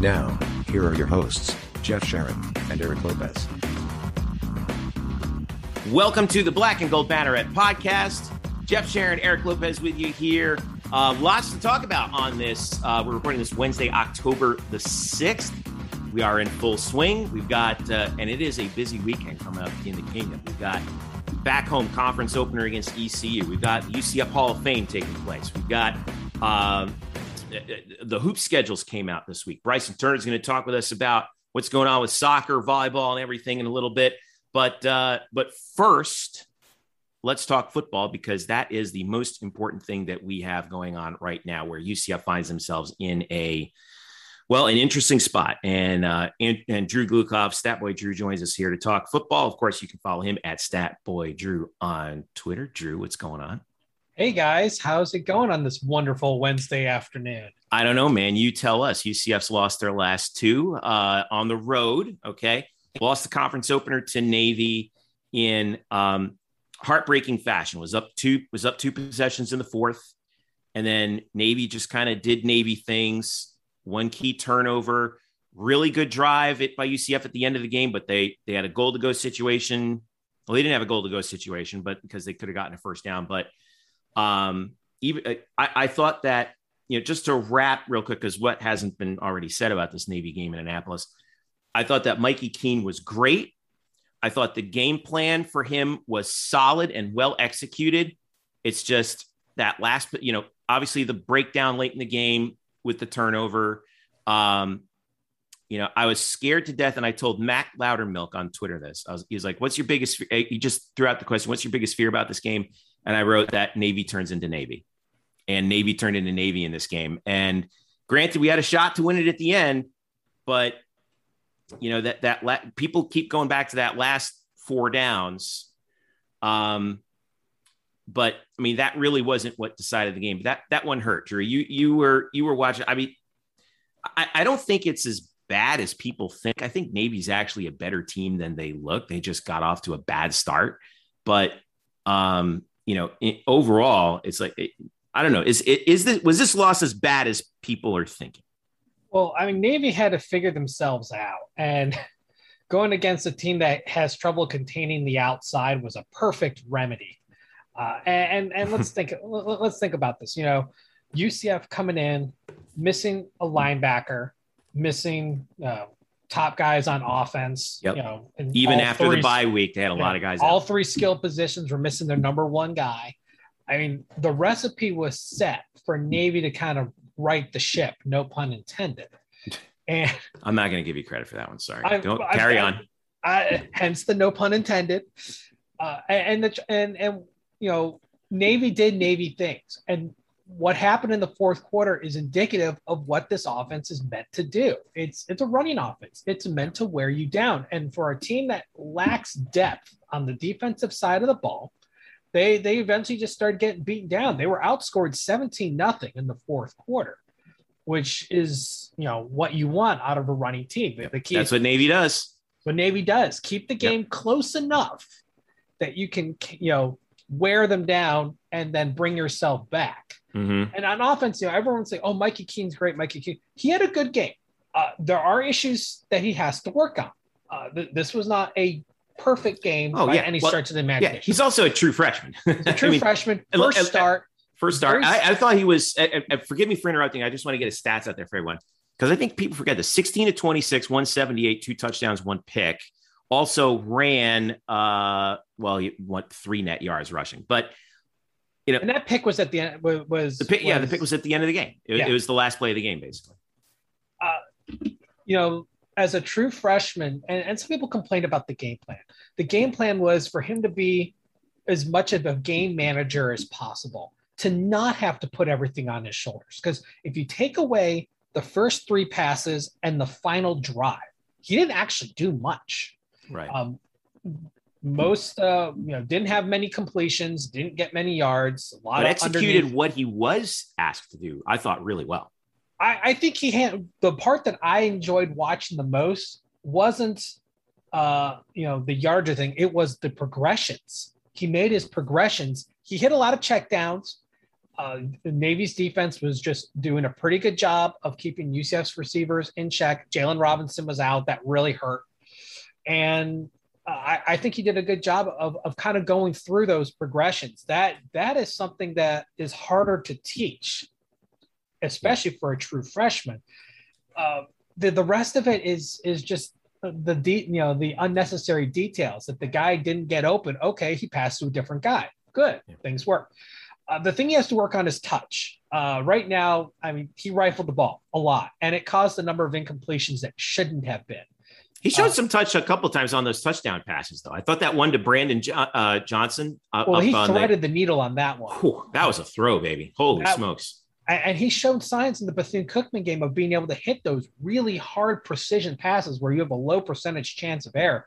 Now, here are your hosts, Jeff Sharon and Eric Lopez. Welcome to the Black and Gold Banneret podcast. Jeff Sharon, Eric Lopez with you here. Uh, lots to talk about on this. Uh, we're recording this Wednesday, October the 6th. We are in full swing. We've got, uh, and it is a busy weekend coming up in the kingdom. We've got back home conference opener against ECU. We've got UCF Hall of Fame taking place. We've got um, the hoop schedules came out this week. Bryson Turner is going to talk with us about what's going on with soccer, volleyball, and everything in a little bit. But uh, but first, let's talk football because that is the most important thing that we have going on right now, where UCF finds themselves in a well, an interesting spot. And uh, and, and Drew Glukov, Stat Boy Drew, joins us here to talk football. Of course, you can follow him at Stat Boy Drew on Twitter. Drew, what's going on? Hey guys, how's it going on this wonderful Wednesday afternoon? I don't know, man. You tell us. UCF's lost their last two uh, on the road. Okay, lost the conference opener to Navy in um, heartbreaking fashion. Was up two was up two possessions in the fourth, and then Navy just kind of did Navy things. One key turnover, really good drive it by UCF at the end of the game, but they they had a goal to go situation. Well, they didn't have a goal to go situation, but because they could have gotten a first down, but um, even uh, I, I thought that you know just to wrap real quick because what hasn't been already said about this Navy game in Annapolis, I thought that Mikey Keene was great. I thought the game plan for him was solid and well executed. It's just that last, you know, obviously the breakdown late in the game with the turnover. Um, you know, I was scared to death, and I told Matt Loudermilk on Twitter this. I was, he was like, "What's your biggest?" He just threw out the question, "What's your biggest fear about this game?" And I wrote that Navy turns into Navy, and Navy turned into Navy in this game. And granted, we had a shot to win it at the end, but you know that that la- people keep going back to that last four downs. Um, but I mean, that really wasn't what decided the game. That that one hurt, Drew. You you were you were watching. I mean, I, I don't think it's as bad as people think. I think Navy's actually a better team than they look. They just got off to a bad start, but um, you know, in, overall, it's like it, I don't know. Is is this was this loss as bad as people are thinking? Well, I mean, Navy had to figure themselves out, and going against a team that has trouble containing the outside was a perfect remedy. Uh, and and let's think let's think about this. You know, UCF coming in, missing a linebacker, missing uh, top guys on offense. Yep. You know, even after three, the bye week, they had a lot of guys. All out. three skill positions were missing their number one guy. I mean, the recipe was set for Navy to kind of right the ship, no pun intended. And I'm not going to give you credit for that one. Sorry. I, Don't I, carry I, on. I, hence the no pun intended. Uh, and the, and and you know, Navy did Navy things, and what happened in the fourth quarter is indicative of what this offense is meant to do. It's it's a running offense. It's meant to wear you down. And for a team that lacks depth on the defensive side of the ball, they they eventually just started getting beaten down. They were outscored 17 nothing in the fourth quarter, which is you know what you want out of a running team. The key That's what Navy does. What Navy does. Keep the game yep. close enough that you can you know wear them down and then bring yourself back. Mm-hmm. And on offense, you know, everyone's saying, "Oh, Mikey Keene's great." Mikey Keene, he had a good game. Uh, there are issues that he has to work on. Uh, th- this was not a perfect game oh, by yeah. any well, stretch of the imagination. Yeah, he's also a true freshman. a true I mean, freshman, first start. First start. I, I, thought he was. Uh, forgive me for interrupting. I just want to get his stats out there for everyone. because I think people forget the 16 to 26, 178, two touchdowns, one pick. Also ran, uh, well, he went three net yards rushing, but you know, and that pick was at the end. Was the pick? was, yeah, the pick was at the end of the game. It, Yeah. it was the last play of the game, basically. you know, as a true freshman, and, and some people complained about the game plan. The game plan was for him to be as much of a game manager as possible, to not have to put everything on his shoulders. Because if you take away the first three passes and the final drive, he didn't actually do much. Right. Um, most, uh, you know, didn't have many completions, didn't get many yards. A lot but of executed underneath- what he was asked to do. I thought really well. I, I think he had the part that I enjoyed watching the most wasn't uh you know the yards thing, it was the progressions. He made his progressions. He hit a lot of checkdowns. Uh, the Navy's defense was just doing a pretty good job of keeping UCF's receivers in check. Jaylon Robinson was out. That really hurt. And uh, I, I think he did a good job of, of kind of going through those progressions. That that is something that is harder to teach especially for a true freshman. Uh, the the rest of it is is just the de- you know the unnecessary details that the guy didn't get open. Okay, he passed to a different guy. Good, Yeah. things work. Uh, the thing he has to work on is touch. Uh, right now, I mean, he rifled the ball a lot, and it caused a number of incompletions that shouldn't have been. He showed Uh, some touch a couple times on those touchdown passes, though. I thought that one to Brandon Jo- uh, Johnson. Uh, Well, he on the- threaded the needle on that one. Whew, that was a throw, baby. Holy That- smokes. and and he showed signs in the Bethune Cookman game of being able to hit those really hard precision passes where you have a low percentage chance of error.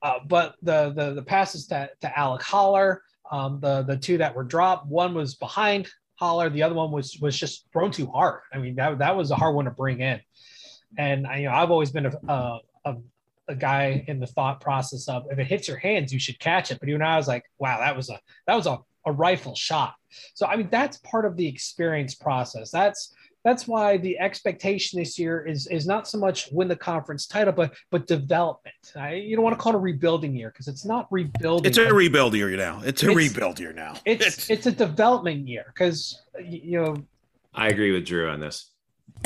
Uh, but the, the the passes to, to Alec Holler, um, the the two that were dropped, one was behind Holler, the other one was was just thrown too hard. I mean that that was a hard one to bring in. And I, you know I've always been a, a, a a guy in the thought process of if it hits your hands, you should catch it. But even I was like, wow, that was a that was a, a rifle shot. So I mean, that's part of the experience process. That's that's why the expectation this year is is not so much win the conference title, but but development. I, you don't want to call it a rebuilding year because it's not rebuilding. It's a rebuild year now. It's a It's- rebuild year now. it's it's a development year because you know I agree with Drew on this.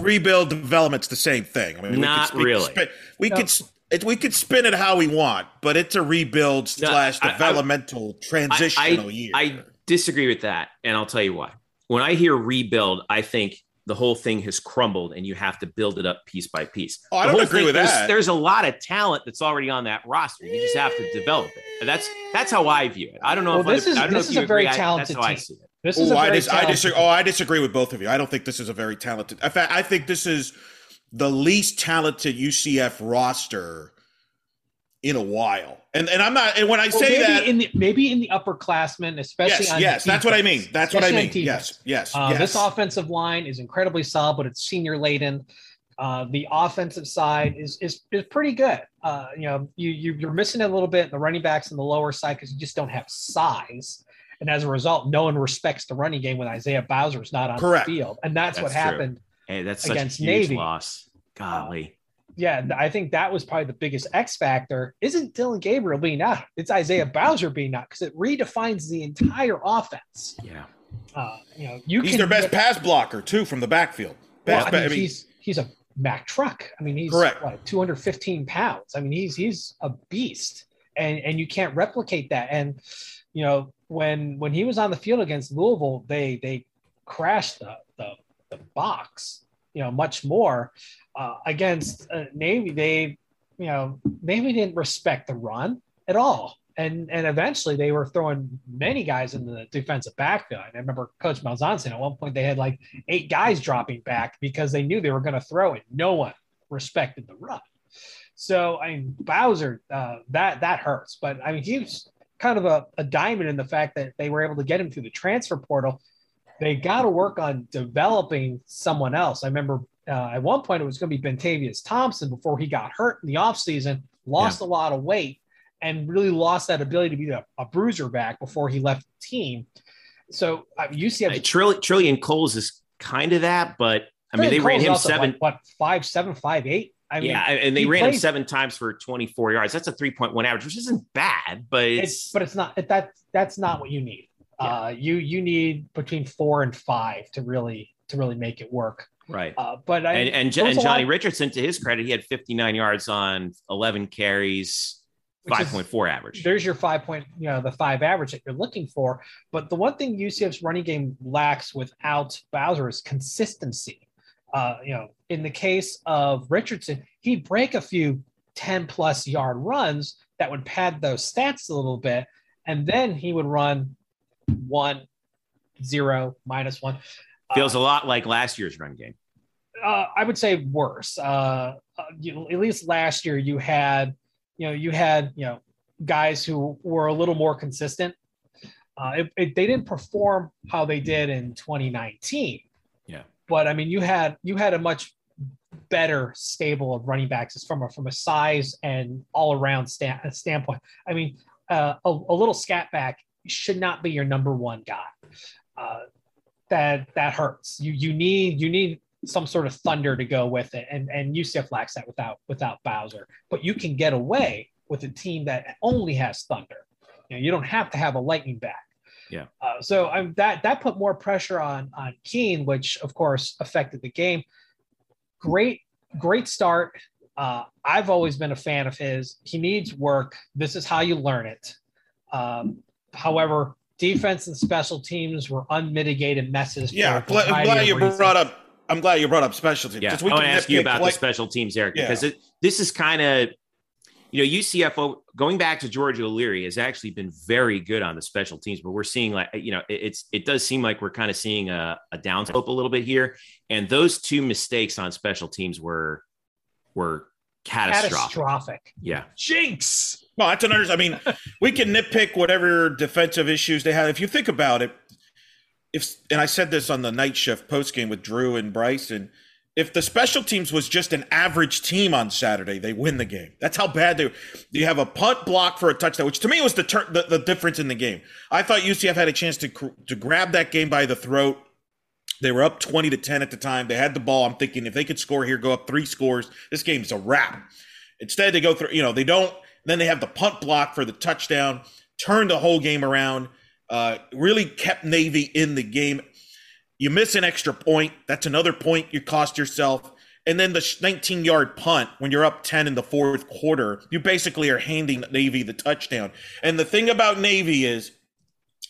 Rebuild development's the same thing. I mean, Not we could, really. We could, spin, we, No. could it, we could spin it how we want, but it's a rebuild No, slash I- I- developmental transitional year. I disagree with that, and I'll tell you why. When I hear rebuild, I think the whole thing has crumbled, and you have to build it up piece by piece. Oh, I don't agree thing- with there's, that. There's a lot of talent that's already on that roster. You just have to develop it. And that's that's how I view it. I don't know Well, if this other- is- I don't this if is a very agree. I- talented That's how I team. see it. This is Oh, a I, dis- I disagree. Oh, I disagree with both of you. I don't think this is a very talented. In fact, I think this is the least talented UCF roster in a while. And and I'm not. And when I Well, say maybe that, in the maybe in the upperclassmen, especially yes, on yes, that's what I mean. That's what I mean. Yes, yes, Uh, yes. This offensive line is incredibly solid, but it's senior laden. Uh, the offensive side is is is pretty good. Uh, you know, you, you you're missing it a little bit in the running backs on the lower side because you just don't have size, and as a result, no one respects the running game when Isaiah Bowser is not on Correct. the field, and that's, what true. happened. Hey, that's such Against a huge Navy. loss. Golly. Yeah, I think that was probably the biggest X factor. Isn't Dillon Gabriel being out? It's Isaiah Bowser being out because it redefines the entire offense. Yeah. Uh, you know, you He's can their best get- pass blocker too from the backfield. Well, I mean, I mean, he's he's a Mack truck. I mean, he's Correct. what, 215 pounds. I mean, he's he's a beast, and and you can't replicate that. And you know, when when he was on the field against Louisville, they they crashed the the, the box. You know, much more uh, against uh, Navy. They you know Navy didn't respect the run at all. And, and eventually they were throwing many guys in the defensive backfield. I remember Coach Malzahn saying at one point they had like eight guys dropping back because they knew they were going to throw it. No one respected the run. So I mean, Bowser, uh, that that hurts. But I mean, he was kind of a, a diamond in the fact that they were able to get him through the transfer portal. They got to work on developing someone else. I remember uh, at one point it was going to be Bentavious Thompson before he got hurt in the offseason, lost a lot of weight, and really lost that ability to be a, a bruiser back before he left the team. So uh, UCF Uh, Trill- Trillion Coles is kind of that, but I mean, they Cole's ran him seven. what, what five seven five eight. I mean, yeah, and they he ran him seven times for 24 yards. That's a 3.1 average, which isn't bad, but it's, it's but it's not that that's not what you need. Uh, you you need between four and five to really to really make it work. Right. Uh, but I, and and, and Johnny lot- Richardson, to his credit, he had 59 yards on 11 carries, 5.4 average. there's your five point, you know, the five average that you're looking for. But the one thing UCF's running game lacks without Bowser is consistency. Uh, you know, in the case of Richardson, he'd break a few 10 plus yard runs that would pad those stats a little bit. And then he would run one, zero, minus one. Feels a lot like last year's run game. uh, I would say worse. Uh, uh, you, at least last year, you had, you know, you had, you know, guys who were a little more consistent. Uh, it, it- they didn't perform how they did in 2019. But I mean, you had you had a much better stable of running backs from a from a size and all around stand, standpoint. I mean, uh, a, a little scat back should not be your number one guy. Uh, that that hurts. You you need you need some sort of thunder to go with it, and and UCF lacks that without without Bowser. But you can get away with a team that only has thunder. You know, you don't have to have a lightning back. Yeah. Uh, so um, that that put more pressure on on Keene, which of course affected the game. Great great start. Uh, I've always been a fan of his. He needs work. This is how you learn it. Um, however, defense and special teams were unmitigated messes. Yeah, I'm glad you reasons. brought up. I'm glad you brought up special teams. Yeah. 'cause I want to ask you about like- the special teams, Eric, Yeah. because it, this is kind of, you know, UCF going back to George O'Leary has actually been very good on the special teams, but we're seeing like, you know, it, it's it does seem like we're kind of seeing a, a downslope a little bit here, and those two mistakes on special teams were were catastrophic. catastrophic. Yeah. Jinx. No, that's an under. I mean, we can nitpick whatever defensive issues they have. If you think about it, if and I said this on the Knight Shift post game with Drew and Bryson, if the special teams was just an average team on Saturday, they win the game. That's how bad they. You have a punt block for a touchdown, which to me was the tur- the, the difference in the game. I thought UCF had a chance to to grab that game by the throat. They were up 20 to 10 at the time. They had the ball. I'm thinking if they could score here, go up three scores, this game's a wrap. Instead, they go through, you know, they don't. Then they have the punt block for the touchdown, turned the whole game around, uh, really kept Navy in the game. You miss an extra point. That's another point you cost yourself. And then the 19 yard punt when you're up 10 in the fourth quarter, you basically are handing Navy the touchdown. And the thing about Navy is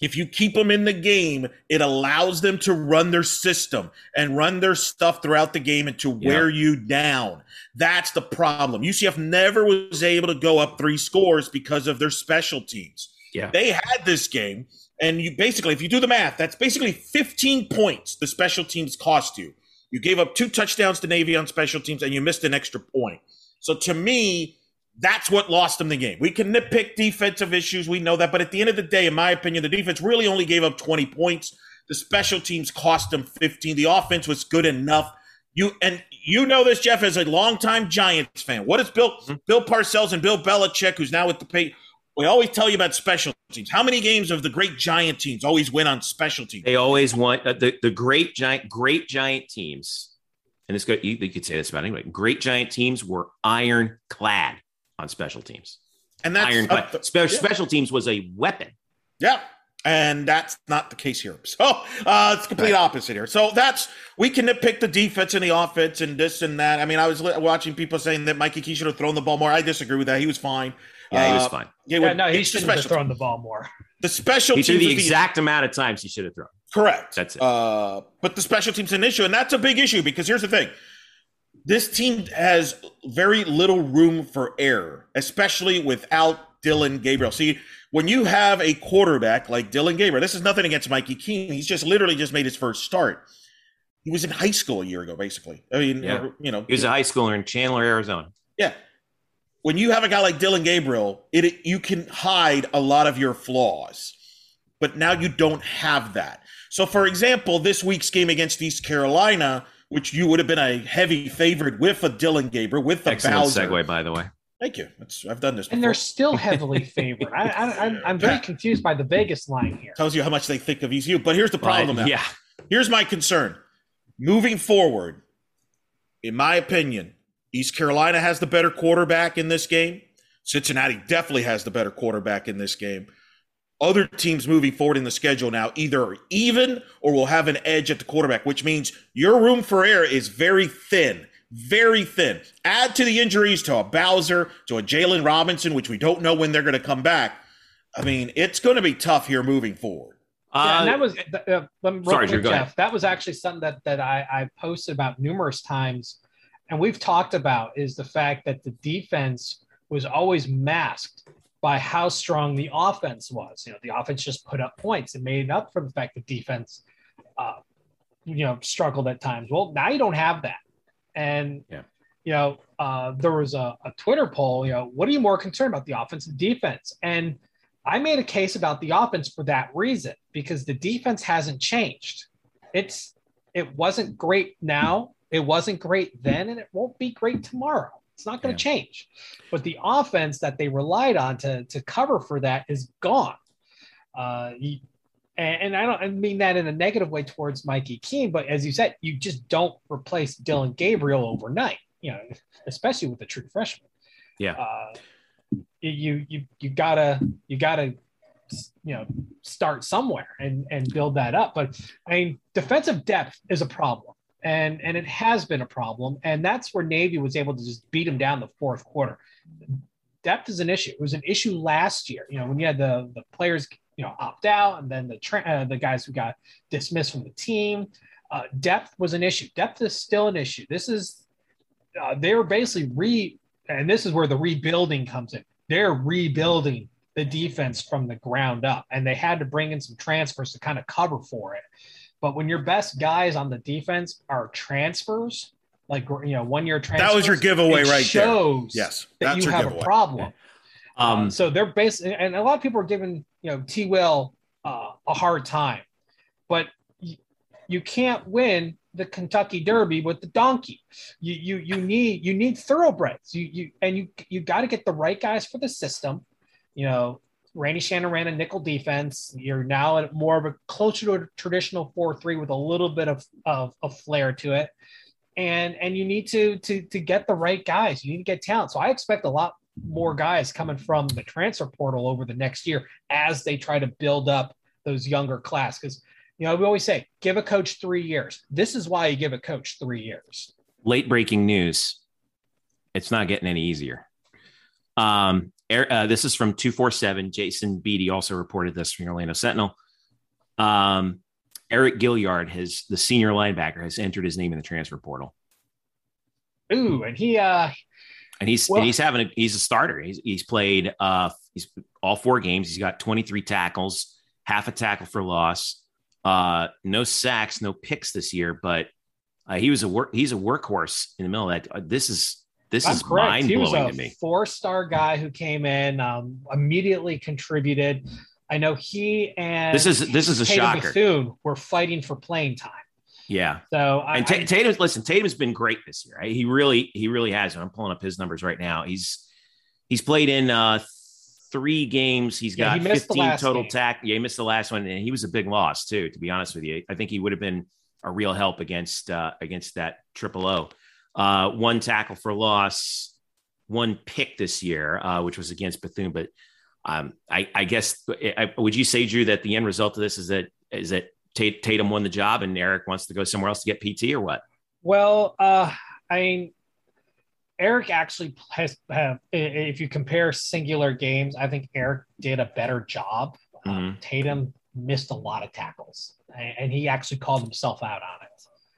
if you keep them in the game, it allows them to run their system and run their stuff throughout the game and to wear you down. That's the problem. UCF never was able to go up three scores because of their special teams. Yeah. They had this game, and you basically, if you do the math, that's basically 15 points the special teams cost you. You gave up two touchdowns to Navy on special teams, and you missed an extra point. So to me, that's what lost them the game. We can nitpick defensive issues, we know that, but at the end of the day, in my opinion, the defense really only gave up 20 points. The special teams cost them 15. The offense was good enough. You and you know this, Jeff, as a longtime Giants fan. What is Bill mm-hmm. Bill Parcells and Bill Belichick, who's now with the pay? We always tell you about special teams. How many games of the great Giant teams always win on special teams? They always want uh, the, the great giant, great giant teams. And this good, you, you could say this about anyway. Great giant teams were ironclad on special teams. And that's Ironclad. the- Spe- yeah. Special teams was a weapon. Yeah. And that's not the case here. So uh, it's complete Right. opposite here. So that's we can nitpick the defense and the offense and this and that. I mean, I was watching people saying that Mikey Key should have thrown the ball more. I disagree with that. He was fine. Yeah, he was Uh, fine. Yeah, Yeah, no, he the shouldn't have thrown the ball more. The special He threw the is exact amount of times he should have thrown. Correct. That's it. Uh, but the special team's an issue, and that's a big issue because here's the thing: this team has very little room for error, especially without Dillon Gabriel. See, when you have a quarterback like Dillon Gabriel, this is nothing against Mikey Keene. He's just literally just made his first start. He was in high school a year ago, basically. I mean, Yeah. or, you know, He was a high schooler in Chandler, Arizona. yeah. When you have a guy like Dillon Gabriel, it you can hide a lot of your flaws. But now you don't have that. So for example, this week's game against East Carolina, which you would have been a heavy favorite with a Dylan Gabriel, with the Excellent Bowser. segue, by the way. Thank you. That's, I've done this before. And they're still heavily favored. I, I, I'm, I'm very confused by the Vegas line here. Tells you how much they think of ECU. But here's the problem. But, now. yeah. Here's my concern. Moving forward, in my opinion, East Carolina has the better quarterback in this game. Cincinnati definitely has the better quarterback in this game. other teams moving forward in the schedule now either are even or will have an edge at the quarterback, which means your room for error is very thin. Very thin. Add to the injuries to a Bowser, to a Jaylon Robinson, which we don't know when they're going to come back. I mean, it's going to be tough here moving forward. Yeah, and that was uh, real sorry, quick, Drew, go Jeff. That was actually something that that I, I posted about numerous times, and we've talked about is the fact that the defense was always masked by how strong the offense was. You know, the offense just put up points and made it up for the fact that defense, uh, you know, struggled at times. Well, now you don't have that, and Yeah. you know, uh, there was a, a Twitter poll. You know, what are you more concerned about, the offense and defense? And I made a case about the offense for that reason because the defense hasn't changed. It's it wasn't great now, it wasn't great then, and it won't be great tomorrow. It's not going to change. But the offense that they relied on to to cover for that is gone. Uh, you, and, and I don't I mean that in a negative way towards Mikey Keene, but as you said, you just don't replace Dillon Gabriel overnight. You know, especially with a true freshman Yeah. uh, you you you gotta you gotta you know start somewhere and and build that up but i mean defensive depth is a problem and and it has been a problem. And that's where navy was able to just beat them down the fourth quarter. Depth is an issue. It was an issue last year you know when you had the the players you know opt out and then the tra- uh, the guys who got dismissed from the team. Uh, depth was an issue. Depth is still an issue. This is uh, they were basically re and this is where the rebuilding comes in. They're rebuilding the defense from the ground up, and they had to bring in some transfers to kind of cover for it. But when your best guys on the defense are transfers, like you know, one year transfers, That was your giveaway it right there. shows Yes, that that's you your have giveaway. a problem. Um, so they're basically, and a lot of people are giving you know T. Will uh, a hard time, but you, you can't win the Kentucky Derby with the donkey. You you you need you need thoroughbreds. You you and you you got to get the right guys for the system. You know, Randy Shannon ran a nickel defense. You're now at more of a closer to a traditional four three with a little bit of of, of flair to it. And and you need to to to get the right guys. You need to get talent. So I expect a lot more guys coming from the transfer portal over the next year as they try to build up those younger class because you know we always say give a coach three years this is why you give a coach three years late breaking news. It's not getting any easier. Um, uh, this is from 247. Jason Beede also reported this from the Orlando Sentinel. Um, Eriq Gilliard, has the senior linebacker, has entered his name in the transfer portal, ooh and he uh and he's Well- and he's having a, he's a starter. He's he's played uh he's all four games. He's got 23 tackles, half a tackle for loss, uh, no sacks, no picks this year. But uh, he was a work he's a workhorse in the middle of that. Uh, this is this I'm is mind He was blowing a to me. four-star guy who came in, um, immediately contributed. I know he and This is this is a Tatum shocker. Bethune were fighting for playing time. Yeah. So I, And I- Tatum, listen, Tatum's been great this year. Right? He really, he really has. I'm pulling up his numbers right now. He's he's played in uh three games. He's got he 15 total game. tack. Yeah, he missed the last one, and he was a big loss too. To be honest with you, I think he would have been a real help against uh against that triple O. Uh, one tackle for loss, one pick this year, uh, which was against Bethune. But um, I, I guess I, would you say, Drew, that the end result of this is that is that Tatum won the job and Eric wants to go somewhere else to get PT or what? Well, uh, I mean, Eric actually has. Have, if you compare singular games, I think Eric did a better job. Uh, Mhm. Tatum missed a lot of tackles, and he actually called himself out on it.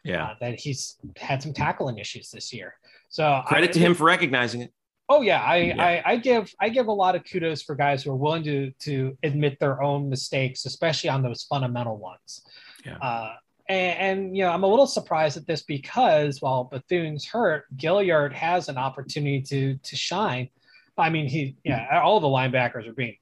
Yeah. uh, that he's had some tackling issues this year. So Credit I- to him for recognizing it. Oh yeah, I, Yeah. I I give I give a lot of kudos for guys who are willing to to admit their own mistakes, especially on those fundamental ones. Yeah. Uh, and, and you know, I'm a little surprised at this because while Bethune's hurt, Gilliard has an opportunity to to shine. I mean, he yeah, all the linebackers are being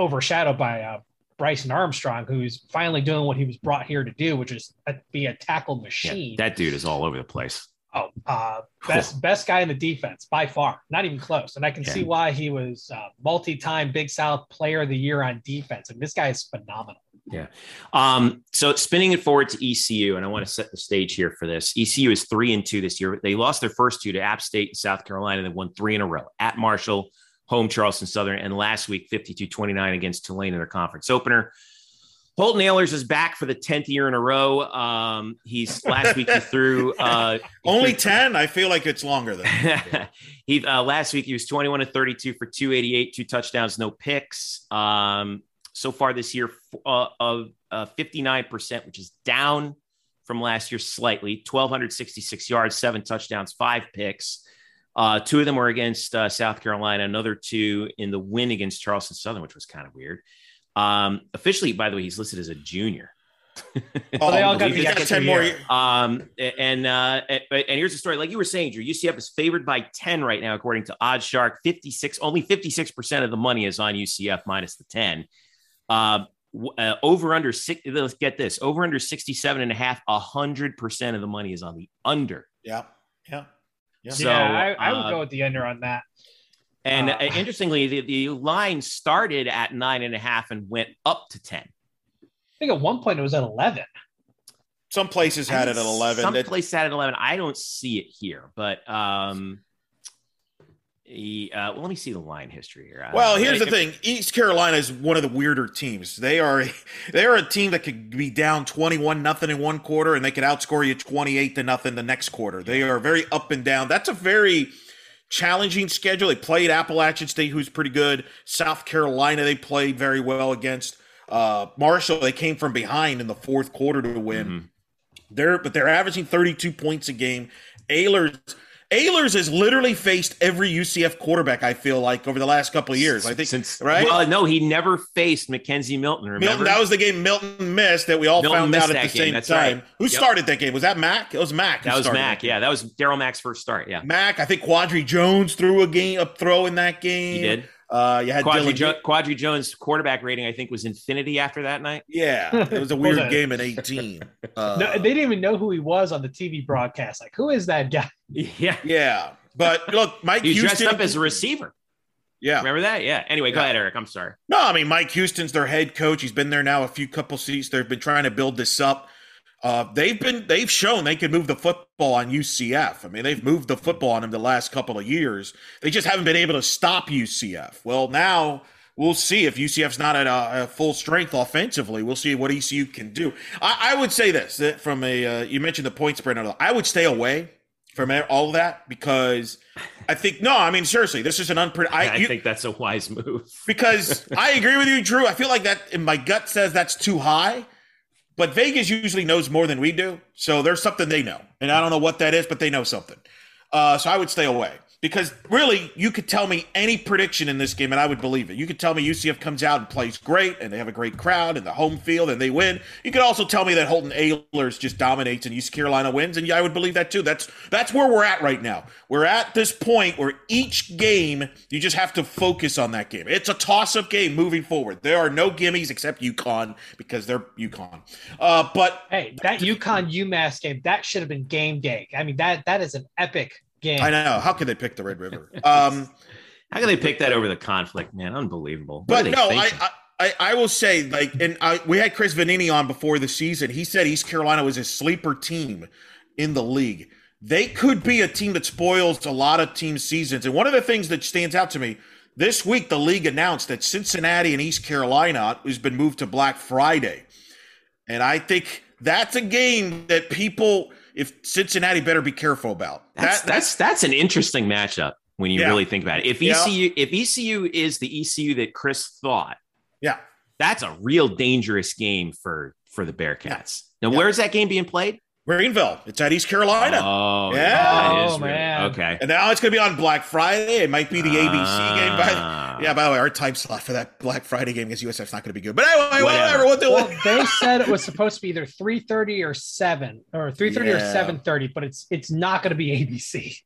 overshadowed by uh, Bryson Armstrong, who's finally doing what he was brought here to do, which is be a tackle Yeah, machine. that dude is all over the place. Oh, uh, best best guy in the defense by far, not even close. And I can Yeah. see why he was uh, multi-time Big South Player of the Year on defense. And this guy is phenomenal. Yeah. Um, so spinning it forward to ECU, and I want to set the stage here for this. ECU is three and two this year. They lost their first two to App State and South Carolina. They won three in a row at Marshall, home Charleston Southern, and last week 52-29 against Tulane in their conference opener. Holton Ahlers is back for the tenth year in a row. Um, he's last week he threw uh, only ten. I feel like it's longer than he uh, last week he was twenty one to thirty two for two eighty eight, two touchdowns, no picks. Um, so far this year uh, of uh, fifty nine percent, which is down from last year slightly. Twelve hundred sixty six yards, seven touchdowns, five picks. Uh, two of them were against uh, South Carolina, another two in the win against Charleston Southern, which was kind of weird. Um, officially, by the way, he's listed as a junior. oh, they all got the got ten more. Year. Um, and uh, and, and here's the story. Like you were saying, Drew, UCF is favored by ten right now, according to OddsShark. Fifty six, only fifty six percent of the money is on UCF minus the ten. Um, uh, over under six. Let's get this. Over under 67 and a half. A hundred percent of the money is on the under. Yeah. Yeah. Yeah. So yeah, I, I would uh, go with the under on that. And uh, interestingly, the, the line started at nine and a half and went up to 10. I think at one point it was at 11. Some places had it at 11. Some places had it at 11. I don't see it here, but um, he, uh, well, let me see the line history here. Well, here's the thing: East Carolina is one of the weirder teams. They are they are a team that could be down twenty one nothing in one quarter, and they could outscore you twenty eight to nothing the next quarter. They are very up and down. That's a very challenging schedule. They played Appalachian State, who's pretty good. South Carolina, they played very well against. Uh, Marshall, they came from behind in the fourth quarter to win. Mm-hmm. They're but they're averaging 32 points a game. Ahlers Ahlers has literally faced every UCF quarterback. I feel like over the last couple of years. I think since right. Well, no, he never faced McKenzie Milton. Remember Milton, that was the game Milton missed that we all Milton found out at the same time. Right. Who yep. started that game? Was that Mack? It was Mack. That was Mack. That yeah, that was Darriel Mack's first start. Yeah, Mack. I think Quadry Jones threw a game, a throw in that game. He did. Uh, you had Quadry, jo- Quadry, Jones quarterback rating, I think, was infinity after that night. Yeah, it was a weird game at 18. Uh, no, they didn't even know who he was on the TV broadcast. Like, who is that guy? Yeah, yeah. But look, Mike he Houston dressed up as a receiver. Yeah, remember that? Yeah. Anyway, yeah. go ahead, Eric. I'm sorry. No, I mean Mike Houston's their head coach. He's been there now a few couple seats. They've been trying to build this up. Uh, they've been they've shown they can move the football on UCF. I mean, they've moved the football on them the last couple of years. They just haven't been able to stop UCF. Well, now we'll see if UCF's not at a, a full strength offensively. We'll see what ECU can do. I, I would say this that from a uh, you mentioned the point spread. I would stay away from all of that because I think no, I mean seriously, this is an unpredictable. I, I think that's a wise move because I agree with you, Drew. I feel like that in my gut says that's too high, but Vegas usually knows more than we do, so there's something they know, and I don't know what that is, but they know something. Uh, so I would stay away because really you could tell me any prediction in this game and I would believe it. You could tell me UCF comes out and plays great and they have a great crowd in the home field and they win. You could also tell me that Holton Ahlers just dominates and East Carolina wins and I would believe that too. That's that's where we're at right now. We're at this point where each game you just have to focus on that game. It's a toss-up game moving forward. There are no gimmies except UConn because they're UConn. Uh, but hey, that UConn UMass game that should have been game day. I mean that that is an epic game. I know. How could they pick the Red River? Um, How can they pick that over the conflict, man? Unbelievable. What but no, I, I, I will say, like, and I, we had Chris Vannini on before the season. He said East Carolina was a sleeper team in the league. They could be a team that spoils a lot of team seasons. And one of the things that stands out to me this week, the league announced that Cincinnati and East Carolina has been moved to Black Friday. And I think that's a game that people if Cincinnati better be careful about. That's that, that's that's an interesting matchup when you yeah. really think about it. If ECU yeah. if ECU is the ECU that Chris thought, yeah, that's a real dangerous game for for the Bearcats. Now, yeah. where's that game being played? Greenville. It's at East Carolina. Oh, yeah. Oh, man. Okay. And now it's going to be on Black Friday. It might be the ABC uh, game. By the, ah. yeah, by the way, our time slot for that Black Friday game against USF's not going to be good. But anyway, whatever. whatever. Well, they said it was supposed to be either 3.30 or 7 or 3.30 yeah. or 7.30, but it's it's not going to be ABC.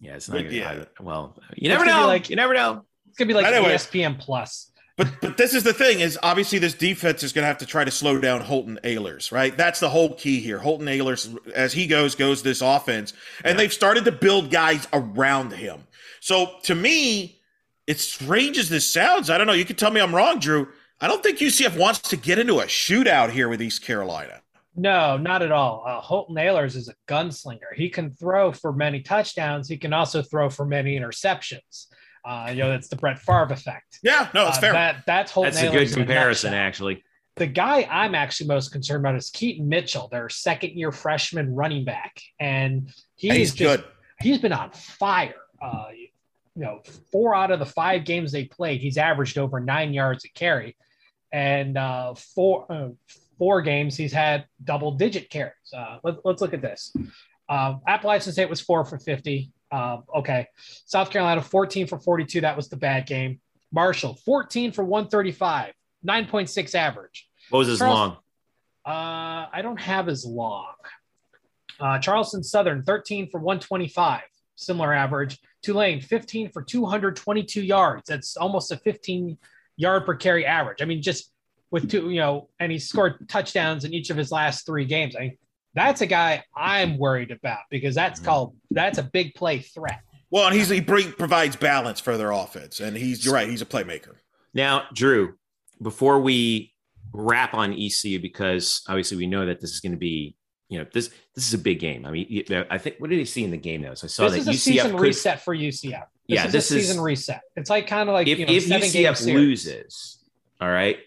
yeah, it's not going to yeah. Well, you never know. Like, you never know. It's going to be like anyway, ESPN Plus. But but this is the thing is obviously this defense is going to have to try to slow down Holton Ahlers, right? That's the whole key here. Holton Ahlers, as he goes, goes this offense, and yeah. they've started to build guys around him. So to me, it's strange as this sounds. I don't know. You can tell me I'm wrong, Drew. I don't think UCF wants to get into a shootout here with East Carolina. No, not at all. Uh, Holton Ahlers is a gunslinger. He can throw for many touchdowns. He can also throw for many interceptions. Uh, you know, that's the Brett Favre effect. Yeah, no, it's Uh, fair. That that's Holton That's a Ahlers good comparison, actually. The guy I'm actually most concerned about is Keaton Mitchell, their second year freshman running back, and he's, he's just, good. He's been on fire. Uh, you know, four out of the five games they played, he's averaged over nine yards a carry, and uh, four uh, four games he's had double digit carries. Uh, let, let's look at this. Um, Appalachian State was four for 50. Um, okay. South Carolina, 14 for 42. That was the bad game. Marshall, 14 for 135, 9.6 average. What was his Charles- long? Uh, I don't have as long. Uh, Charleston Southern, 13 for 125, similar average. Tulane, 15 for 222 yards. That's almost a 15 yard per carry average. I mean, just with two, you know, and he scored touchdowns in each of his last three games. I mean, that's a guy I'm worried about because that's mm-hmm. called that's a big play threat. Well, and he's he bring, provides balance for their offense, and he's you're right. He's a playmaker. Now, Drew, before we wrap on ECU, because obviously we know that this is going to be, you know, this this is a big game. I mean, I think what did he see in the game notes? I saw that. This that is a UCF season could- reset for UCF. This Yeah, is this a is- season reset. It's like kind of like if, you know, if seven UCF series. loses, all right,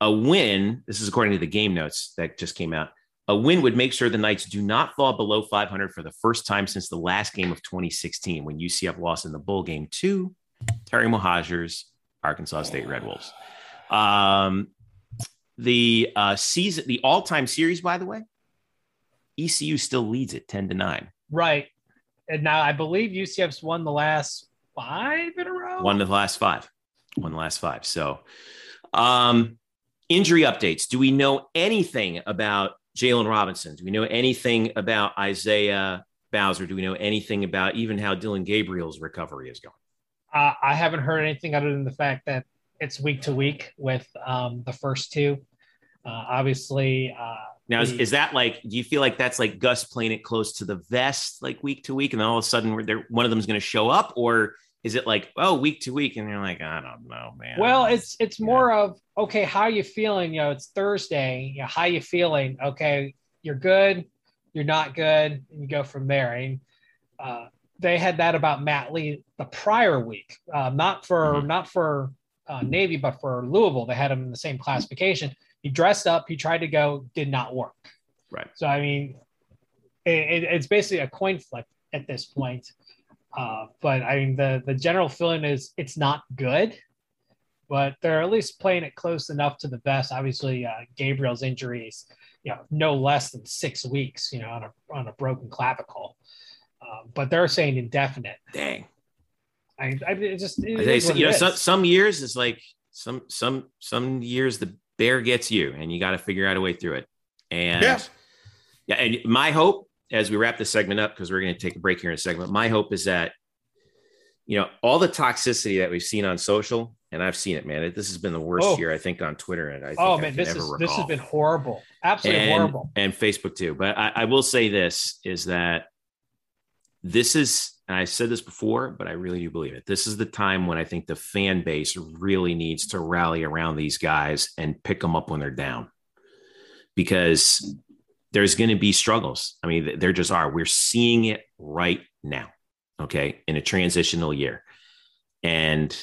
a win. This is according to the game notes that just came out. A win would make sure the Knights do not fall below 500 for the first time since the last game of 2016 when UCF lost in the bowl game to Terry Mohajir's Arkansas State Red Wolves. Um, the uh, season, the all-time series, by the way, ECU still leads it 10 to 9. Right. And now I believe UCF's won the last five in a row. One of the last five. One of the last five. So, um, injury updates. Do we know anything about Jaylon Robinson? Do we know anything about Isaiah Bowser? Do we know anything about even how Dillon Gabriel's recovery is going? Uh, I haven't heard anything other than the fact that it's week to week with um, the first two. Uh, obviously, uh, Now, is, is that like, do you feel like that's like Gus playing it close to the vest, like week to week, and then all of a sudden we're there, one of them is going to show up? Or is it like, oh, week to week? And you're like, I don't know, man. well, it's it's more of okay. How you feeling? You know, it's Thursday. You know, how you feeling? Okay, you're good. You're not good, and you go from there. Mean, uh, they had that about Matt Lee the prior week, uh, not for Mhm. not for uh, Navy, but for Louisville. They had him in the same classification. He dressed up. He tried to go, did not work. Right. So I mean, it, it, it's basically a coin flip at this point. Uh, but I mean, the the general feeling is it's not good, but they're at least playing it close enough to the best. Obviously, uh, Gabriel's injury is you know no less than six weeks, you know, on a on a broken clavicle. Uh, but they're saying indefinite. dang. I, I it just it I tell you, is what you know, some, some years it's like some some some years the bear gets you, and you got to figure out a way through it. And Yeah. yeah, and my hope as we wrap this segment up because we're going to take a break here in a segment. My hope is that you know all the toxicity that we've seen on social, and I've seen it, man. It, this has been the worst Oh. year I think on Twitter, and I think oh man, this is recall. this has been horrible, absolutely and, horrible. and Facebook too. But I, I will say this is that this is, and I said this before, but I really do believe it. This is the time when I think the fan base really needs to rally around these guys and pick them up when they're down because there's going to be struggles. I mean, there just are. We're seeing it right now, okay, in a transitional year. And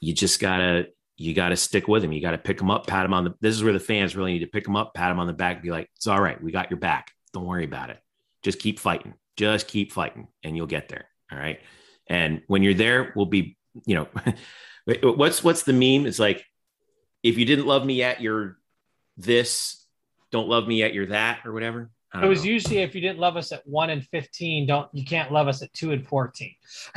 you just got to, you got to stick with them. You got to pick them up, pat them on the. This is where the fans really need to pick them up, pat them on the back, be like, "It's all right. We got your back. Don't worry about it. Just keep fighting. Just keep fighting, and you'll get there. All right. And when you're there, we'll be. You know, what's what's the meme? It's like, if you didn't love me at your this, don't love me yet you're that, or whatever. It was know. usually if you didn't love us at one and fifteen, don't you can't love us at two and fourteen.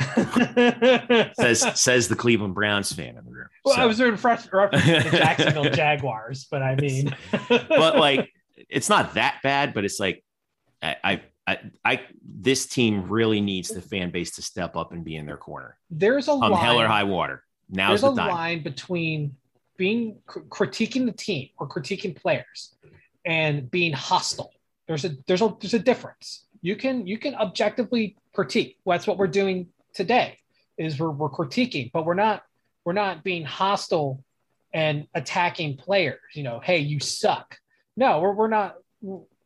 says says the Cleveland Browns fan in the room. Well, So- I was doing reference to the Jacksonville Jaguars, but I mean, but like it's not that bad but it's like I, I i i this team really needs the fan base to step up and be in their corner there's a on line. hell or high water now's there's the a time line between being cr- critiquing the team or critiquing players and being hostile. There's a there's a there's a difference. You can you can objectively critique. That's what we're doing today. Is we're we're critiquing, but we're not we're not being hostile and attacking players. You know, hey, you suck. No, we're we're not.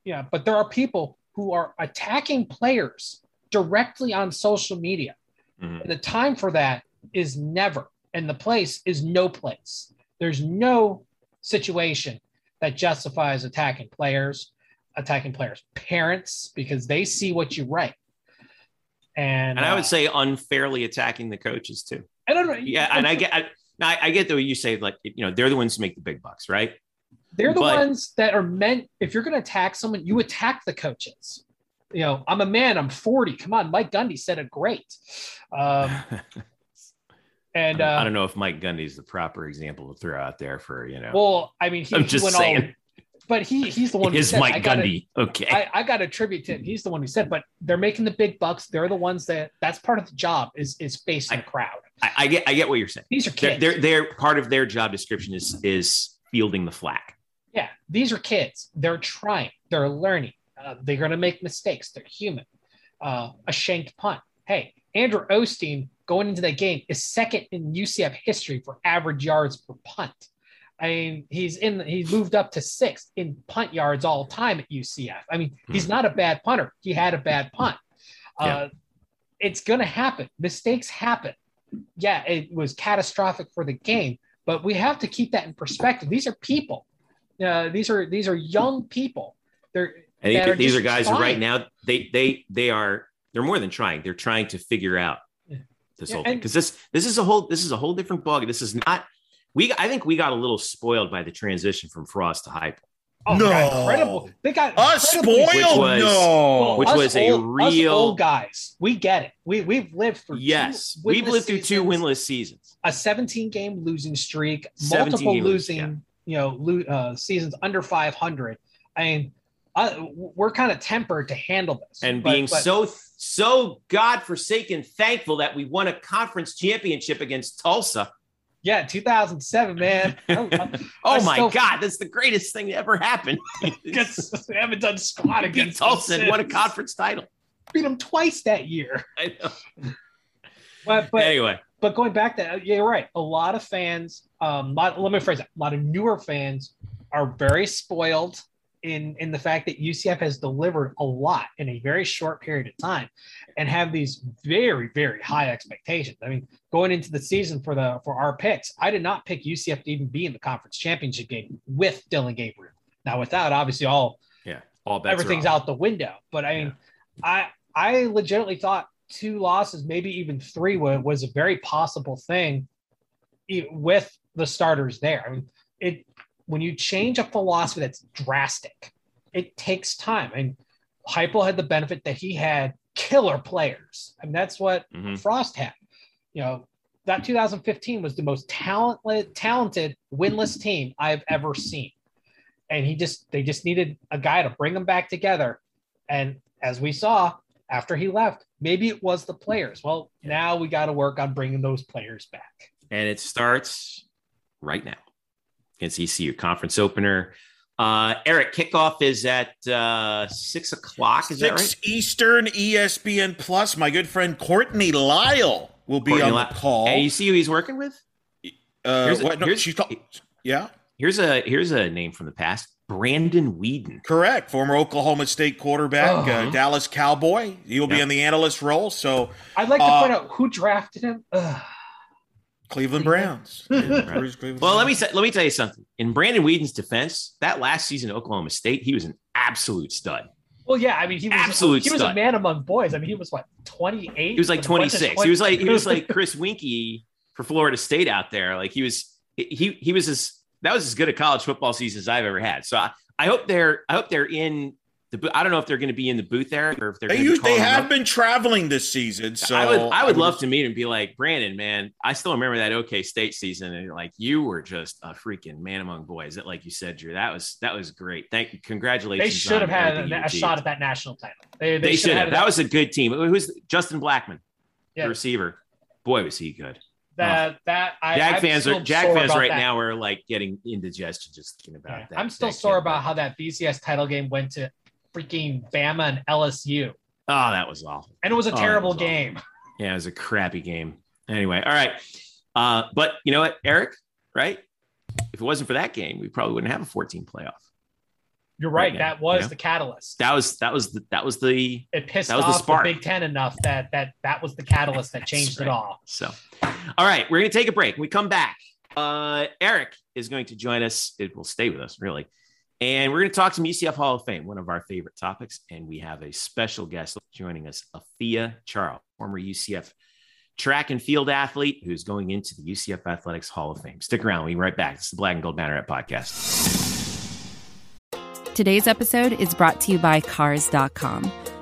Yeah, but there are people who are attacking players directly on social media. Mhm. And the time for that is never, and the place is no place. There's no situation that justifies attacking players, attacking players' parents, because they see what you write. And, And I uh, would say unfairly attacking the coaches too. I don't know. Yeah, and I get, I, I I get the way you say like you know they're the ones who make the big bucks, right? They're the But- ones that are meant. If you're going to attack someone, you attack the coaches. You know, I'm a man. I'm 40. Come on, Mike Gundy said it great. Um, and I uh, don't know if Mike Gundy's the proper example to throw out there for you know. well, I mean, he, I'm just went saying. all. But he he's the one. who is said, I Mike gotta- Gundy okay? I, I got to attribute to him. He's the one who said, but they're making the big bucks. They're the ones that that's part of the job is is facing I- the crowd. I, I get I get what you're saying. These are They're, kids. they're they're part of their job description is is fielding the flack. yeah, these are kids. They're trying. They're learning. Uh, they're going to make mistakes. They're human. Uh, a shanked punt. Hey, Andrew Osteen going into that game is second in UCF history for average yards per punt. I mean, he's in. He's moved up to sixth in punt yards all time at UCF. I mean, he's not a bad punter. He had a bad punt. Uh, it's going to happen. Mistakes happen. Yeah, it was catastrophic for the game, but we have to keep that in perspective. These are people. Uh, these are these are young people. They're I think are these are guys who right now they they they are they're more than trying. They're trying to figure out Yeah. This Yeah, whole thing because this this is a whole this is a whole different bug. This is not we. I think we got a little spoiled by the transition from Frost to Heupel, oh, No. God, incredible. They got Us incredibly- spoiled? was- no. which us was a old- us real- old guys. We get it. We we've lived through. two Yes, we've winless lived through two winless seasons. a 17 game losing streak, multiple losing, losing, you know, lo- uh, seasons under 500. I mean, I, we're kind of tempered to handle this, and But- being but- so so godforsaken thankful that we won a conference championship against Tulsa. yeah, 2007, man. I- I- Oh I my still- God, that's the greatest thing that ever happened. Against, we haven't done squat against Tulsa won a conference title. Beat them twice that year. I know. But but anyway, but going back to yeah, you're right. A lot of fans, um, lot, let me phrase it. A lot of newer fans are very spoiled in in the fact that UCF has delivered a lot in a very short period of time, and have these very very high expectations. I mean, going into the season for the for our picks, I did not pick UCF to even be in the conference championship game with Dillon Gabriel. Now, without obviously all yeah, all everything's out the window. But I mean, I I legitimately thought two losses, maybe even three, was, was a very possible thing with the starters there. I mean, it when you change a philosophy that's drastic, it takes time. And Heupel had the benefit that he had killer players, I and that's what Mhm. Frost had. You know, that 2015 was the most talented, talented winless team I've ever seen. And he just, they just needed a guy to bring them back together. And as we saw after he left, maybe it was the players. Well, now we got to work on bringing those players back. and it starts right now against ECU conference opener. Uh, Eric, kickoff is at uh, six o'clock. Is that Six right? Eastern ESPN Plus. My good friend Courtney Lyle will be Courtney on La- the call. And you see who he's working with? uh, here's a- what? No, here's- she's called, yeah, Here's a here's a name from the past: Brandon Weeden. correct. Former Oklahoma State quarterback, Oh. uh, Dallas Cowboy. He'll be Yeah. in the analyst role. So I'd like to Uh, point out who drafted him. Ugh. Cleveland Browns. Where's Cleveland Well, let me say, let me tell you something. In Brandon Weeden's defense, that last season at Oklahoma State, he was an absolute stud. Well, yeah, I mean, he was Absolute he was a man among boys. I mean, he was what 28. He was like When it went to 26. He was like he was like Chris Weinke for Florida State out there. Like he was he he was as that was as good a college football season as I've ever had. So I, I hope they're I hope they're in the bo- I don't know if they're going to be in the booth there or if they're They, going to use, be they calling them have up. been traveling this season. So I would I would love to meet him and be like Brandon, man. I still remember that OK State season, and like you were just a freaking man among boys. That, like you said, Drew, that was that was great. Thank you, congratulations. they should have had a, a shot at that national title. They, They, should have. had That was a good team. Who's Justin Blackmon, Yeah. the receiver? Boy, was he good. that that I, Jag I'm fans are Jag fans right that. now are like getting indigestion just thinking about Yeah. that. I'm still that sore about how that BCS title game went to freaking Bama and LSU, Oh, that was awful. and it was a Oh, terrible was awful. game. Yeah, it was a crappy game. Anyway, all right. Uh, but you know what, Eric? Right? If it wasn't for that game, we probably wouldn't have a 14 playoff. You're right. now, that was you know? the catalyst. That was that was the that was the it pissed that was off the, spark. Big Ten enough that that that was the catalyst that changed right. it all. So, all right, we're going to take a break. When we come back. Uh, Eric is going to join us. It will stay with us, really. And we're going to talk some UCF Hall of Fame, one of our favorite topics. And we have a special guest joining us, Afia Charles, former UCF track and field athlete who's going into the UCF Athletics Hall of Fame. Stick around. We'll be right back. This is the Black and Gold Banneret podcast. Today's episode is brought to you by Cars.com.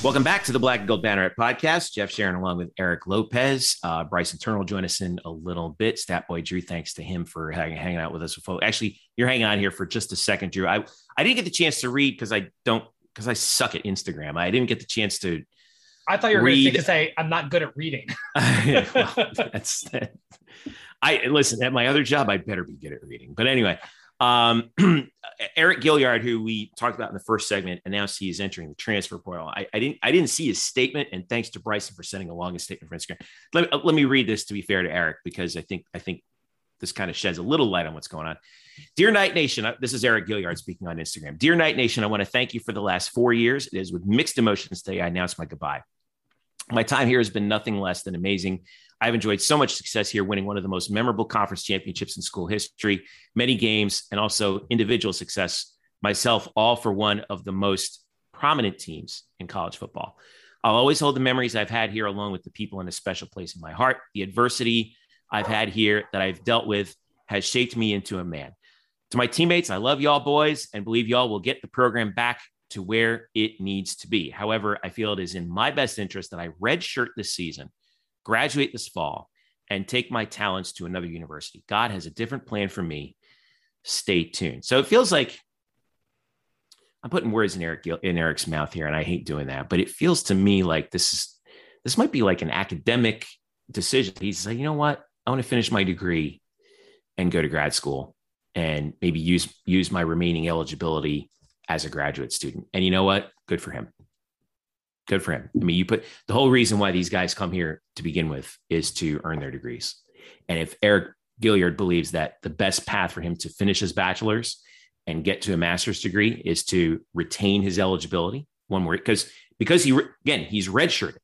Welcome back to the Black and Gold Banneret podcast. Jeff Sharon along with Eric Lopez. Uh, Bryson Turner will join us in a little bit. Stat Boy Drew, thanks to him for hang, hanging out with us. Actually, you're hanging out here for just a second, Drew. I, I didn't get the chance to read because I don't because I suck at Instagram. I didn't get the chance to. I thought you were going to say I'm not good at reading. well, that's I listen at my other job. I better be good at reading. But anyway, um, Eriq Gilliard, who we talked about in the first segment, announced he is entering the transfer portal. I, I didn't I didn't see his statement, and thanks to Bryson for sending along his statement for Instagram. Let, me- let me read this to be fair to Eric because I think I think this kind of sheds a little light on what's going on. Dear Knight Nation, uh, this is Eriq Gilliard speaking on Instagram. Dear Knight Nation, I want to thank you for the last four years. It is with mixed emotions today I announce my goodbye. My time here has been nothing less than amazing. I've enjoyed so much success here, winning one of the most memorable conference championships in school history, many games, and also individual success. Myself, all for one of the most prominent teams in college football. I'll always hold the memories I've had here, along with the people in a special place in my heart. The adversity I've had here that I've dealt with has shaped me into a man. To my teammates, I love y'all boys and believe y'all will get the program back to where it needs to be. However, I feel it is in my best interest that I redshirt this season, graduate this fall, and take my talents to another university. God has a different plan for me. Stay tuned. So it feels like I'm putting words in Eric in Eric's mouth here, and I hate doing that, but it feels to me like this is this might be like an academic decision. He's like, you know what? I want to finish my degree and go to grad school and maybe use use my remaining eligibility as a graduate student. And you know what? Good for him. Good for him. I mean, you put the whole reason why these guys come here to begin with is to earn their degrees. And if Eriq Gilliard believes that the best path for him to finish his bachelor's and get to a master's degree is to retain his eligibility, one word, because because he again he's redshirted,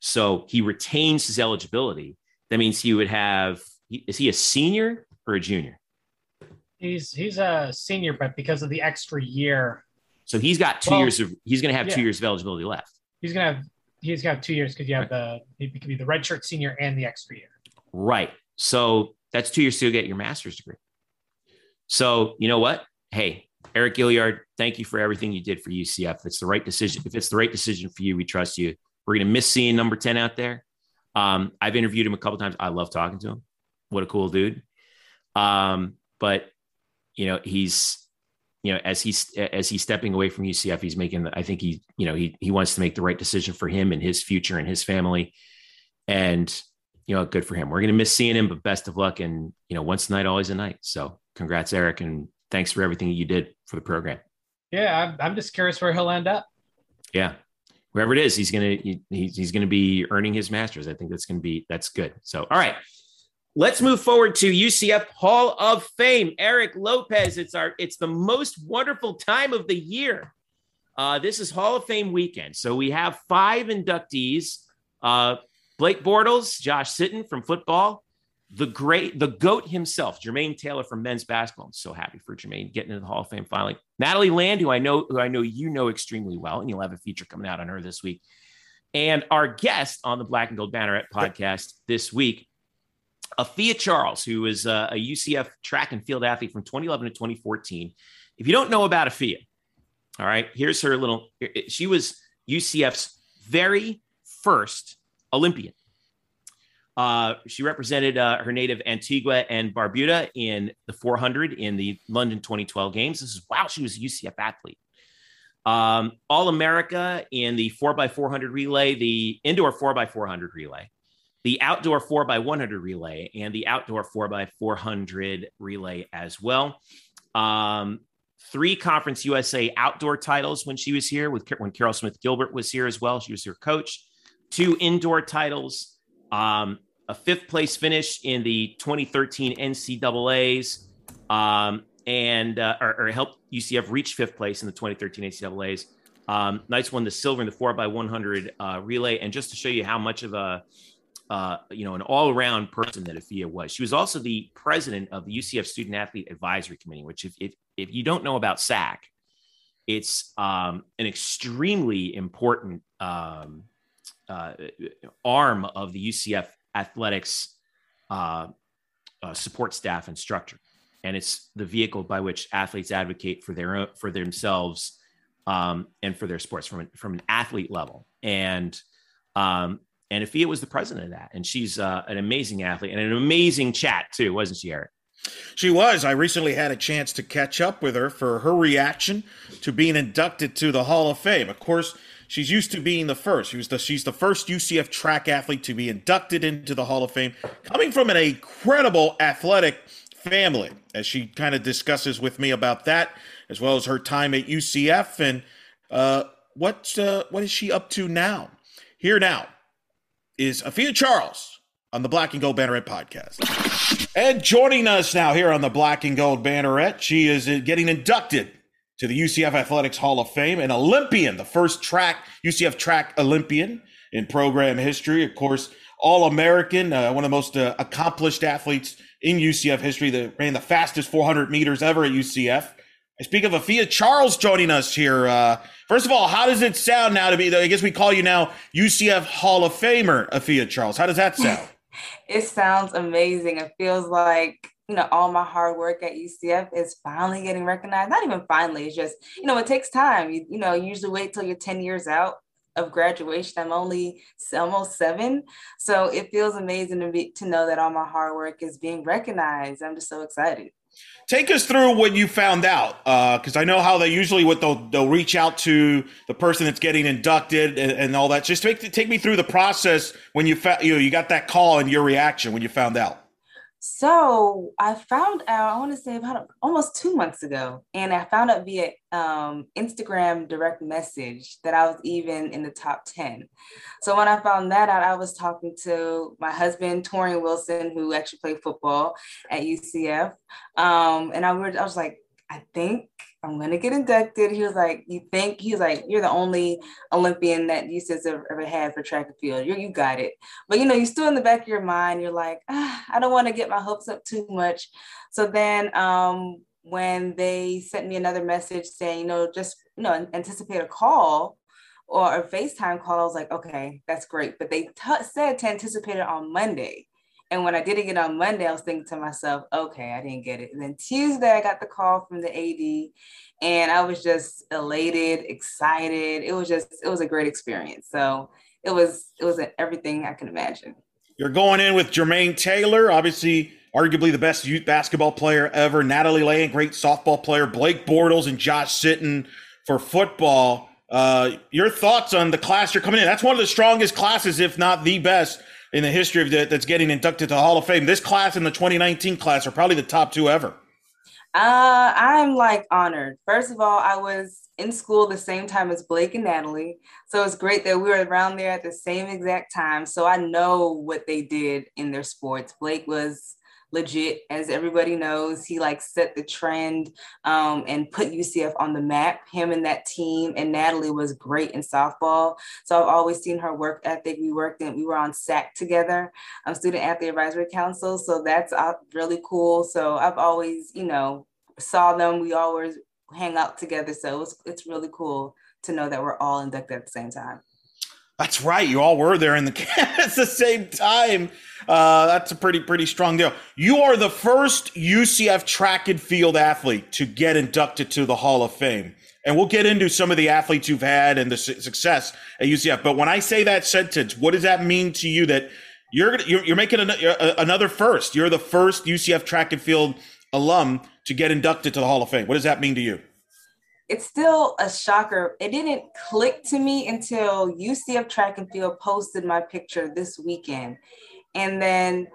so he retains his eligibility. That means he would have. Is he a senior or a junior? He's he's a senior, but because of the extra year, So he's got two Well, years of. He's going to have two years of eligibility left. he's gonna have he's have two years because you have the he could be the redshirt senior and the extra year. Right. So that's two years to get your master's degree. So you know what? Hey, Eriq Gilliard, thank you for everything you did for UCF. If it's the right decision, if it's the right decision for you, we trust you. We're gonna miss seeing number 10 out there. Um, I've interviewed him a couple times. I love talking to him. What a cool dude. Um, but you know, he's you know, as he's as he's stepping away from UCF, he's making the, I think he, you know, he he wants to make the right decision for him and his future and his family. And you know, good for him. We're going to miss seeing him, but best of luck. And, you know, once a Knight, always a Knight. So congrats, Eric. And thanks for everything you did for the program. Yeah, I'm, I'm just curious where he'll end up. Yeah. Wherever it is, he's going to, he, he's, he's going to be earning his master's. I think that's going to be, that's good. So, all right, let's move forward to UCF Hall of Fame. Eric Lopez. It's our, it's the most wonderful time of the year. Uh, this is Hall of Fame weekend. So we have five inductees. Uh, Blake Bortles, Josh Sitton from football, the great, the GOAT himself, Jermaine Taylor from men's basketball. I'm so happy for Jermaine getting into the Hall of Fame finally. Natalie Land, who I know, who I know you know extremely well, and you'll have a feature coming out on her this week. And our guest on the Black and Gold Banneret podcast this week, Afia Charles, who is a, a UCF track and field athlete from 2011 to 2014. If you don't know about Afia, all right, here's her little. She was UCF's very first Olympian. Uh, she represented uh, her native Antigua and Barbuda in the 400 in the London 2012 games. This is wow, she was a UCF athlete. Um, All America in the 4x400 relay, the indoor 4x400 relay, the outdoor 4x100 relay, and the outdoor 4x400 relay as well. Um, three Conference USA outdoor titles when she was here, with when Caryl Smith Gilbert was here as well. She was her coach. Two indoor titles, um, a fifth place finish in the 2013 NCAA's, um, and uh, or, or, helped UCF reach fifth place in the 2013 NCAA's. Um, Knights won the silver in the four by 100 uh, relay, and just to show you how much of a uh, you know an all around person that Afia was, she was also the president of the UCF Student Athlete Advisory Committee. Which, if if, if you don't know about SAC, it's um, an extremely important um, uh, arm of the UCF athletics uh, uh, support staff and structure, and it's the vehicle by which athletes advocate for their own, for themselves um, and for their sports from an, from an athlete level. And um, and Afia was the president of that, and she's uh, an amazing athlete and an amazing chat too, wasn't she, Eric? She was. I recently had a chance to catch up with her for her reaction to being inducted to the Hall of Fame. Of course, she's used to being the first. She was the, she's the first UCF track athlete to be inducted into the Hall of Fame, coming from an incredible athletic family, as she kind of discusses with me about that, as well as her time at UCF and uh, what uh, what is she up to now? Here now is Afia Charles on the Black and Gold Banneret podcast. And joining us now here on the Black and Gold Banneret, she is getting inducted to the UCF Athletics Hall of Fame, an Olympian, the first track UCF track Olympian in program history. Of course, All American, uh, one of the most uh, accomplished athletes in UCF history that ran the fastest 400 meters ever at UCF. I speak of Afia Charles joining us here. Uh, first of all, how does it sound now to be? I guess we call you now UCF Hall of Famer, Afia Charles. How does that sound? it sounds amazing. It feels like you know, all my hard work at UCF is finally getting recognized. Not even finally, it's just, you know, it takes time. You, you know, you usually wait till you're 10 years out of graduation. I'm only almost seven. So it feels amazing to be to know that all my hard work is being recognized. I'm just so excited. Take us through what you found out, because uh, I know how they usually what they'll they'll reach out to the person that's getting inducted and, and all that. Just take take me through the process when you fa- you know, you got that call and your reaction when you found out. So I found out, I want to say about almost two months ago, and I found out via um, Instagram direct message that I was even in the top 10. So when I found that out, I was talking to my husband, Torian Wilson, who actually played football at UCF. Um, and I, I was like, I think I'm gonna get inducted. He was like, You think? He was like, You're the only Olympian that you ever, ever had for track and field. You you got it. But you know, you're still in the back of your mind, you're like, ah, I don't want to get my hopes up too much. So then um when they sent me another message saying, you know, just you know, anticipate a call or a FaceTime call, I was like, okay, that's great. But they t- said to anticipate it on Monday. And when I didn't get on Monday, I was thinking to myself, okay, I didn't get it. And then Tuesday, I got the call from the AD and I was just elated, excited. It was just, it was a great experience. So it was, it was everything I can imagine. You're going in with Jermaine Taylor, obviously, arguably the best youth basketball player ever. Natalie Lane, great softball player. Blake Bortles and Josh Sitton for football. Uh, your thoughts on the class you're coming in? That's one of the strongest classes, if not the best in the history of the, that's getting inducted to the Hall of Fame. This class and the 2019 class are probably the top two ever. Uh, I'm like honored. First of all, I was in school the same time as Blake and Natalie. So it's great that we were around there at the same exact time. So I know what they did in their sports. Blake was legit, as everybody knows. He like set the trend um, and put UCF on the map. Him and that team, and Natalie was great in softball. So I've always seen her work ethic. We worked and we were on SAC together, um, Student Athlete Advisory Council. So that's uh, really cool. So I've always, you know, saw them. We always hang out together. So it's really cool to know that we're all inducted at the same time. That's right. You all were there in the at the same time. Uh, that's a pretty pretty strong deal. You are the first UCF track and field athlete to get inducted to the Hall of Fame. And we'll get into some of the athletes you've had and the su- success at UCF. But when I say that sentence, what does that mean to you that You're you're, you're making an, you're, uh, another first. You're the first UCF track and field alum to get inducted to the Hall of Fame. What does that mean to you? It's still a shocker. It didn't click to me until UCF track and field posted my picture this weekend. And then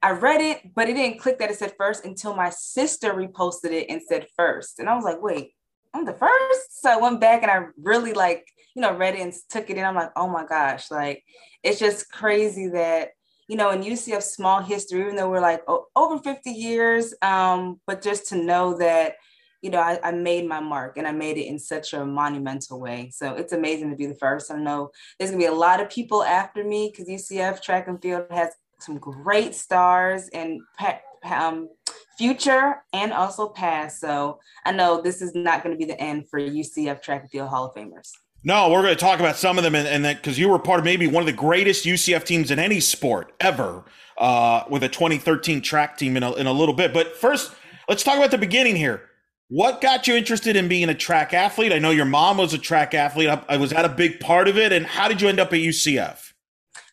I read it, but it didn't click that it said first until my sister reposted it and said first. And I was like, wait, I'm the first. So I went back and I really like, you know, read it and took it in. I'm like, oh my gosh, like it's just crazy that, you know, in UCF small history, even though we're like oh, over 50 years, um, but just to know that, you know, I, I, made my mark and I made it in such a monumental way. So it's amazing to be the first. I know there's gonna be a lot of people after me because UCF track and field has some great stars and um, future and also past. So I know this is not going to be the end for UCF track and field Hall of Famers. No, we're going to talk about some of them, and, that because you were part of maybe one of the greatest UCF teams in any sport ever, uh, with a 2013 track team in a, in a little bit. But first, let's talk about the beginning here. What got you interested in being a track athlete? I know your mom was a track athlete. I, was that a big part of it, and how did you end up at UCF?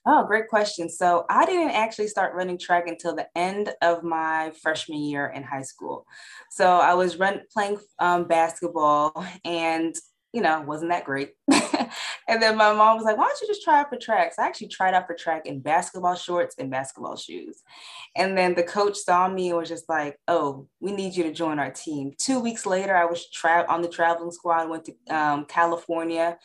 Oh, great question. So I didn't actually start running track until the end of my freshman year in high school. So I was run, playing um, basketball and you know, wasn't that great. and then my mom was like, why don't you just try out for track? So I actually tried out for track in basketball shorts and basketball shoes. And then the coach saw me and was just like, oh, we need you to join our team. Two weeks later, I was tra- on the traveling squad, went to um, California.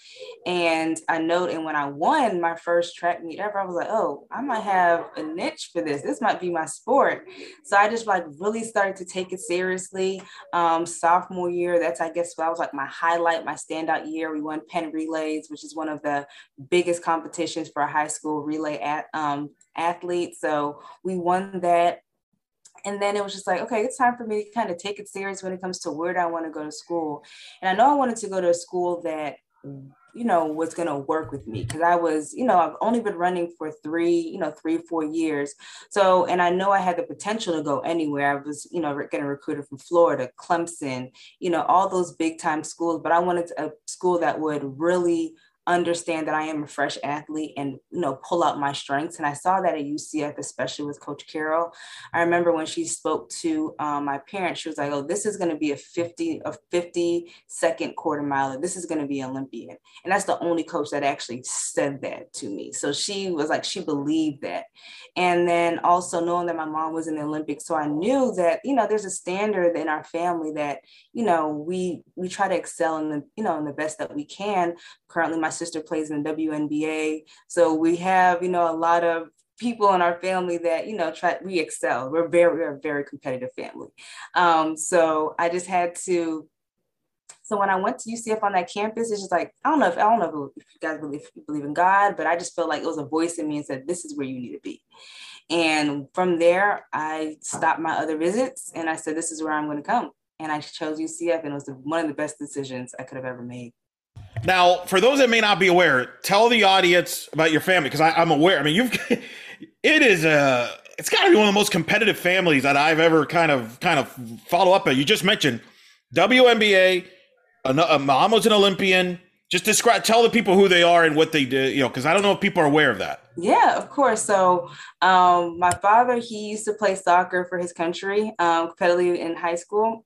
And I noted, and when I won my first track meet ever, I was like, oh, I might have a niche for this. This might be my sport. So I just like really started to take it seriously. Um, sophomore year, that's, I guess, that was like my highlight, my stand standout year. We won Penn Relays, which is one of the biggest competitions for a high school relay at, um, athlete. So we won that. And then it was just like, okay, it's time for me to kind of take it serious when it comes to where do I want to go to school. And I know I wanted to go to a school that you know, was going to work with me because I was, you know, I've only been running for three, you know, three, four years. So, and I know I had the potential to go anywhere. I was, you know, getting recruited from Florida, Clemson, you know, all those big time schools, but I wanted a school that would really understand that I am a fresh athlete and you know pull out my strengths. And I saw that at UCF, especially with Coach Caryl. I remember when she spoke to um, my parents, she was like, "Oh, this is going to be a 50 a 50 second quarter mile. This is going to be Olympian." And that's the only coach that actually said that to me. So she was like, she believed that. And then also knowing that my mom was in the Olympics, so I knew that you know there's a standard in our family that you know we we try to excel in the you know in the best that we can. Currently, my sister plays in the WNBA. So we have, you know, a lot of people in our family that you know try we excel. We're very we're a very competitive family. Um, so i just had to so when i went to ucf on that campus it's just like i don't know if i don't know if you guys believe, believe in god but i just felt like it was a voice in me and said this is where you need to be. And from there i stopped my other visits and i said this is where i'm going to come. And i chose ucf and it was one of the best decisions i could have ever made now, for those that may not be aware, tell the audience about your family because I'm aware. I mean, you've it is a it's got to be one of the most competitive families that I've ever kind of kind of follow up. At you just mentioned WNBA, a, a mom was an Olympian. Just describe, tell the people who they are and what they do. You know, because I don't know if people are aware of that. Yeah, of course. So, um, my father he used to play soccer for his country um, competitively in high school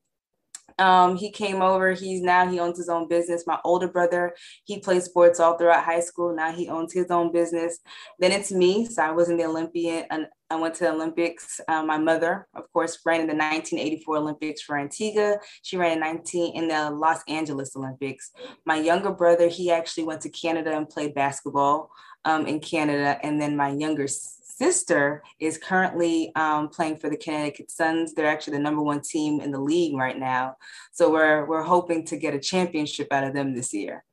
um, he came over. He's now he owns his own business. My older brother, he played sports all throughout high school. Now he owns his own business. Then it's me. So I was in the Olympian. And I went to the Olympics. Um, my mother, of course, ran in the 1984 Olympics for Antigua. She ran in 19 in the Los Angeles Olympics. My younger brother, he actually went to Canada and played basketball um, in Canada. And then my younger sister is currently um, playing for the Connecticut Suns. They're actually the number one team in the league right now. So we're we're hoping to get a championship out of them this year.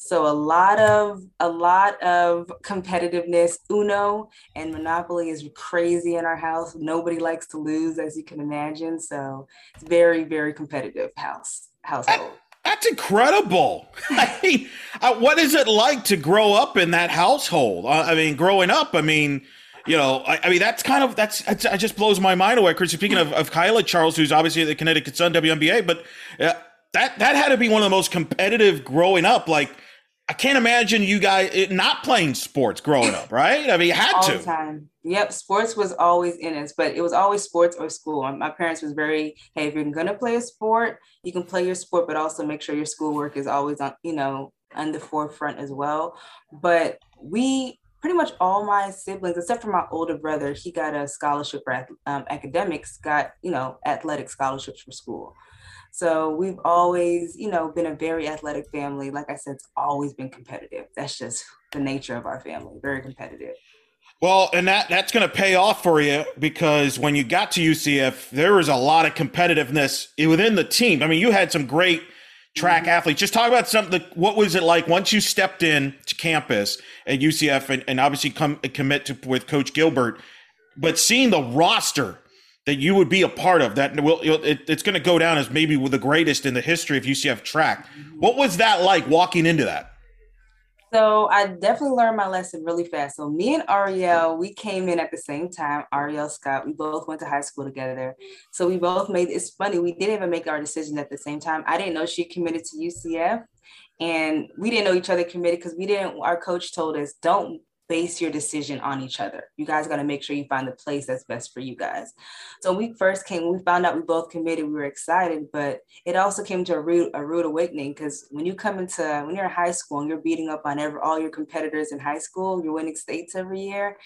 So a lot of a lot of competitiveness. Uno and Monopoly is crazy in our house. Nobody likes to lose, as you can imagine. So it's very very competitive house household. That's incredible. I mean, uh, what is it like to grow up in that household? Uh, I mean, growing up, I mean, you know, I, I, mean, that's kind of that's it just blows my mind away. Chris, speaking of, of Kaila Charles, who's obviously the Connecticut Sun WNBA, but uh, that that had to be one of the most competitive growing up. Like, I can't imagine you guys not playing sports growing up, right? I mean, you had all to. the time. Yep, sports was always in us, but it was always sports or school. My parents was very, hey, if you're gonna play a sport, you can play your sport, but also make sure your schoolwork is always on, you know, on the forefront as well. But we pretty much all my siblings, except for my older brother, he got a scholarship for um, academics, got you know athletic scholarships for school. So we've always, you know, been a very athletic family. Like I said, it's always been competitive. That's just the nature of our family, very competitive. Well, and that that's going to pay off for you because when you got to UCF, there was a lot of competitiveness within the team. I mean, you had some great track mm-hmm. athletes. Just talk about something. What was it like once you stepped in to campus at UCF and, and obviously come commit to with Coach Gilbert, but seeing the roster that you would be a part of that will it, it's going to go down as maybe the greatest in the history of UCF track. What was that like walking into that? So I definitely learned my lesson really fast. So me and Aurieyall, we came in at the same time. Aurieyall Scott, we both went to high school together. So we both made. It's funny we didn't even make our decision at the same time. I didn't know she committed to UCF, and we didn't know each other committed because we didn't. Our coach told us don't base your decision on each other. You guys got to make sure you find the place that's best for you guys. So when we first came, when we found out we both committed, we were excited, but it also came to a rude, a rude awakening because when you come into, when you're in high school and you're beating up on every, all your competitors in high school, you're winning states every year.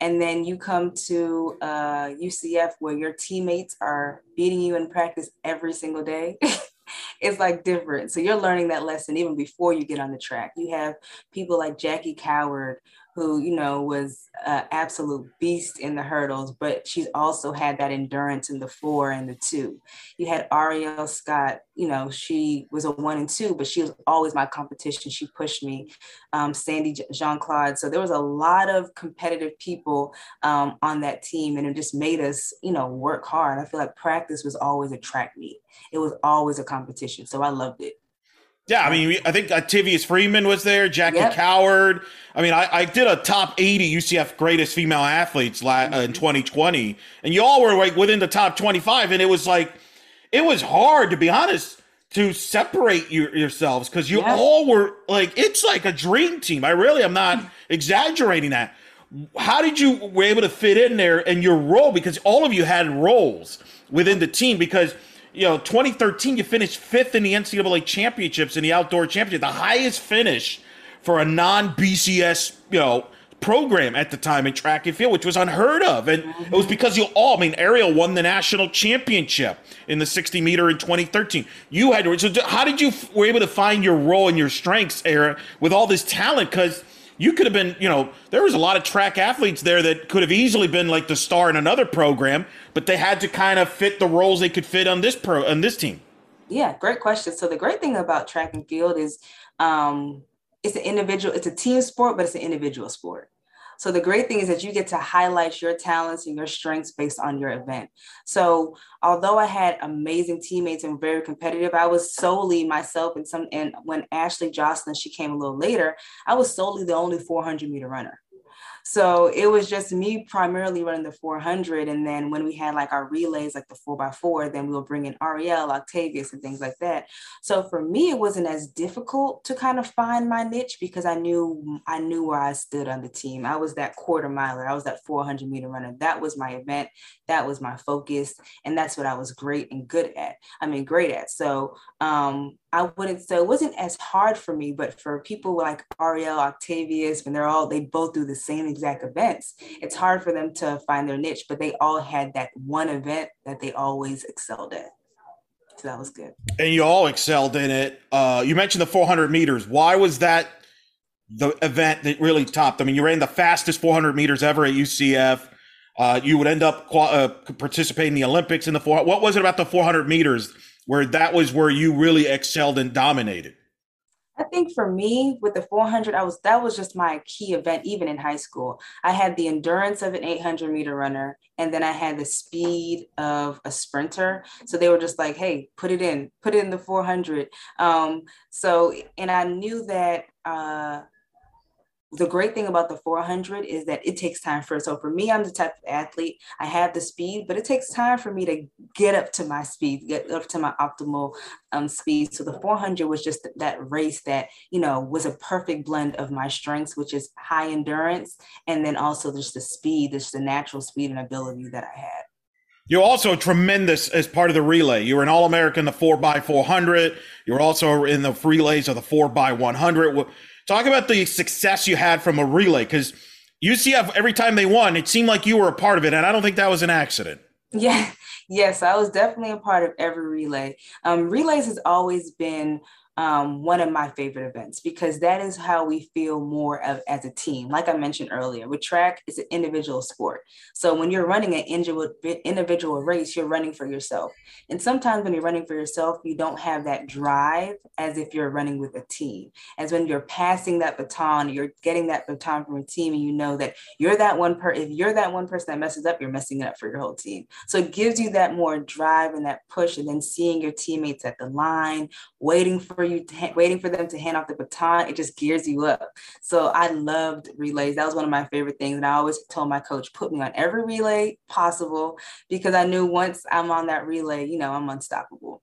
And then you come to uh, UCF where your teammates are beating you in practice every single day. it's like different. So you're learning that lesson even before you get on the track. You have people like Jackie Coward who, you know, was an absolute beast in the hurdles, but she's also had that endurance in the four and the two. You had Aurieyall Scott, you know, she was a one and two, but she was always my competition. She pushed me. Um, Sandy Jean Claude. So there was a lot of competitive people um, on that team, and it just made us, you know, work hard. I feel like practice was always a track meet, it was always a competition. So I loved it. Yeah, I mean, I think Tivius Freeman was there, Jackie yep. Coward. I mean, I, I, did a top 80 UCF greatest female athletes la- uh, in 2020, and you all were like within the top 25, and it was like, it was hard to be honest to separate you, yourselves because you yep. all were like, it's like a dream team. I really am not exaggerating that. How did you were able to fit in there and your role? Because all of you had roles within the team because – you know, 2013, you finished fifth in the NCAA championships in the outdoor championship, the highest finish for a non BCS, you know, program at the time in track and field, which was unheard of. And it was because you all, I mean, Aurieyall won the national championship in the 60 meter in 2013. You had so how did you were able to find your role and your strengths, Era, with all this talent? Because you could have been, you know, there was a lot of track athletes there that could have easily been like the star in another program, but they had to kind of fit the roles they could fit on this pro on this team. Yeah, great question. So the great thing about track and field is um, it's an individual, it's a team sport, but it's an individual sport. So the great thing is that you get to highlight your talents and your strengths based on your event. So although I had amazing teammates and very competitive, I was solely myself and some and when Ashley Jocelyn, she came a little later, I was solely the only 400 meter runner. So it was just me primarily running the 400. And then when we had like our relays, like the four by four, then we'll bring in Aurieyall, Octavious, and things like that. So for me, it wasn't as difficult to kind of find my niche because I knew I knew where I stood on the team. I was that quarter miler. I was that 400 meter runner. That was my event. That was my focus. And that's what I was great and good at. I mean, great at. So um, I wouldn't say it wasn't as hard for me, but for people like Aurieyall, Octavious, when they're all they both do the same exact events, it's hard for them to find their niche, but they all had that one event that they always excelled at. So that was good. And you all excelled in it. Uh, you mentioned the 400 meters. Why was that the event that really topped? I mean, you ran the fastest 400 meters ever at UCF. Uh, you would end up uh, participating in the Olympics in the four. What was it about the 400 meters where that was where you really excelled and dominated? I think for me with the 400, I was that was just my key event even in high school. I had the endurance of an 800 meter runner, and then I had the speed of a sprinter. So they were just like, "Hey, put it in, put it in the 400." Um, so, and I knew that uh, the great thing about the 400 is that it takes time for so for me i'm the type of athlete i have the speed but it takes time for me to get up to my speed get up to my optimal um, speed so the 400 was just that race that you know was a perfect blend of my strengths which is high endurance and then also just the speed just the natural speed and ability that i had you're also tremendous as part of the relay. You were an All American, the 4x400. You were also in the relays of the 4x100. Talk about the success you had from a relay because UCF, every time they won, it seemed like you were a part of it. And I don't think that was an accident. Yeah, yes, I was definitely a part of every relay. Um, relays has always been um, one of my favorite events because that is how we feel more of as a team. Like I mentioned earlier, with track, it's an individual sport. So when you're running an individual race, you're running for yourself. And sometimes when you're running for yourself, you don't have that drive as if you're running with a team. As when you're passing that baton, you're getting that baton from a team, and you know that you're that one per. If you're that one person that messes up, you're messing it up for your whole team. So it gives you that more drive and that push, and then seeing your teammates at the line, waiting for you waiting for them to hand off the baton, it just gears you up. So I loved relays. That was one of my favorite things. And I always told my coach, put me on every relay possible because I knew once I'm on that relay, you know, I'm unstoppable.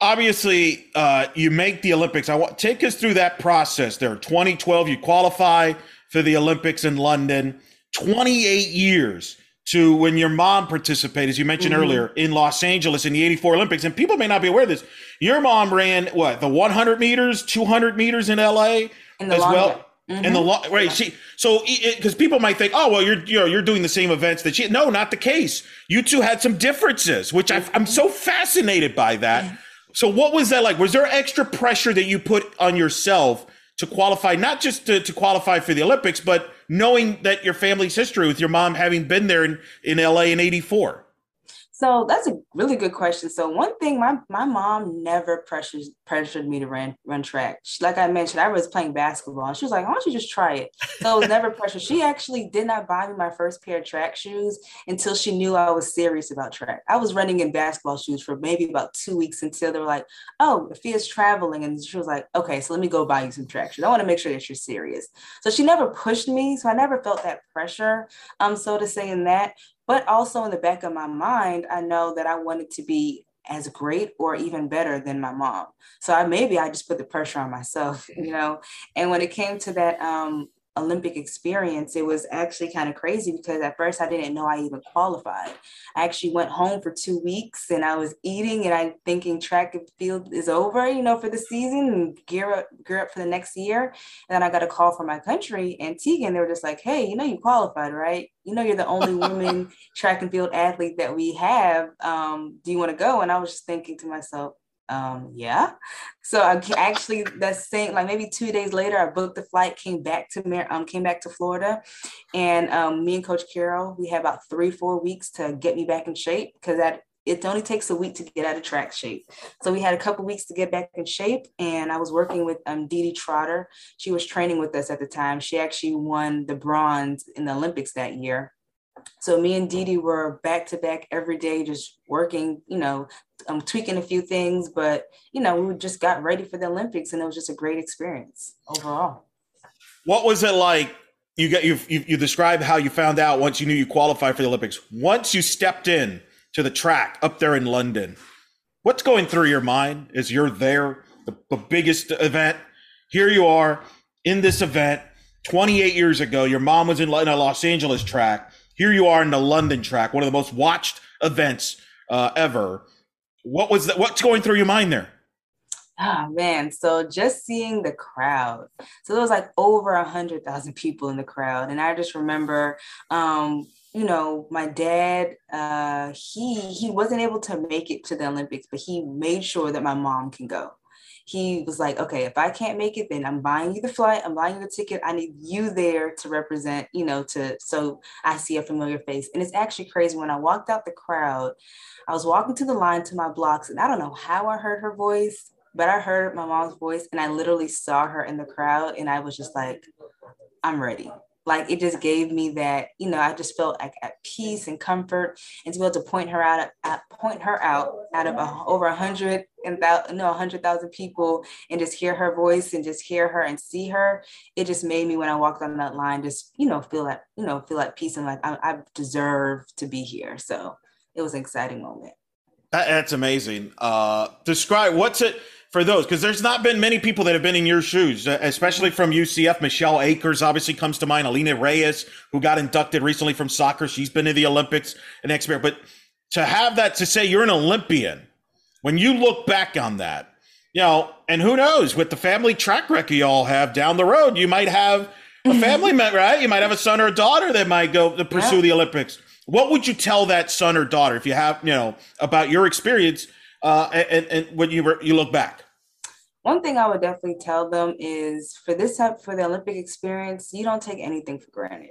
Obviously, uh, you make the Olympics. I want take us through that process. There, 2012, you qualify for the Olympics in London. 28 years to when your mom participated, as you mentioned mm-hmm. earlier, in Los Angeles in the 84 Olympics. And people may not be aware of this. Your mom ran what, the 100 meters, 200 meters in LA in as well? Mm-hmm. And the long, right? She so because people might think, oh well, you're you know you're doing the same events that she. No, not the case. You two had some differences, which i am so fascinated by that. So what was that like? Was there extra pressure that you put on yourself to qualify, not just to, to qualify for the Olympics, but knowing that your family's history with your mom having been there in, in LA in 84? So that's a really good question. So one thing, my my mom never pressures pressured me to run run track. She, like I mentioned, I was playing basketball, and she was like, "Why don't you just try it?" So it was never pressure. She actually did not buy me my first pair of track shoes until she knew I was serious about track. I was running in basketball shoes for maybe about two weeks until they were like, "Oh, Afia's traveling," and she was like, "Okay, so let me go buy you some track shoes. I want to make sure that you're serious." So she never pushed me, so I never felt that pressure, um, so to say in that. But also in the back of my mind, I know that I wanted to be as great or even better than my mom. So I maybe I just put the pressure on myself, you know. And when it came to that um, Olympic experience, it was actually kind of crazy because at first I didn't know I even qualified. I actually went home for two weeks and I was eating and I'm thinking track and field is over, you know, for the season and gear up, gear up for the next year. And then I got a call from my country, Antigua, and they were just like, hey, you know, you qualified, right? You know, you're the only woman track and field athlete that we have. Um, do you want to go? And I was just thinking to myself, um, yeah. So I actually that same like maybe two days later, I booked the flight, came back to um came back to Florida, and um, me and Coach Caryl, we had about three four weeks to get me back in shape because that it only takes a week to get out of track shape. So we had a couple weeks to get back in shape, and I was working with um, Dee Dee Trotter. She was training with us at the time. She actually won the bronze in the Olympics that year. So me and Dee were back to back every day, just working, you know, um, tweaking a few things, but you know, we just got ready for the Olympics, and it was just a great experience overall. What was it like? You got you you, you described how you found out once you knew you qualified for the Olympics. Once you stepped in to the track up there in London, what's going through your mind as you're there, the, the biggest event? Here you are in this event. 28 years ago, your mom was in a Los Angeles track here you are in the London track, one of the most watched events uh, ever. What was that? What's going through your mind there? Oh man, so just seeing the crowd. So there was like over a hundred thousand people in the crowd. And I just remember um, you know, my dad, uh, he he wasn't able to make it to the Olympics, but he made sure that my mom can go he was like, okay, if I can't make it, then I'm buying you the flight, I'm buying you the ticket. I need you there to represent, you know, to so I see a familiar face. And it's actually crazy. When I walked out the crowd, I was walking to the line to my blocks, and I don't know how I heard her voice, but I heard my mom's voice, and I literally saw her in the crowd, and I was just like, I'm ready like it just gave me that you know i just felt like at peace and comfort and to be able to point her out at, point her out out of a, over a hundred and that you know 100,000 people and just hear her voice and just hear her and see her it just made me when I walked on that line just you know feel like you know feel like peace and like I, I deserve to be here. So it was an exciting moment. That, that's amazing. Uh describe what's it for those because there's not been many people that have been in your shoes, uh, especially from UCF. Michelle Akers obviously comes to mind. Aline Reis, who got inducted recently from soccer, she's been to the Olympics an expert. But to have that to say you're an Olympian, when you look back on that, you know, and who knows with the family track record you all have down the road, you might have a family member, right? You might have a son or a daughter that might go to pursue yeah. the Olympics. What would you tell that son or daughter if you have, you know, about your experience? Uh, and, and when you were you look back? One thing I would definitely tell them is for this type for the Olympic experience, you don't take anything for granted.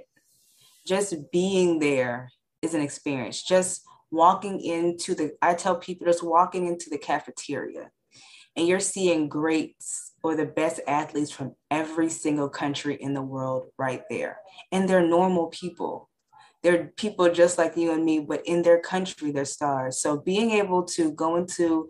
Just being there is an experience. Just walking into the, I tell people just walking into the cafeteria and you're seeing greats or the best athletes from every single country in the world right there. And they're normal people they're people just like you and me, but in their country, they're stars. So being able to go into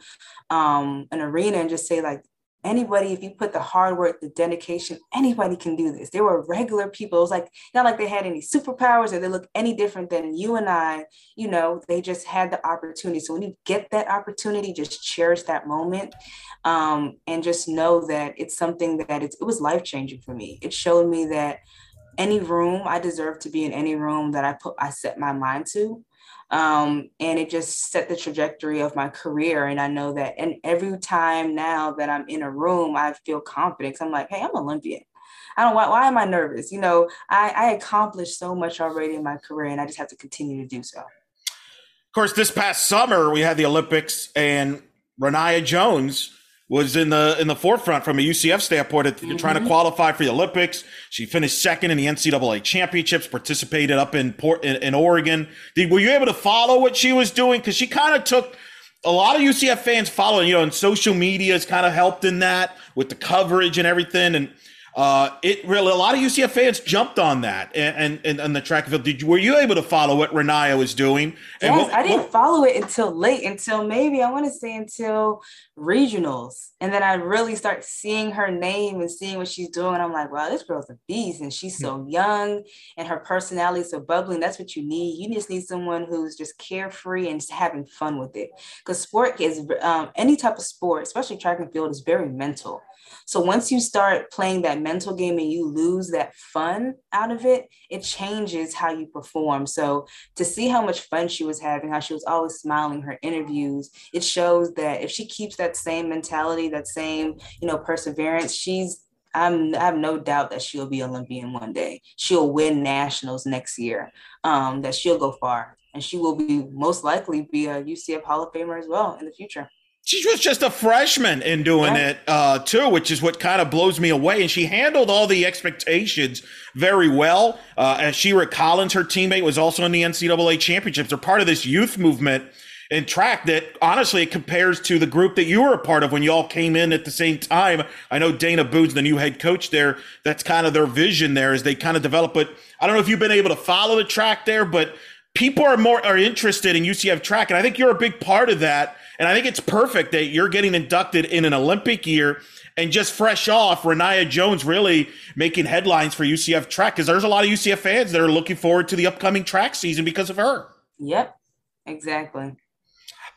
um, an arena and just say like, anybody, if you put the hard work, the dedication, anybody can do this. They were regular people. It was like not like they had any superpowers or they look any different than you and I. You know, they just had the opportunity. So when you get that opportunity, just cherish that moment, um, and just know that it's something that it's, it was life changing for me. It showed me that any room i deserve to be in any room that i put i set my mind to um, and it just set the trajectory of my career and i know that and every time now that i'm in a room i feel confident i'm like hey i'm olympian I don't why, why am I nervous? You know, I, I accomplished so much already in my career and I just have to continue to do so. Of course, this past summer we had the Olympics and Rayniah Jones was in the in the forefront from a UCF standpoint. Mm-hmm. Trying to mm-hmm. qualify for the Olympics, she finished second in the NCAA championships. Participated up in Port in, in Oregon. Did, were you able to follow what she was doing? Because she kind of took a lot of UCF fans following. You know, and social media has kind of helped in that with the coverage and everything. And uh, it really a lot of UCF fans jumped on that and and, and the track and field. Did you, were you able to follow what Rayniah was doing? yes, what, I didn't what, follow it until late, until maybe I want to say until regionals, and then I really start seeing her name and seeing what she's doing. I'm like, wow, this girl's a beast, and she's so young, and her personality is so bubbling. That's what you need. You just need someone who's just carefree and just having fun with it. Because sport is um, any type of sport, especially track and field, is very mental so once you start playing that mental game and you lose that fun out of it, it changes how you perform. So to see how much fun she was having, how she was always smiling her interviews, it shows that if she keeps that same mentality, that same, you know, perseverance, she's I'm, I have no doubt that she'll be Olympian one day. She'll win nationals next year. Um, that she'll go far, and she will be most likely be a UCF Hall of Famer as well in the future she was just a freshman in doing yeah. it uh, too, which is what kind of blows me away. And she handled all the expectations very well. Uh, and Shira Collins, her teammate, was also in the NCAA championships. They're part of this youth movement in track that honestly it compares to the group that you were a part of when you all came in at the same time. I know Dana Boone's the new head coach there. That's kind of their vision there as they kind of develop. it. I don't know if you've been able to follow the track there, but people are more are interested in UCF track, and I think you're a big part of that and I think it's perfect that you're getting inducted in an Olympic year and just fresh off, Rayniah Jones really making headlines for UCF track because there's a lot of UCF fans that are looking forward to the upcoming track season because of her. Yep, exactly.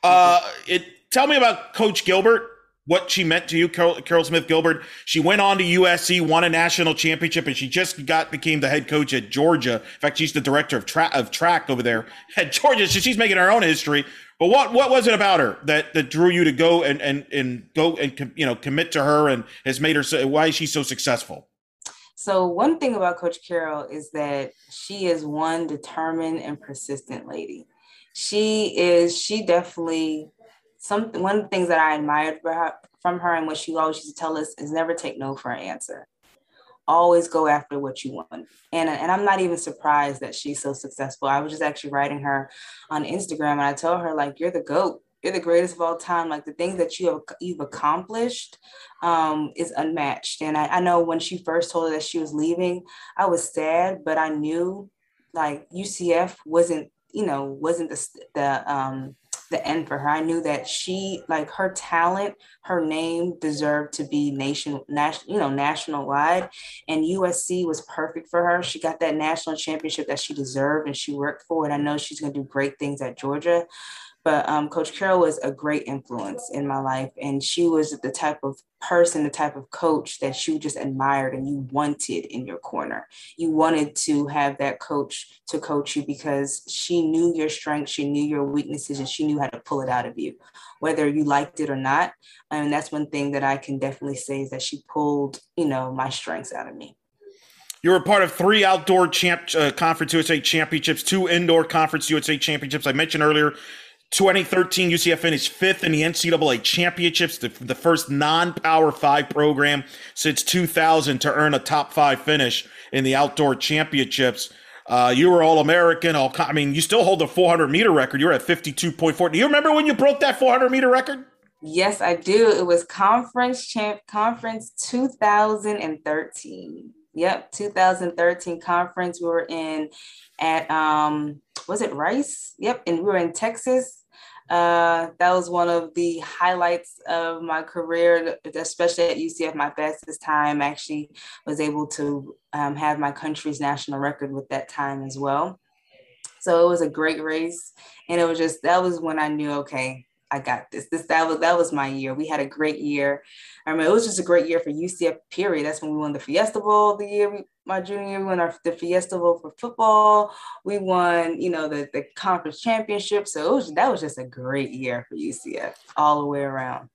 Uh, it tell me about Coach Gilbert. What she meant to you, Caryl, Caryl Smith Gilbert. She went on to USC, won a national championship, and she just got became the head coach at Georgia. In fact, she's the director of, tra- of track over there at Georgia. So she's making her own history. But what what was it about her that that drew you to go and and and go and you know commit to her and has made her so, why is she so successful? So one thing about Coach Caryl is that she is one determined and persistent lady. She is she definitely some one of the things that I admired from her and what she always used to tell us is never take no for an answer always go after what you want. And, and I'm not even surprised that she's so successful. I was just actually writing her on Instagram and I told her, like, you're the GOAT. You're the greatest of all time. Like the things that you have you've accomplished um, is unmatched. And I, I know when she first told her that she was leaving, I was sad, but I knew like UCF wasn't, you know, wasn't the the um, the end for her. I knew that she, like her talent, her name deserved to be nation, national, you know, national wide. And USC was perfect for her. She got that national championship that she deserved and she worked for. And I know she's going to do great things at Georgia. But um, Coach Caryl was a great influence in my life. And she was the type of person, the type of coach that you just admired and you wanted in your corner. You wanted to have that coach to coach you because she knew your strengths, she knew your weaknesses, and she knew how to pull it out of you, whether you liked it or not. And that's one thing that I can definitely say is that she pulled, you know, my strengths out of me. You were part of three outdoor champ uh, conference USA championships, two indoor conference USA championships. I mentioned earlier 2013, UCF finished fifth in the NCAA championships, the, the first non Power Five program since 2000 to earn a top five finish in the outdoor championships. Uh, you were All American. All I mean, you still hold the 400 meter record. You were at 52.4. Do you remember when you broke that 400 meter record? Yes, I do. It was conference champ conference 2013. Yep, 2013 conference. We were in at um was it Rice? Yep, and we were in Texas uh, that was one of the highlights of my career, especially at UCF. My fastest time actually was able to um, have my country's national record with that time as well. So it was a great race, and it was just that was when I knew, okay, I got this. This that was that was my year. We had a great year. I mean, it was just a great year for UCF. Period. That's when we won the Fiesta Bowl the year we, my junior year. We won our, the Fiesta Bowl for football. We won, you know, the the conference championship. So it was that was just a great year for UCF all the way around.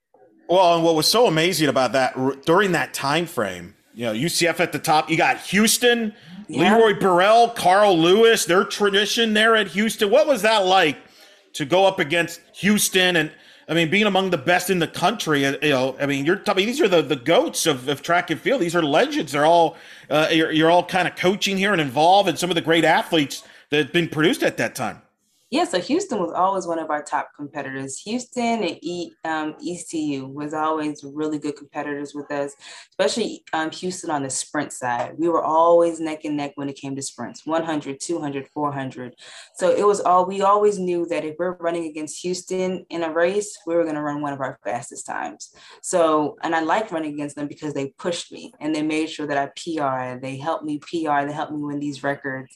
Well, and what was so amazing about that during that time frame, you know, UCF at the top. You got Houston, yeah. Leroy Burrell, Carl Lewis. Their tradition there at Houston. What was that like? To go up against Houston and I mean, being among the best in the country, uh, you know, I mean, you're talking. these are the, the goats of, of track and field. These are legends. They're all, uh, you're, you're all kind of coaching here and involved in some of the great athletes that have been produced at that time. Yeah, so Houston was always one of our top competitors. Houston and e, um, ECU was always really good competitors with us, especially um, Houston on the sprint side. We were always neck and neck when it came to sprints 100, 200, 400. So it was all, we always knew that if we're running against Houston in a race, we were going to run one of our fastest times. So, and I liked running against them because they pushed me and they made sure that I PR, they helped me PR, they helped me win these records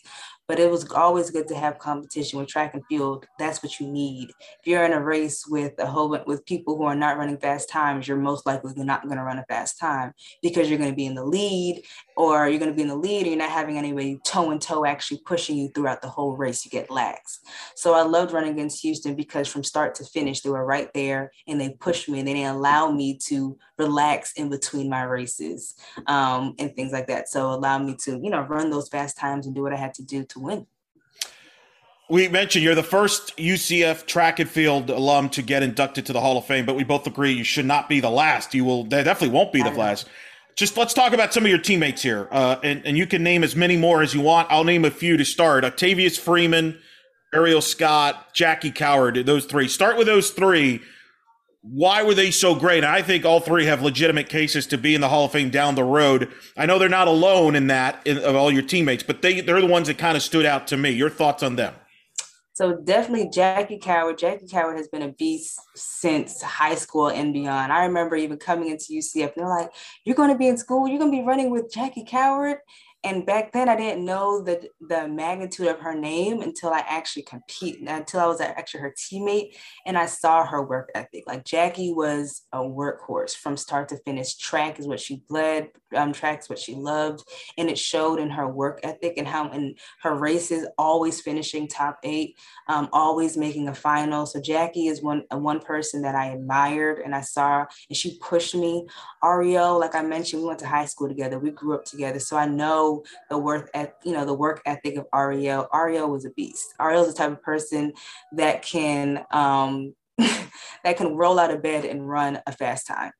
but it was always good to have competition with track and field. That's what you need. If you're in a race with a whole with people who are not running fast times, you're most likely not going to run a fast time because you're going to be in the lead or you're going to be in the lead and you're not having anybody toe and toe actually pushing you throughout the whole race. You get lax. So I loved running against Houston because from start to finish, they were right there and they pushed me and they didn't allow me to relax in between my races um, and things like that. So allow me to, you know, run those fast times and do what I had to do to win. We mentioned you're the first UCF track and field alum to get inducted to the Hall of Fame, but we both agree you should not be the last. You will, they definitely won't be the last just let's talk about some of your teammates here, uh, and, and you can name as many more as you want. I'll name a few to start: Octavious Freeman, Aurieyall Scott, Jackie Coward. Those three. Start with those three. Why were they so great? I think all three have legitimate cases to be in the Hall of Fame down the road. I know they're not alone in that in, of all your teammates, but they they're the ones that kind of stood out to me. Your thoughts on them? So definitely Jackie Coward. Jackie Coward has been a beast since high school and beyond. I remember even coming into UCF, and they're like, "You're going to be in school. You're going to be running with Jackie Coward." And back then I didn't know the the magnitude of her name until I actually compete until I was actually her teammate and I saw her work ethic. Like Jackie was a workhorse from start to finish. Track is what she bled. Um, track is what she loved, and it showed in her work ethic and how in her races always finishing top eight, um, always making a final. So Jackie is one one person that I admired and I saw, and she pushed me. Aurieyall, like I mentioned, we went to high school together. We grew up together, so I know the work at you know the work ethic of Aurieyall. Aurieyall was a beast. Aurieyall's the type of person that can um, that can roll out of bed and run a fast time.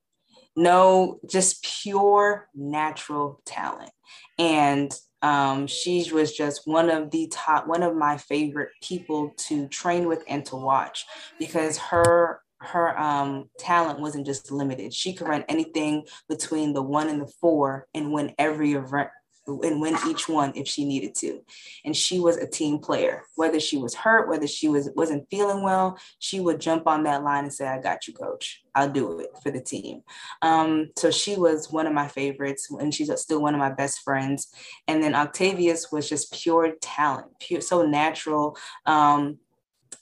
No, just pure natural talent. And um, she was just one of the top, one of my favorite people to train with and to watch because her her um, talent wasn't just limited. She could run anything between the one and the four and win every event and win each one if she needed to. And she was a team player. Whether she was hurt, whether she was wasn't feeling well, she would jump on that line and say, "I got you, coach. I'll do it for the team." Um, so she was one of my favorites, and she's still one of my best friends. And then Octavious was just pure talent, pure so natural. Um,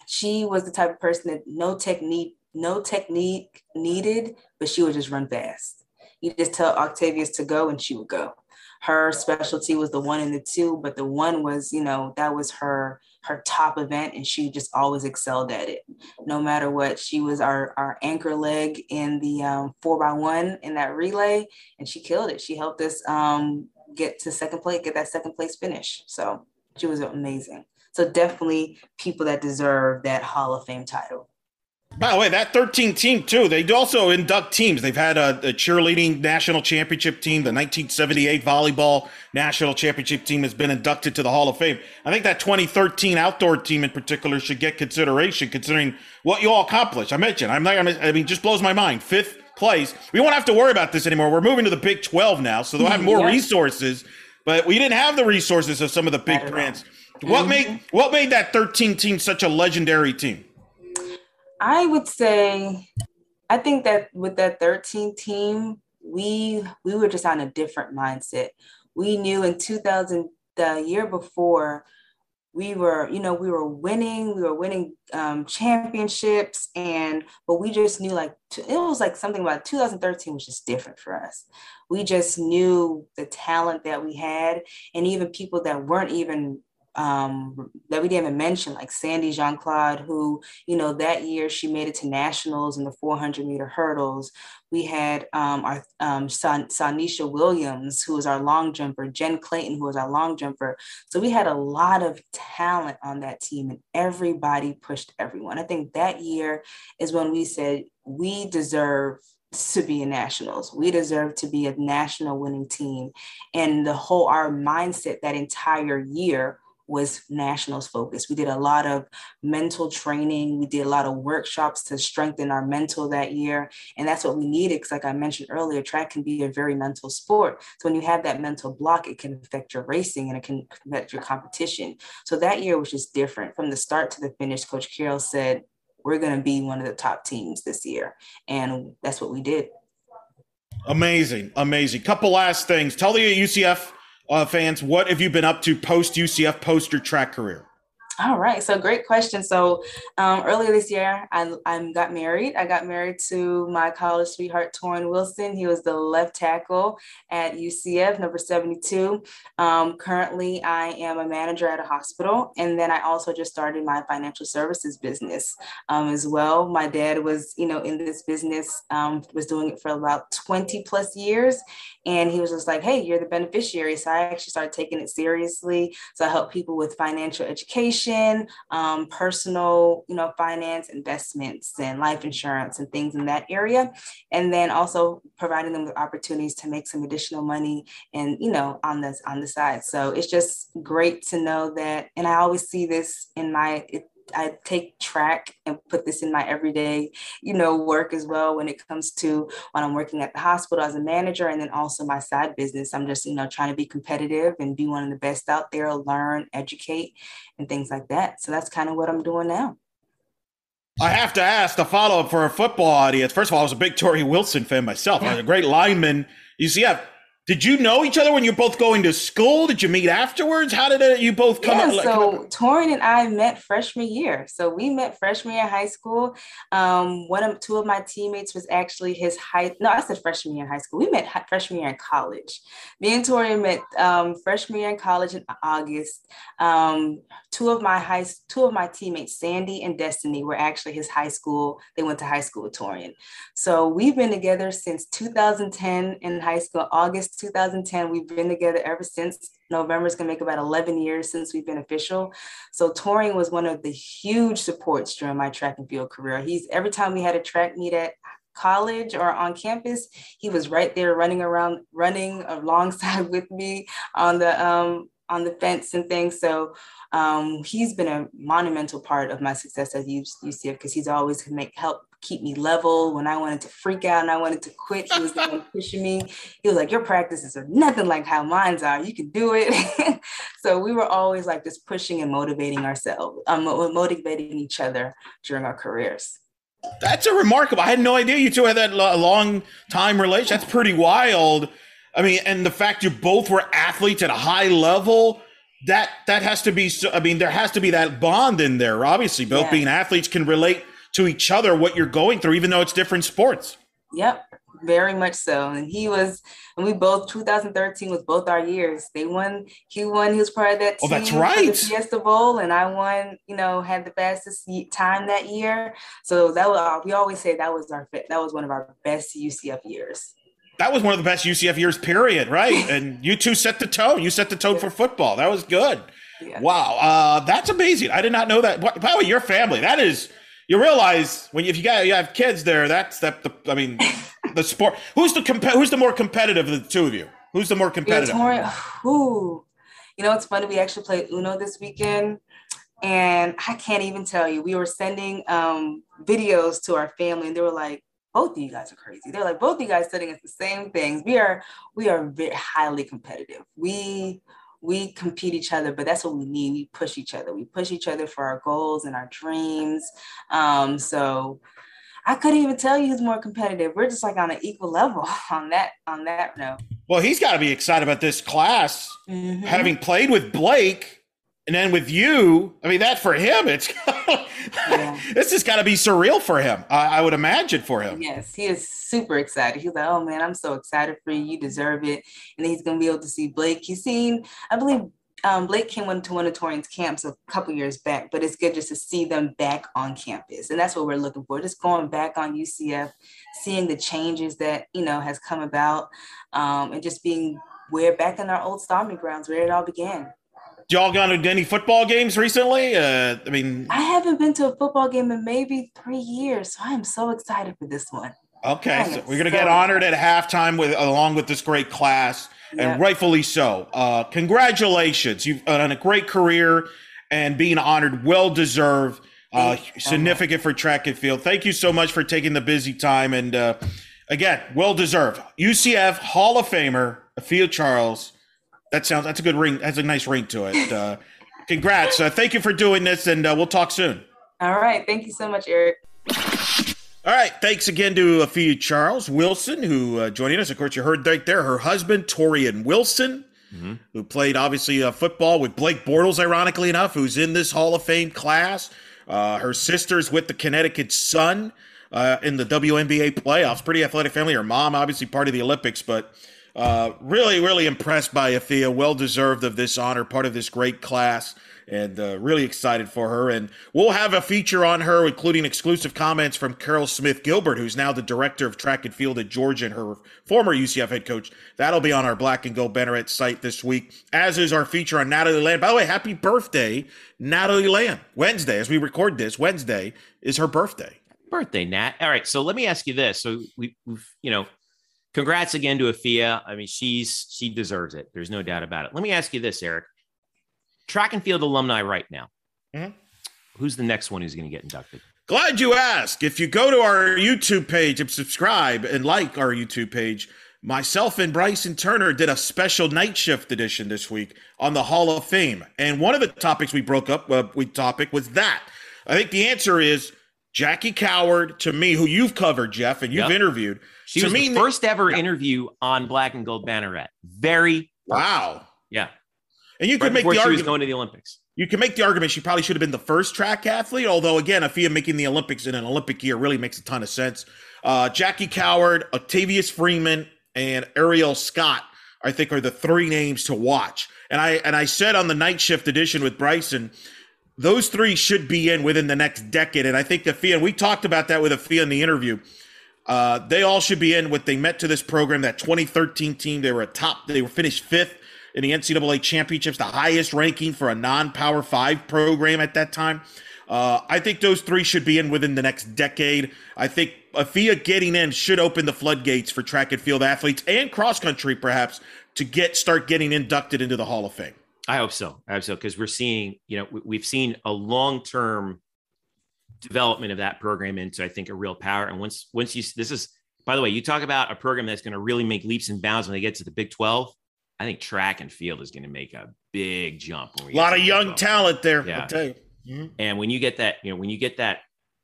she was the type of person that no technique, no technique needed, but she would just run fast. You just tell Octavious to go, and she would go her specialty was the one and the two, but the one was, you know, that was her her top event and she just always excelled at it. No matter what she was our, our anchor leg in the um, four by one in that relay and she killed it. She helped us um, get to second place get that second place finish. So she was amazing. So definitely people that deserve that hall of fame title by the way, that 13 team too. They also induct teams. They've had a, a, cheerleading national championship team. The 1978 volleyball national championship team has been inducted to the Hall of Fame. I think that 2013 outdoor team in particular should get consideration, considering what you all accomplished. I mentioned. I'm not. I mean, just blows my mind. Fifth place. We won't have to worry about this anymore. We're moving to the Big 12 now, so they'll have more resources. But we didn't have the resources of some of the big brands. What mm-hmm. made what made that 13 team such a legendary team? I would say, I think that with that 13 team, we we were just on a different mindset. We knew in 2000, the year before, we were, you know, we were winning, we were winning um, championships, and but we just knew like it was like something about 2013 was just different for us. We just knew the talent that we had, and even people that weren't even um, that we didn't even mention, like Sandy Jean Claude, who, you know, that year she made it to nationals in the 400 meter hurdles. We had um, our um, San- Sanisha Williams, who was our long jumper, Jen Clayton, who was our long jumper. So we had a lot of talent on that team, and everybody pushed everyone. I think that year is when we said we deserve to be in nationals. We deserve to be a national winning team. And the whole, our mindset that entire year was nationals focused. We did a lot of mental training. We did a lot of workshops to strengthen our mental that year. And that's what we needed. Because like I mentioned earlier, track can be a very mental sport. So when you have that mental block, it can affect your racing and it can affect your competition. So that year was just different. From the start to the finish, Coach Caryl said, we're going to be one of the top teams this year. And that's what we did. Amazing. Amazing. Couple last things. Tell the UCF uh, fans, what have you been up to post UCF, post your track career? All right. So great question. So um, earlier this year, I, I got married. I got married to my college sweetheart, Torrian Wilson. He was the left tackle at UCF, number 72. Um, currently, I am a manager at a hospital. And then I also just started my financial services business um, as well. My dad was, you know, in this business, um, was doing it for about 20 plus years. And he was just like, hey, you're the beneficiary. So I actually started taking it seriously. So I help people with financial education education, um, personal, you know, finance, investments, and life insurance and things in that area, and then also providing them with opportunities to make some additional money and you know on the on the side. So it's just great to know that, and I always see this in my. It, I take track and put this in my everyday, you know, work as well when it comes to when I'm working at the hospital as a manager and then also my side business. I'm just, you know, trying to be competitive and be one of the best out there, learn, educate, and things like that. So that's kind of what I'm doing now. I have to ask the follow up for a football audience. First of all, I was a big Tori Wilson fan myself. I was a great lineman. You see, yeah, did you know each other when you're both going to school? Did you meet afterwards? How did it, you both come? Yeah, so Torrian and I met freshman year. So we met freshman year in high school. Um, one of two of my teammates was actually his high. No, I said freshman year in high school. We met freshman year in college. Me and Torrian met um, freshman year in college in August. Um, two of my high, two of my teammates, Sandy and Destiny, were actually his high school. They went to high school with Torrian. So we've been together since 2010 in high school, August 2010. We've been together ever since. November is going to make about 11 years since we've been official. So Torrian was one of the huge supports during my track and field career. He's every time we had a track meet at college or on campus, he was right there running around, running alongside with me on the um, on the fence and things. So um, he's been a monumental part of my success at UCF because he's always make help keep me level. When I wanted to freak out and I wanted to quit, he was the one pushing me. He was like, Your practices are nothing like how mine's are. You can do it. so we were always like just pushing and motivating ourselves, um, motivating each other during our careers. That's a remarkable. I had no idea you two had that long time relation. That's pretty wild. I mean, and the fact you both were athletes at a high level, that that has to be. So, I mean, there has to be that bond in there. Obviously, both yeah. being athletes can relate to each other what you're going through, even though it's different sports. Yep, very much so. And he was, and we both 2013 was both our years. They won. He won. He was part of that team. Oh, that's right. The Fiesta Bowl, and I won. You know, had the fastest time that year. So that was. We always say that was our. That was one of our best UCF years that was one of the best UCF years, period. Right, and you two set the tone. You set the tone for football. That was good. Yeah. Wow, uh, that's amazing. I did not know that. By the way, your family. That is. You realize when you, if you got you have kids there, that's that. The, I mean, the sport. Who's the comp- Who's the more competitive of the two of you? Who's the more competitive? More, who? You know, it's funny. We actually played Uno this weekend, and I can't even tell you. We were sending um, videos to our family, and they were like, both of you guys are crazy. They're like both of you guys studying at the same things. We are we are very highly competitive. We we compete each other, but that's what we need. We push each other. We push each other for our goals and our dreams. Um, so I couldn't even tell you who's more competitive. We're just like on an equal level on that on that note. Well, he's got to be excited about this class, mm-hmm. having played with Blake and then with you, I mean, that for him, it's yeah. this has got to be surreal for him. I, I, would imagine for him. Yes, he is super excited. He's like, "Oh man, I'm so excited for you. You deserve it." And he's gonna be able to see Blake. He's seen, I believe, um, Blake came into one of Torrian's camps a couple years back, but it's good just to see them back on campus, and that's what we're looking for. Just going back on UCF, seeing the changes that you know has come about, um, and just being we're back in our old stomping grounds where it all began y'all gone to any football games recently? Uh, I mean, I haven't been to a football game in maybe three years, so I am so excited for this one. Okay, so we're gonna so get honored at halftime with along with this great class, and rightfully so. Uh, congratulations, you've done a great career and being honored, well deserved. Uh, significant for track and field. Thank you so much for taking the busy time and uh, again, well deserved. UCF Hall of Famer, Afia Charles that sounds that's a good ring. Has a nice ring to it. Uh, congrats. Uh, thank you for doing this, and uh, we'll talk soon. All right. Thank you so much, Eric. All right. Thanks again to Afia Charles Wilson, who uh, joining us. Of course, you heard right there her husband, Torrian Wilson, mm-hmm. who played obviously uh, football with Blake Bortles, ironically enough, who's in this Hall of Fame class. Uh, her sister's with the Connecticut Sun uh, in the WNBA playoffs. Pretty athletic family. Her mom, obviously, part of the Olympics, but uh, really, really impressed by Afia. Well deserved of this honor, part of this great class, and uh, really excited for her. And we'll have a feature on her, including exclusive comments from Caryl Smith Gilbert, who's now the director of track and field at Georgia and her former UCF head coach. That'll be on our Black and Gold Banneret site this week, as is our feature on Natalie Land. By the way, happy birthday, Natalie Land. Wednesday, as we record this, Wednesday is her birthday. Birthday, Nat. All right, so let me ask you this. So we, we've, you know, congrats again to Afia. I mean, she's she deserves it. There's no doubt about it. Let me ask you this, Eric. Track and field alumni right now. Mm-hmm. Who's the next one who's going to get inducted? Glad you asked. If you go to our YouTube page and subscribe and like our YouTube page, myself and Bryson Turner did a special Knight Shift edition this week on the Hall of Fame. And one of the topics we broke up uh, with topic was that. I think the answer is Jackie Coward to me, who you've covered, Jeff, and you've yep. interviewed. She to was me, the first ever yeah. interview on Black and Gold Banneret. Very wow. Yeah. And you right could make the argument going to the Olympics. You can make the argument she probably should have been the first track athlete. Although again, Afia making the Olympics in an Olympic year really makes a ton of sense. Uh, Jackie Coward, Octavious Freeman, and Aurieyall Scott, I think, are the three names to watch. And I and I said on the Knight Shift edition with Bryson, those three should be in within the next decade. And I think Afia, and we talked about that with Afia in the interview. Uh, they all should be in what they met to this program. That 2013 team, they were a top. They were finished fifth in the NCAA championships, the highest ranking for a non-power five program at that time. Uh, I think those three should be in within the next decade. I think Afia getting in should open the floodgates for track and field athletes and cross country, perhaps, to get start getting inducted into the Hall of Fame. I hope so. I hope so because we're seeing, you know, we've seen a long term development of that program into, I think, a real power. And once once you this is by the way, you talk about a program that's going to really make leaps and bounds when they get to the Big 12. I think track and field is going to make a big jump. A lot of young talent there. Yeah. Mm-hmm. And when you get that, you know, when you get that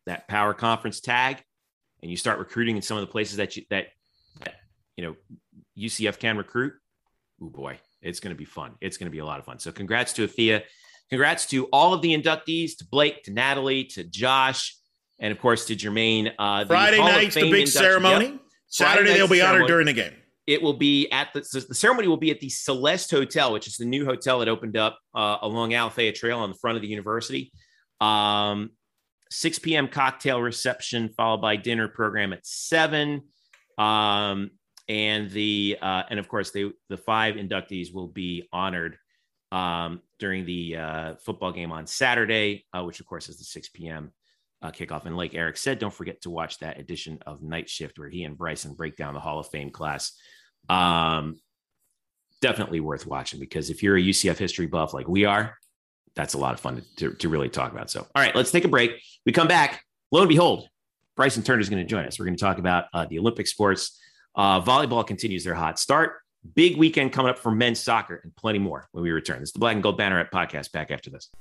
that power conference tag, and you start recruiting in some of the places that you that, that you know UCF can recruit, oh boy, it's going to be fun. It's going to be a lot of fun. So congrats to Afia. Congrats to all of the inductees, to Blake, to Natalie, to Josh, and of course to Jermaine. Uh, Friday night's the big ceremony. Yep. Saturday they'll be honored during the game. It will be at the, the ceremony will be at the Celeste Hotel, which is the new hotel that opened up uh, along Alafaya Trail on the front of the university. Um, 6 p.m. cocktail reception, followed by dinner program at seven. Um, and the uh, and of course they the five inductees will be honored um, during the uh, football game on Saturday, uh, which of course is the 6 p.m. Uh, kickoff. And like Eric said, don't forget to watch that edition of Knight Shift where he and Bryson break down the Hall of Fame class. Um, definitely worth watching because if you're a UCF history buff like we are, that's a lot of fun to, to, to really talk about. So, all right, let's take a break. We come back. Lo and behold, Bryson Turner is going to join us. We're going to talk about uh, the Olympic sports. Uh, volleyball continues their hot start. Big weekend coming up for men's soccer and plenty more when we return. This is the Black and Gold Banneret podcast. Back after this.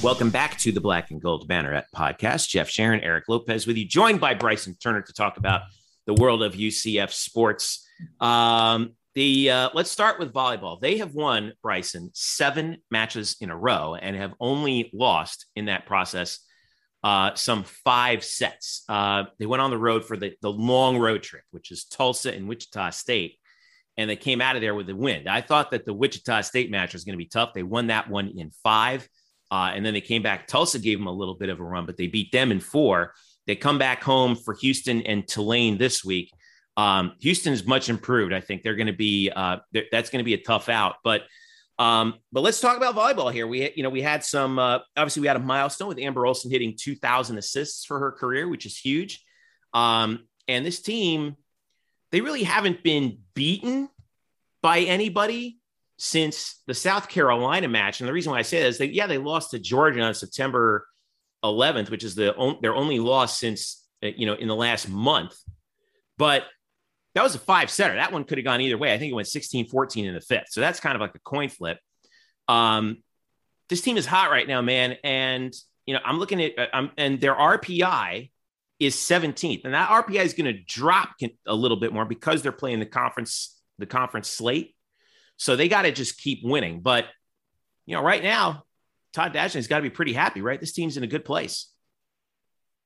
Welcome back to the Black and Gold Banneret podcast. Jeff Sharon, Eric Lopez with you, joined by Bryson Turner to talk about the world of UCF sports. Um, the uh, let's start with volleyball. They have won Bryson seven matches in a row and have only lost in that process uh, some five sets. Uh, they went on the road for the, the long road trip, which is Tulsa and Wichita State, and they came out of there with a win. I thought that the Wichita State match was going to be tough. They won that one in five, uh, and then they came back. Tulsa gave them a little bit of a run, but they beat them in four. They come back home for Houston and Tulane this week. Um, Houston is much improved. I think they're going to be uh, that's going to be a tough out, but um, but let's talk about volleyball here. We, you know, we had some, uh, obviously we had a milestone with Amber Olson hitting 2000 assists for her career, which is huge. Um, and this team, they really haven't been beaten by anybody since the South Carolina match. And the reason why I say that is that, yeah, they lost to Georgia on September 11th, which is the on, their only loss since, uh, you know, in the last month. But that was a five setter. That one could have gone either way. I think it went 16 14 in the fifth. So that's kind of like a coin flip. Um, this team is hot right now, man. And, you know, I'm looking at, um, and their RPI is 17th. And that RPI is going to drop a little bit more because they're playing the conference, the conference slate. So they got to just keep winning. But, you know, right now, Todd Dagenais's got to be pretty happy, right? This team's in a good place.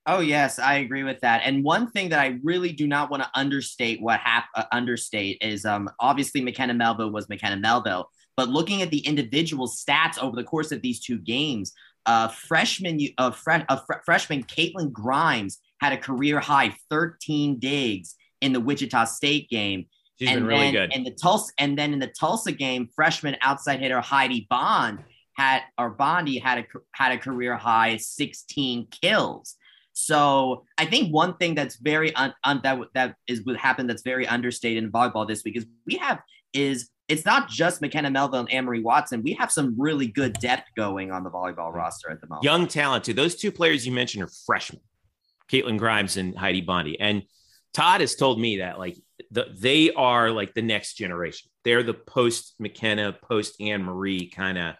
Oh yes, I agree with that. And one thing that I really do not want to understate what hap- uh, understate is um obviously McKenna Melville was McKenna Melville, but looking at the individual stats over the course of these two games, uh freshman uh, fre- uh fr- freshman Caitlin Grimes had a career high 13 digs in the Wichita State game. She's and been really then good. In the Tulsa and then in the Tulsa game, freshman outside hitter Heidi Bond had or Bondi had a had a career high 16 kills. So I think one thing that's very un, un, that that is what happened that's very understated in volleyball this week is we have is it's not just McKenna Melville and Amory Watson. We have some really good depth going on the volleyball mm-hmm. roster at the moment. Young talent too. Those two players you mentioned are freshmen, Caitlin Grimes and Heidi Bondi. And Todd has told me that like the, they are like the next generation. They're the post McKenna, post Anne Marie kind of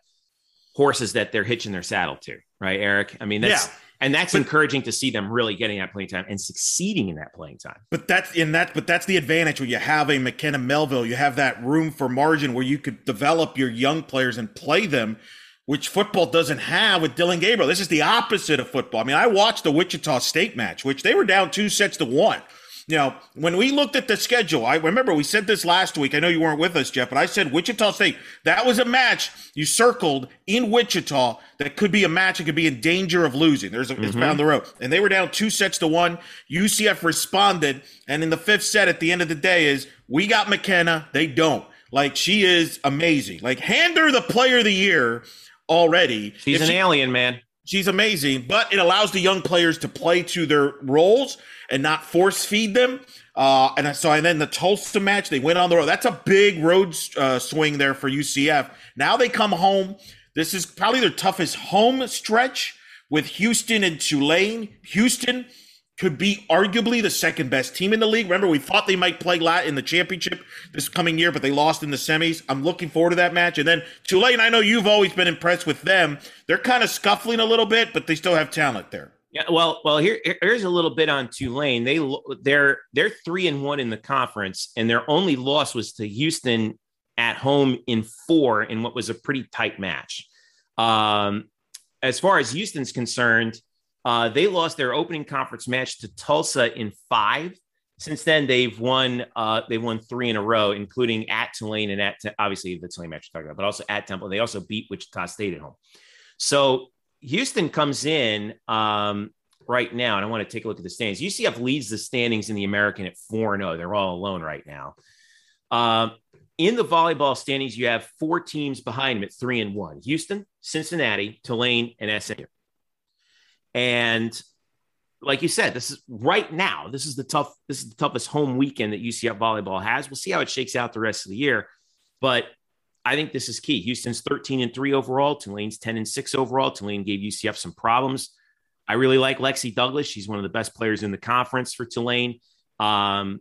horses that they're hitching their saddle to, right, Eric? I mean, that's yeah. And that's but, encouraging to see them really getting that playing time and succeeding in that playing time. But that's in that, but that's the advantage when you have a McKenna Melville, you have that room for margin where you could develop your young players and play them, which football doesn't have with Dillon Gabriel. This is the opposite of football. I mean, I watched the Wichita State match, which they were down two sets to one. You know, when we looked at the schedule, I remember we said this last week. I know you weren't with us, Jeff, but I said Wichita State. That was a match you circled in Wichita that could be a match that could be in danger of losing. There's a, mm-hmm. it's down the road, and they were down two sets to one. UCF responded, and in the fifth set, at the end of the day, is we got McKenna, they don't. Like she is amazing. Like hand her the Player of the Year already. She's if an she, alien, man. She's amazing, but it allows the young players to play to their roles and not force feed them. Uh, and so, and then the Tulsa match, they went on the road. That's a big road uh, swing there for UCF. Now they come home. This is probably their toughest home stretch with Houston and Tulane. Houston could be arguably the second best team in the league. Remember, we thought they might play lat in the championship this coming year, but they lost in the semis. I'm looking forward to that match. And then Tulane, I know you've always been impressed with them. They're kind of scuffling a little bit, but they still have talent there. Yeah, well, well, here here's a little bit on Tulane. They they're they're three and one in the conference, and their only loss was to Houston at home in four in what was a pretty tight match. Um, as far as Houston's concerned, uh, they lost their opening conference match to Tulsa in five. Since then, they've won. Uh, they've won three in a row, including at Tulane and at obviously the Tulane match we're talking about, but also at Temple. They also beat Wichita State at home. So Houston comes in um, right now, and I want to take a look at the standings. UCF leads the standings in the American at four and zero. They're all alone right now. Um, in the volleyball standings, you have four teams behind them at three and one: Houston, Cincinnati, Tulane, and SMU. And like you said, this is right now. This is the tough. This is the toughest home weekend that UCF volleyball has. We'll see how it shakes out the rest of the year, but I think this is key. Houston's 13 and three overall. Tulane's 10 and six overall. Tulane gave UCF some problems. I really like Lexi Douglas. She's one of the best players in the conference for Tulane. Um,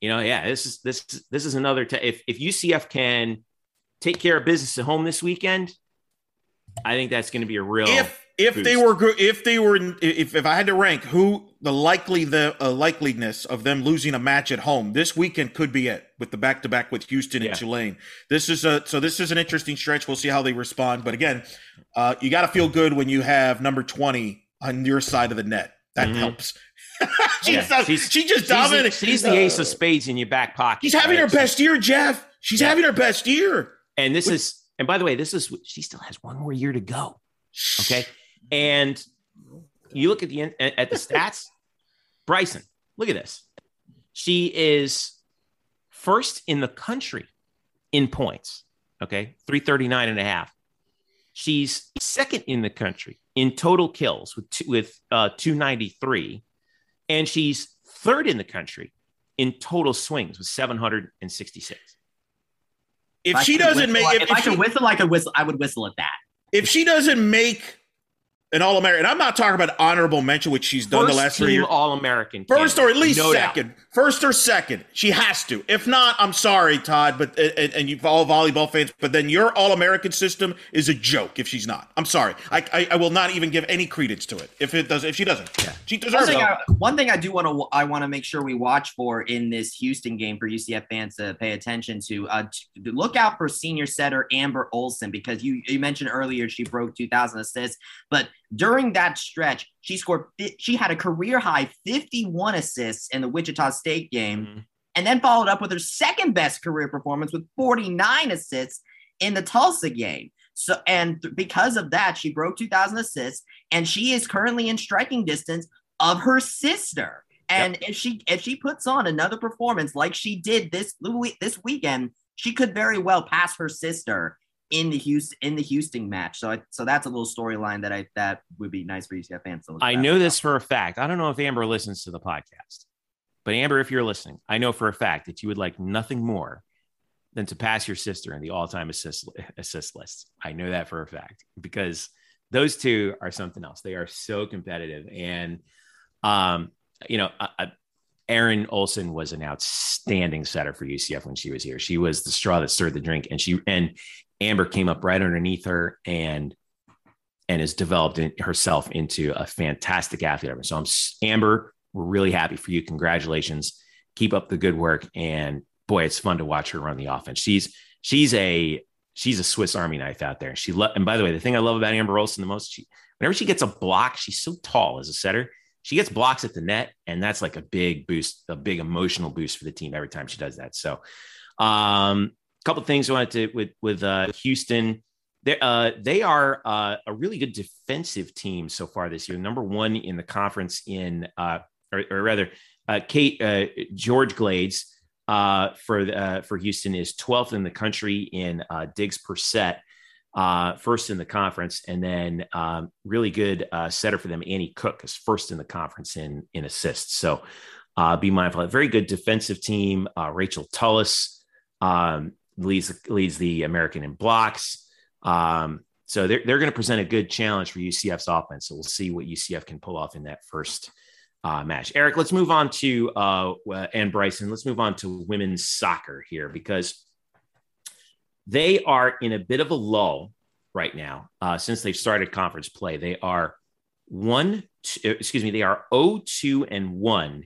you know, yeah, this is this this is another. T- if if UCF can take care of business at home this weekend, I think that's going to be a real. If if boost. they were if they were if if I had to rank who the likely the uh, likeliness of them losing a match at home this weekend could be it with the back to back with Houston and Tulane. This is a so this is an interesting stretch. We'll see how they respond. But again, uh, you got to feel good when you have number twenty on your side of the net. That Mhm. helps. she's, Yeah, she's- she just she's the, dominated. she's the ace of spades in your back pocket. She's having her best year, Jeff. She's Yeah. having her best year. And this is, and by the way, this is, she still has one more year to go. Okay. And you look at the, at the stats, Bryson, look at this. She is first in the country in points. Okay. 339 and a half. She's second in the country in total kills with, two, with uh, 293. And she's third in the country in total swings with 766. If I she doesn't whistle- make if, if, I if could she- whistle, I could whistle. I would whistle at that. if she doesn't make an All American, I'm not talking about honorable mention, which she's done First the last three team years. All American. First or at least no doubt. second. First or second. She has to. If not, I'm sorry, Todd, but and, and you all volleyball fans, but then your All American system is a joke if she's not. I'm sorry. I, I I will not even give any credence to it if it does if she doesn't. Yeah. She One deserves thing, it. I, one thing I do want to I want to make sure we watch for in this Houston game for UCF fans to pay attention to. Uh, to look out for senior setter Amber Olson because you you mentioned earlier she broke 2,000 assists, but during that stretch she scored she had a career high 51 assists in the Wichita State game, Mhm. and then followed up with her second best career performance with 49 assists in the Tulsa game. So, and th- because of that, she broke 2,000 assists, and she is currently in striking distance of her sister. And if she if she puts on another performance like she did this this weekend, she could very well pass her sister in the Houston in the Houston match. So I, so that's a little storyline that I that would be nice for UCF fans to look I know this for a fact. I don't know if Amber listens to the podcast, but Amber, if you're listening, I know for a fact that you would like nothing more than to pass your sister in the all-time assist assist list. I know that for a fact because those two are something else. They are so competitive, and um, you know, I, I, Erin Olson was an outstanding setter for UCF when she was here. She was the straw that stirred the drink, and she and Amber came up right underneath her and and has developed herself into a fantastic athlete. So I'm Amber. We're really happy for you. Congratulations. Keep up the good work. And boy, it's fun to watch her run the offense. She's she's a she's a Swiss Army knife out there. She lo- and by the way, the thing I love about Amber Olson the most, she whenever she gets a block, she's so tall as a setter. She gets blocks at the net, and that's like a big boost, a big emotional boost for the team every time she does that. So, um, couple things I wanted to with with uh, Houston. They, uh, they are uh, a really good defensive team so far this year. Number one in the conference in, uh, or, or rather, uh, Kate uh, George Glades uh, for uh, for Houston is 12th in the country in uh, digs per set, uh, first in the conference, and then um, really good uh, setter for them. Annie Cook is first in the conference in in assists. So uh, be mindful. Very good defensive team. Uh, Rachel Tullis um, leads leads the American in blocks. Um, so they're, they're going to present a good challenge for UCF's offense. So we'll see what UCF can pull off in that first uh, match. Eric, let's move on to uh, and Bryson. Let's move on to women's soccer here because they are in a bit of a lull right now uh, since they've started conference play. They are one, two, excuse me, they are 0-2 and one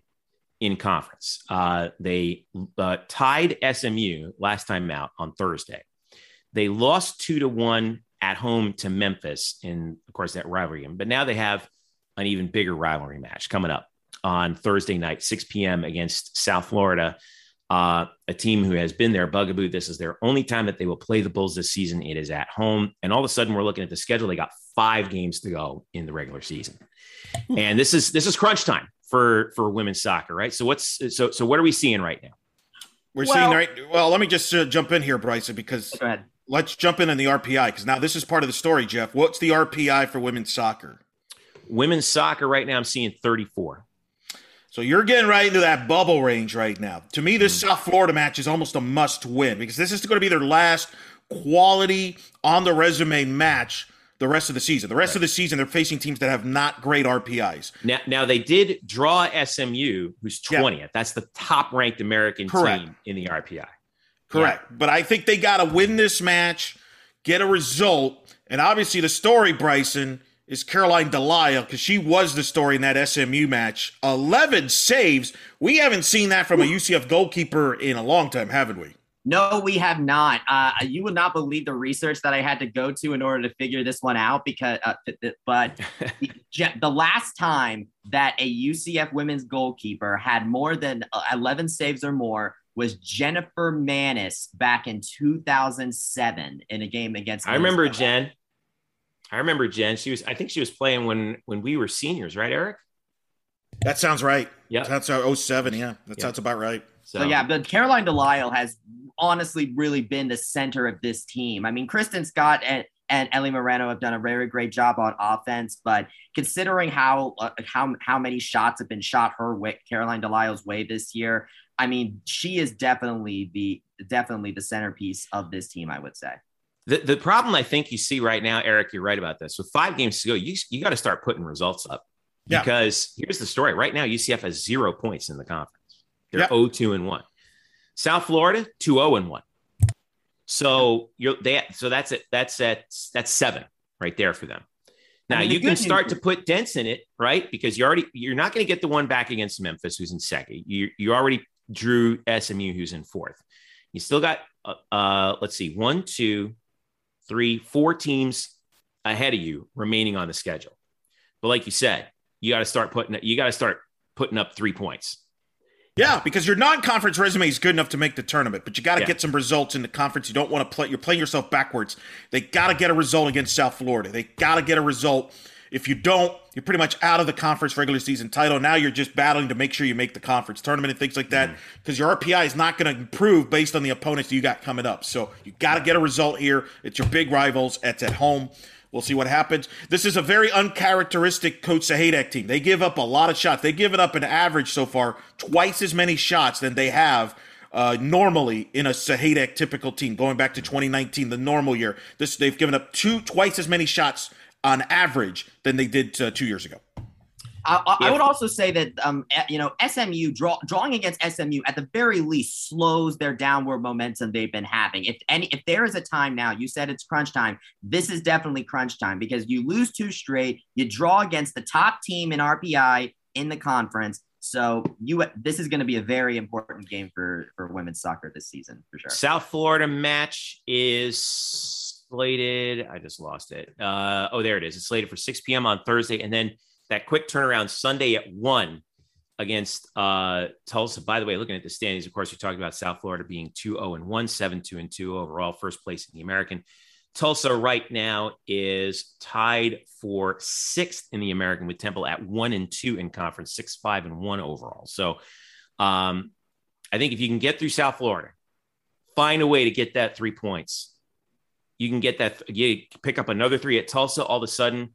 in conference. Uh, they uh, tied SMU last time out on Thursday. They lost two to one at home to Memphis in, of course, that rivalry game. But now they have an even bigger rivalry match coming up on Thursday night, 6 p.m. against South Florida, uh, a team who has been their bugaboo. This is their only time that they will play the Bulls this season. It is at home. And all of a sudden, we're looking at the schedule. They got five games to go in the regular season. And this is this is crunch time for for women's soccer, right? So what's so so what are we seeing right now? We're well, seeing right. Well, let me just uh, jump in here, Bryson, because let's jump in on the RPI because now this is part of the story, Jeff. What's the RPI for women's soccer? Women's soccer right now, I'm seeing 34. So you're getting right into that bubble range right now. To me, this mm. South Florida match is almost a must win because this is going to be their last quality on the resume match the rest of the season. The rest right. of the season, they're facing teams that have not great RPIs. Now, now they did draw SMU, who's 20th. Yeah. That's the top ranked American Correct. team in the RPI. Correct. Yeah. But I think they got to win this match, get a result. And obviously, the story, Bryson, is Caroline Delisle because she was the story in that SMU match. 11 saves. We haven't seen that from a UCF goalkeeper in a long time, haven't we? No, we have not. Uh, you would not believe the research that I had to go to in order to figure this one out. Because, uh, but the, the last time that a UCF women's goalkeeper had more than uh, 11 saves or more was Jennifer Manis back in 2007 in a game against. I remember Jen. I remember Jen. She was, I think she was playing when when we were seniors, right, Eric? That sounds right. Yeah, that's our 07. Yeah, that yep. sounds about right. So, so yeah, but Caroline Delisle has honestly really been the center of this team. I mean, Kristen Scott and and Ellie Moreno have done a very great job on offense, but considering how uh, how how many shots have been shot her way, Caroline Delisle's way this year, I mean, she is definitely the definitely the centerpiece of this team. I would say. The, the problem I think you see right now, Eric, you're right about this. With five games to go, you, you got to start putting results up. Yeah. Because here's the story. Right now, UCF has zero points in the conference. They're yeah. 0-2 and 1. South Florida, 2-0 and 1. So you're they so that's it. That's at that's seven right there for them. Now I mean, you can start to put dents in it, right? Because you already you're not going to get the one back against Memphis, who's in second. You you already drew SMU, who's in fourth. You still got uh, uh let's see, one, two, three, four teams ahead of you remaining on the schedule. But like you said, you got to start putting you got to start putting up three points. Yeah, because your non-conference resume is good enough to make the tournament, but you got to yeah. get some results in the conference. You don't want to play. You're playing yourself backwards. They got to get a result against South Florida. They got to get a result. If you don't, you're pretty much out of the conference regular season title. Now you're just battling to make sure you make the conference tournament and things like that because mm-hmm. your RPI is not going to improve based on the opponents you got coming up. So you got to get a result here. It's your big rivals. It's at home. We'll see what happens. This is a very uncharacteristic Coach Sahaydak team. They give up a lot of shots. They've given up an average so far twice as many shots than they have uh, normally in a Sahaydak typical team. Going back to 2019, the normal year, this they've given up two twice as many shots on average than they did uh, two years ago. I, I, would also say that um, you know SMU draw, drawing against SMU at the very least slows their downward momentum they've been having. If any, if there is a time now, you said it's crunch time. This is definitely crunch time because you lose two straight. You draw against the top team in RPI in the conference. So you this is going to be a very important game for for women's soccer this season for sure. South Florida match is slated. I just lost it. Uh, oh, there it is. It's slated for 6 p.m. on Thursday, and then that quick turnaround Sunday at one against uh, Tulsa. By the way, looking at the standings, of course, we talked about South Florida being 2 0 and 1, 7 2 and 2 overall, first place in the American. Tulsa right now is tied for sixth in the American with Temple at one and two in conference, six, five, and one overall. So um, I think if you can get through South Florida, find a way to get that three points. You can get that, you pick up another three at Tulsa, all of a sudden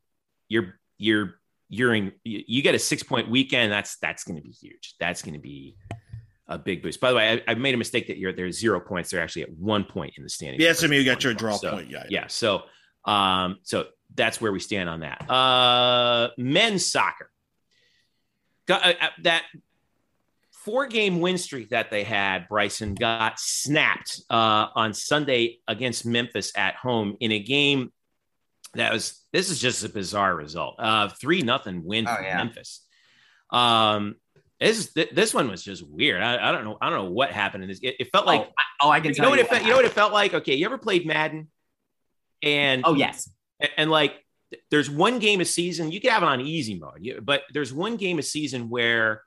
you're you're you're in you get a six point weekend that's that's going to be huge that's going to be a big boost by the way I, I made a mistake that you're there's zero points they're actually at one point in the standing yeah you got your draw so, point yeah yeah so Um, so that's where we stand on that. Uh, men's soccer. Got, uh, uh, that four game win streak that they had, Bryson, got snapped uh, on Sunday against Memphis at home in a game that was, this is just a bizarre result. Uh, three nothing win Oh, for yeah. Memphis. Um, this, this one was just weird. I, I don't know. I don't know what happened in this. It, it felt like, oh, I, oh, I can you tell know what you it felt, you know what it felt like? Okay. You ever played Madden? And Oh yes, and, and, like there's one game a season you can have it on easy mode you, but there's one game a season where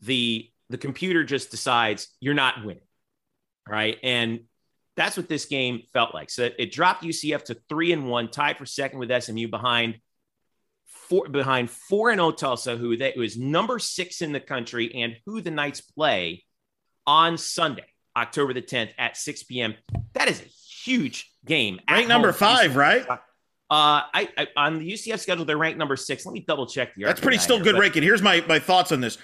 the the computer just decides you're not winning right and that's what this game felt like so it dropped ucf to three and one tied for second with smu behind four behind four and o tulsa who they, was number six in the country and who the knights play on sunday october the 10th at 6 p.m that is a huge game Rank number five, right? Uh, I, I on the UCF schedule, they're ranked number six. Let me double check the. That's pretty still here, good ranking. Here's my, my thoughts on this.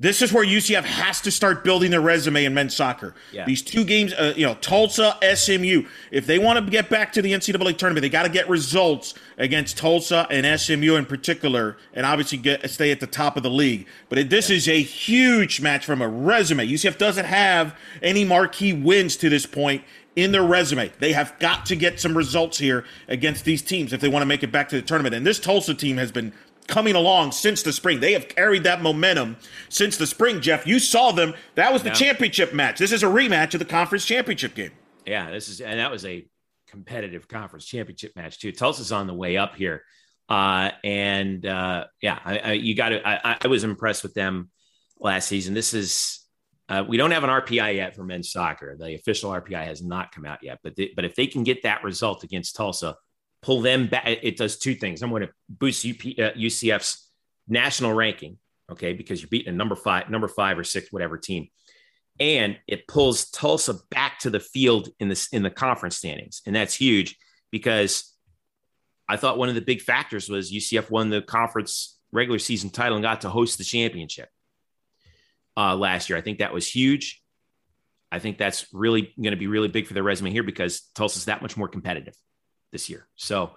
This is where UCF has to start building their resume in men's soccer. Yeah. These two games, uh, you know, Tulsa, SMU. If they want to get back to the NCAA tournament, they got to get results against Tulsa and SMU in particular, and obviously get stay at the top of the league. But it, this is a huge match from a resume. UCF doesn't have any marquee wins to this point in their resume. They have got to get some results here against these teams if they want to make it back to the tournament. And this Tulsa team has been coming along since the spring. They have carried that momentum since the spring, Jeff. You saw them. That was the Yeah. championship match. This is a rematch of the conference championship game. Yeah, this is and that was a competitive conference championship match too. Tulsa's on the way up here, uh, and uh, yeah, I, I, you got to. I, I was impressed with them last season. This is. Uh, we don't have an RPI yet for men's soccer. The official RPI has not come out yet, but they, but if they can get that result against Tulsa, pull them back. It does two things. I'm going to boost UP, uh, UCF's national ranking, okay, because you're beating a number five, number five or six, whatever team, and it pulls Tulsa back to the field in this in the conference standings, and that's huge because I thought one of the big factors was UCF won the conference regular season title and got to host the championship uh, last year. I think that was huge. I think that's really going to be really big for their resume here because Tulsa's that much more competitive this year. So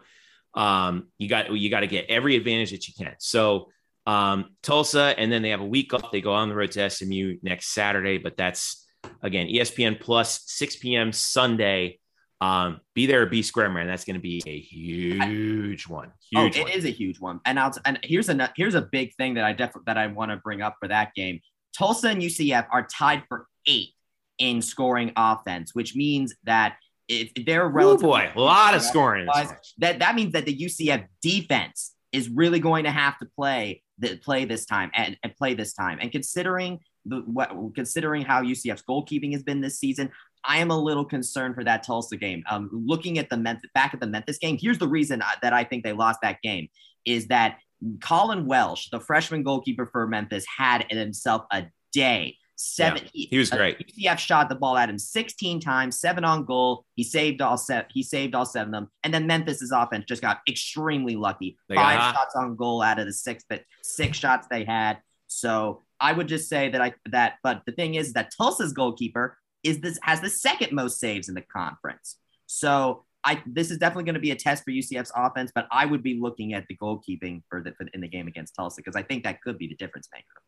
um, you got you got to get every advantage that you can. So um, Tulsa, and then they have a week off. They go on the road to SMU next Saturday, but that's again ESPN Plus, 6 p.m. Sunday. Um, be there or be square, man. That's going to be a huge one. Huge. oh, one. it is a huge one. And I'll and here's a here's a big thing that I definitely that I want to bring up for that game. Tulsa and UCF are tied for eight in scoring offense, which means that if they're Oh boy, a lot of scoring. in this Guys, match. that that means that the UCF defense is really going to have to play the play this time and, and play this time. And considering the what considering how UCF's goalkeeping has been this season, I am a little concerned for that Tulsa game. Um, looking at the Memphis, back at the Memphis game, here's the reason that I think they lost that game is that Colin Welsh, the freshman goalkeeper for Memphis, had in himself a day. Seven. he was uh, great. UCF shot the ball at him 16 times, seven on goal. He saved all set. He saved all seven of them. And then Memphis's offense just got extremely lucky. They Five hot. shots on goal out of the six that six shots they had. So I would just say that I that. But the thing is that Tulsa's goalkeeper is this has the second most saves in the conference. So I this is definitely going to be a test for UCF's offense. But I would be looking at the goalkeeping for the for, in the game against Tulsa because I think that could be the difference maker.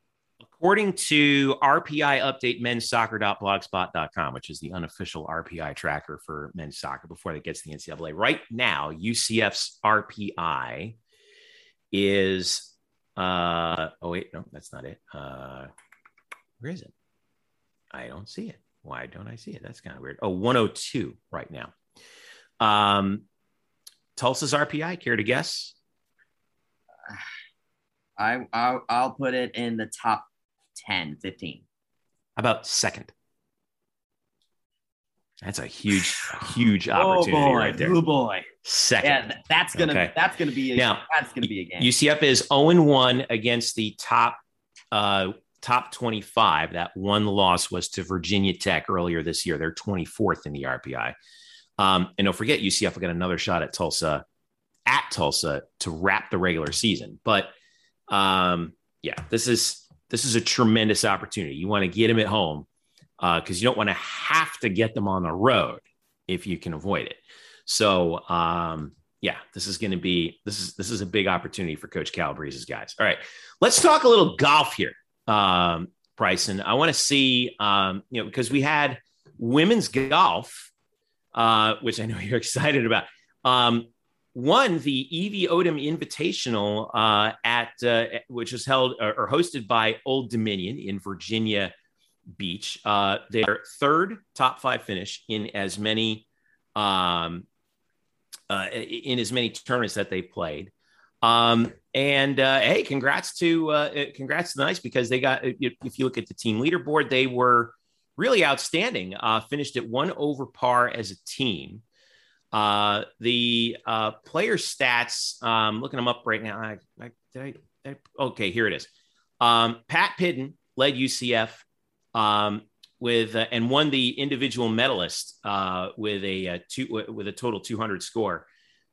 According to RPI update menssoccer.blogspot.com, which is the unofficial RPI tracker for men's soccer before it gets to the NCAA, right now, UCF's RPI is, uh, oh, wait, no, that's not it. Uh, where is it? I don't see it. Why don't I see it? That's kind of weird. Oh, 102 right now. Um, Tulsa's RPI, care to guess? I I'll, I'll put it in the top 10, 15. How about second? That's a huge, huge opportunity right there. Oh boy. Second. Yeah, that's gonna Okay. that's gonna be a, Now, that's gonna be a game. UCF is 0 1 against the top uh, top 25. That one loss was to Virginia Tech earlier this year. They're 24th in the RPI. Um, and don't forget, UCF will get another shot at Tulsa at Tulsa to wrap the regular season. But um, yeah, this is this is a tremendous opportunity. You want to get them at home because you don't want to have to get them on the road if you can avoid it. So um, yeah, this is going to be this is this is a big opportunity for Coach Calabrese's guys. All right, let's talk a little golf here, um, Bryson. I want to see, um, you know, because we had women's golf, uh, which I know you're excited about. Um, won the Evie Odom Invitational uh, at uh, which was held uh, or hosted by Old Dominion in Virginia Beach. Uh, their third top five finish in as many um, uh, in as many tournaments that they played. Um, and uh, hey, congrats to uh, congrats to the Knights because they got. If you look at the team leaderboard, they were really outstanding. Uh, finished at one over par as a team. Uh, the uh, player stats, um, looking them up right now. I, I, I, I okay, here it is. Um, Pat Pitton led UCF um, with uh, and won the individual medalist uh, with a, a, two with a total 200 score.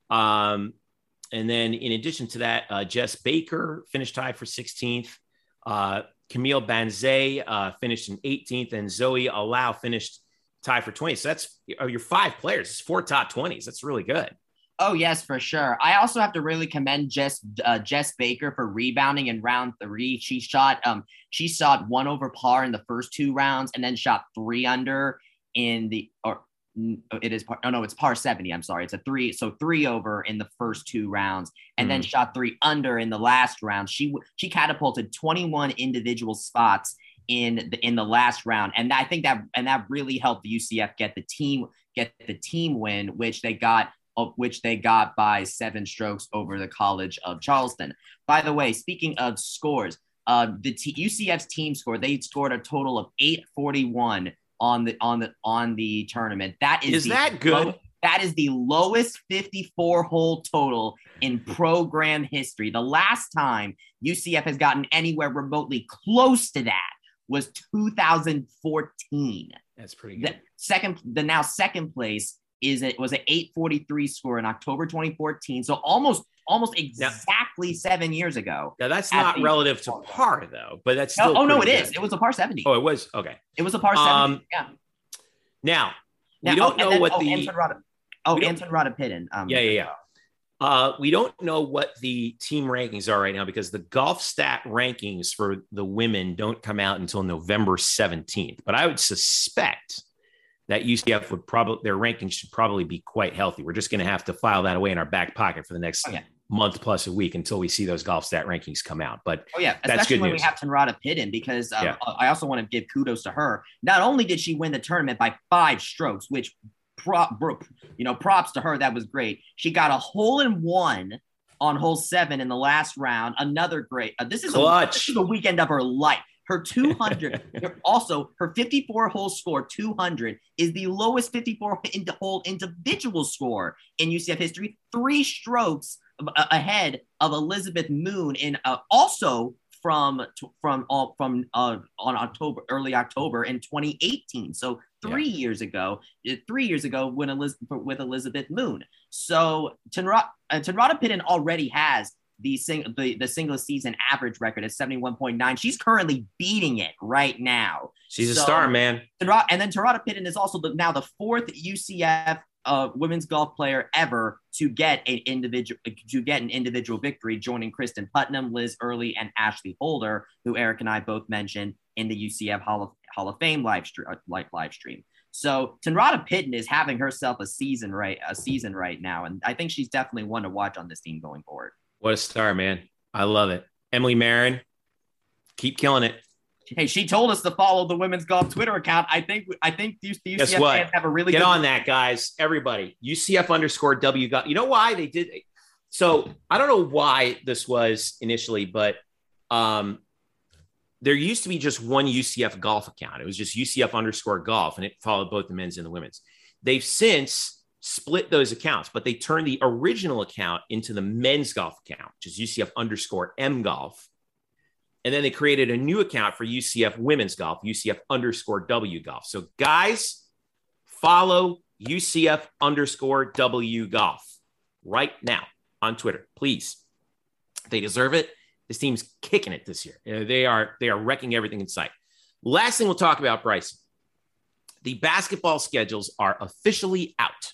Um, and then in addition to that, uh, Jess Baker finished tied for 16th. Uh, Camille Banzay uh, finished in 18th, and Zoe Allaux finished tied for 20. So that's oh, your five players. It's four top 20s. That's really good. Oh yes, for sure. I also have to really commend Jess uh, Jess Baker for rebounding in round three. She shot um she shot one over par in the first two rounds and then shot three under in the or it is par, oh no it's par 70 i'm sorry it's a three so three over in the first two rounds and mm. then shot three under in the last round she she catapulted 21 individual spots in the in the last round and i think that and that really helped the ucf get the team get the team win which they got of which they got by seven strokes over the College of Charleston. By the way, speaking of scores, uh, the T- UCF's team score they scored a total of 841 on the on the on the tournament. That is is that good? Low, that is the lowest 54 hole total in program history. The last time UCF has gotten anywhere remotely close to that was 2014. That's pretty good. The second, the now second place is it was an 843 score in October 2014. So almost almost exactly now, seven years ago. Now that's not relative to par though, but that's still no, oh no, it good. is. It was a par 70. Oh, it was okay. It was a par 70. Um, yeah. Now, now we don't oh, know then, what oh, the Anton Rada, oh Anton Rodda Um, yeah, yeah, yeah. Uh, we don't know what the team rankings are right now because the golf stat rankings for the women don't come out until November 17th. But I would suspect that UCF would probably their rankings should probably be quite healthy. We're just going to have to file that away in our back pocket for the next oh, yeah. month plus a week until we see those golf stat rankings come out. But oh yeah, that's especially good when news. we have Tenrata Pitton because um, yeah. I also want to give kudos to her. Not only did she win the tournament by five strokes, which prop, you know, props to her. That was great. She got a hole in one on hole seven in the last round. Another great. Uh, this is clutch. A, this is the weekend of her life. Her 200, also her 54 hole score, 200, is the lowest 54 hole individual score in UCF history, three strokes ahead of Elizabeth Moon in uh, also from from uh, from uh, on October early October in 2018. So three yeah. years ago, uh, three years ago when Elizabeth with Elizabeth Moon. So Tenrata, uh, Tenrata Pitton already has the sing the, the single season average record at 71.9. She's currently beating it right now. She's so, a star, man. And then Tenrata Pitton is also the, now the fourth UCF uh, women's golf player ever to get an individual to get an individual victory, joining Kristen Putnam, Liz Early, and Ashley Holder, who Eric and I both mentioned in the UCF Hall of, Hall of Fame live, stream, uh, live, live stream. So Tenrata Pitton is having herself a season right a season right now, and I think she's definitely one to watch on this team going forward. What a star, man. I love it. Emily Marin, keep killing it. Hey, she told us to follow the women's golf Twitter account. I think I think the UCF Guess what? fans have a really good. get on that, guys. Everybody, UCF underscore W got. You know why they did? So I don't know why this was initially, but um, there used to be just one UCF golf account. It was just UCF underscore golf, and it followed both the men's and the women's. They've since split those accounts, but they turned the original account into the men's golf account, which is UCF underscore M golf. And then they created a new account for UCF women's golf, UCF underscore W golf. So, guys, follow UCF underscore W golf right now on Twitter, please. They deserve it. This team's kicking it this year. They are they are wrecking everything in sight. Last thing we'll talk about, Bryce. The basketball schedules are officially out.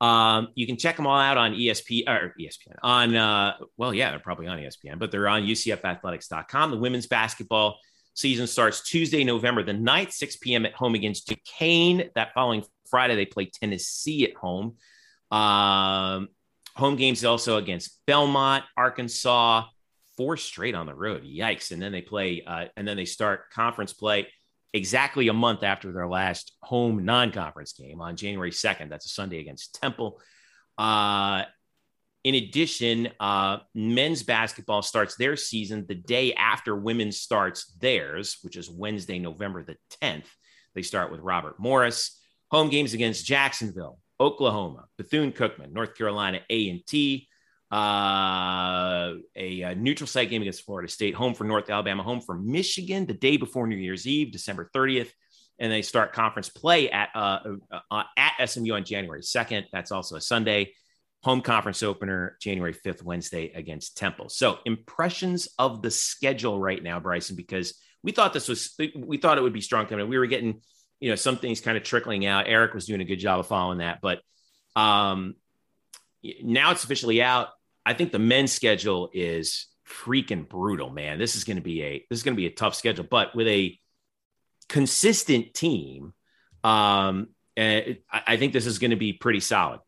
Um, you can check them all out on ESP or ESPN on uh, well, yeah, they're probably on ESPN, but they're on UCFathletics.com. The women's basketball season starts Tuesday, November the 9th, 6 p.m. at home against Duquesne. That following Friday, they play Tennessee at home. Um, home games also against Belmont, Arkansas, four straight on the road. Yikes! And then they play, uh, and then they start conference play exactly a month after their last home non-conference game on January 2nd. That's a Sunday against Temple. Uh, in addition, uh, men's basketball starts their season the day after women's starts theirs, which is Wednesday, November the 10th. They start with Robert Morris. Home games against Jacksonville, Oklahoma, Bethune Cookman, North Carolina A and T, uh, a, a, neutral site game against Florida State, home for North Alabama, home for Michigan the day before New Year's Eve, December 30th. And they start conference play at uh, uh, uh at SMU on January 2nd. That's also a Sunday. Home conference opener January 5th, Wednesday against Temple. So impressions of the schedule right now, Bryson, because we thought this was we thought it would be strong coming. We were getting, you know, some things kind of trickling out. Eric was doing a good job of following that, but um, now it's officially out. I think the men's schedule is freaking brutal, man. This is going to be a this is going to be a tough schedule, but with a consistent team, um, I, I think this is going to be pretty solid.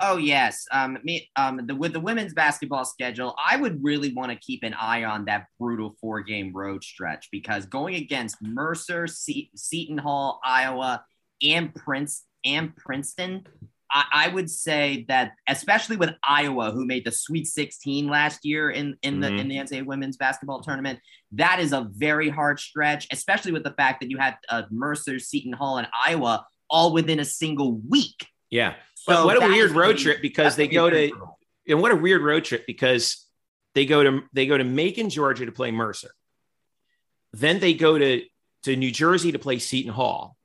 Oh yes, um, me, um, the, with the women's basketball schedule, I would really want to keep an eye on that brutal four-game road stretch because going against Mercer, Se- Seton Hall, Iowa, and Prince and Princeton, I, I, would say that especially with Iowa, who made the Sweet 16 last year in, in the mm-hmm. in the NCAA women's basketball tournament, that is a very hard stretch, especially with the fact that you had uh, Mercer, Seton Hall, and Iowa all within a single week. Yeah, so but what a weird road trip because they go to and what a weird road trip because they go to they go to Macon, Georgia to play Mercer. Then they go to to New Jersey to play Seton Hall.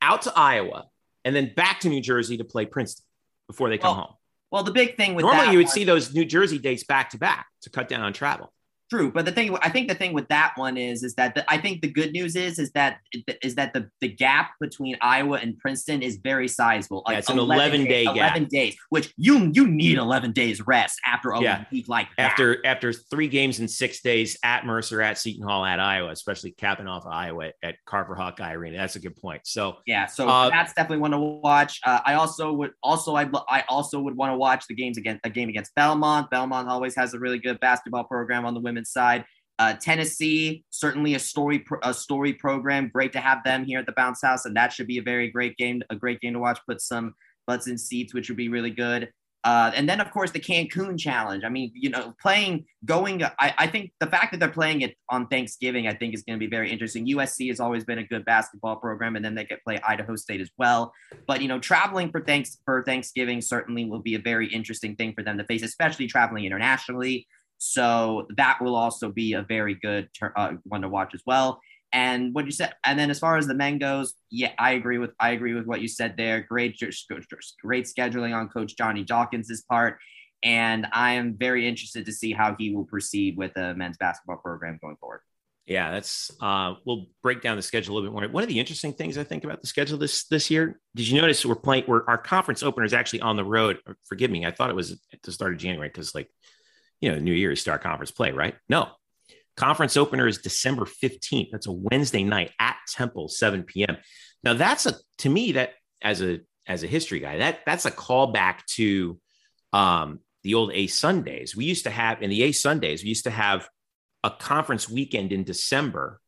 Out to Iowa and then back to New Jersey to play Princeton before they come well, home. Well, the big thing with normally you would see those New Jersey dates back to back to cut down on travel. True, but the thing I think the thing with that one is is that the, I think the good news is is that is that the the gap between Iowa and Princeton is very sizable. Like yeah, it's an 11 day gap. 11 days, which you you need 11 days rest after a yeah. week like that. After after 3 games in 6 days at Mercer, at Seton Hall, at Iowa, especially capping off Iowa at Carver Hawkeye Arena. That's a good point. So Yeah, so uh, that's definitely one to watch. Uh, I also would also I I also would want to watch the games against a game against Belmont. Belmont always has a really good basketball program on the women's side. Uh, Tennessee, certainly a story a story program. Great to have them here at the Bounce House, and that should be a very great game, a great game to watch. Put some butts in seats, which would be really good. Uh, and then, of course, the Cancun Challenge. I mean, you know, playing, going. I, I think the fact that they're playing it on Thanksgiving, I think, is going to be very interesting. USC has always been a good basketball program, and then they could play Idaho State as well. But you know, traveling for thanks for Thanksgiving certainly will be a very interesting thing for them to face, especially traveling internationally. So that will also be a very good ter- uh, one to watch as well. And what you said, and then as far as the men goes, yeah, I agree with I agree with what you said there. Great, great scheduling on Coach Johnny Dawkins's part, and I am very interested to see how he will proceed with the men's basketball program going forward. Yeah, that's uh, we'll break down the schedule a little bit more. One of the interesting things I think about the schedule this this year, did you notice we're playing? We're, our conference opener is actually on the road. Forgive me, I thought it was at the start of January because like you know, New Year's start conference play, right? No. Conference opener is December 15th. That's a Wednesday night at Temple, 7 p.m. Now that's a to me that as a as a history guy, that that's a callback to um the old A Sundays. We used to have in the A Sundays, we used to have a conference weekend in December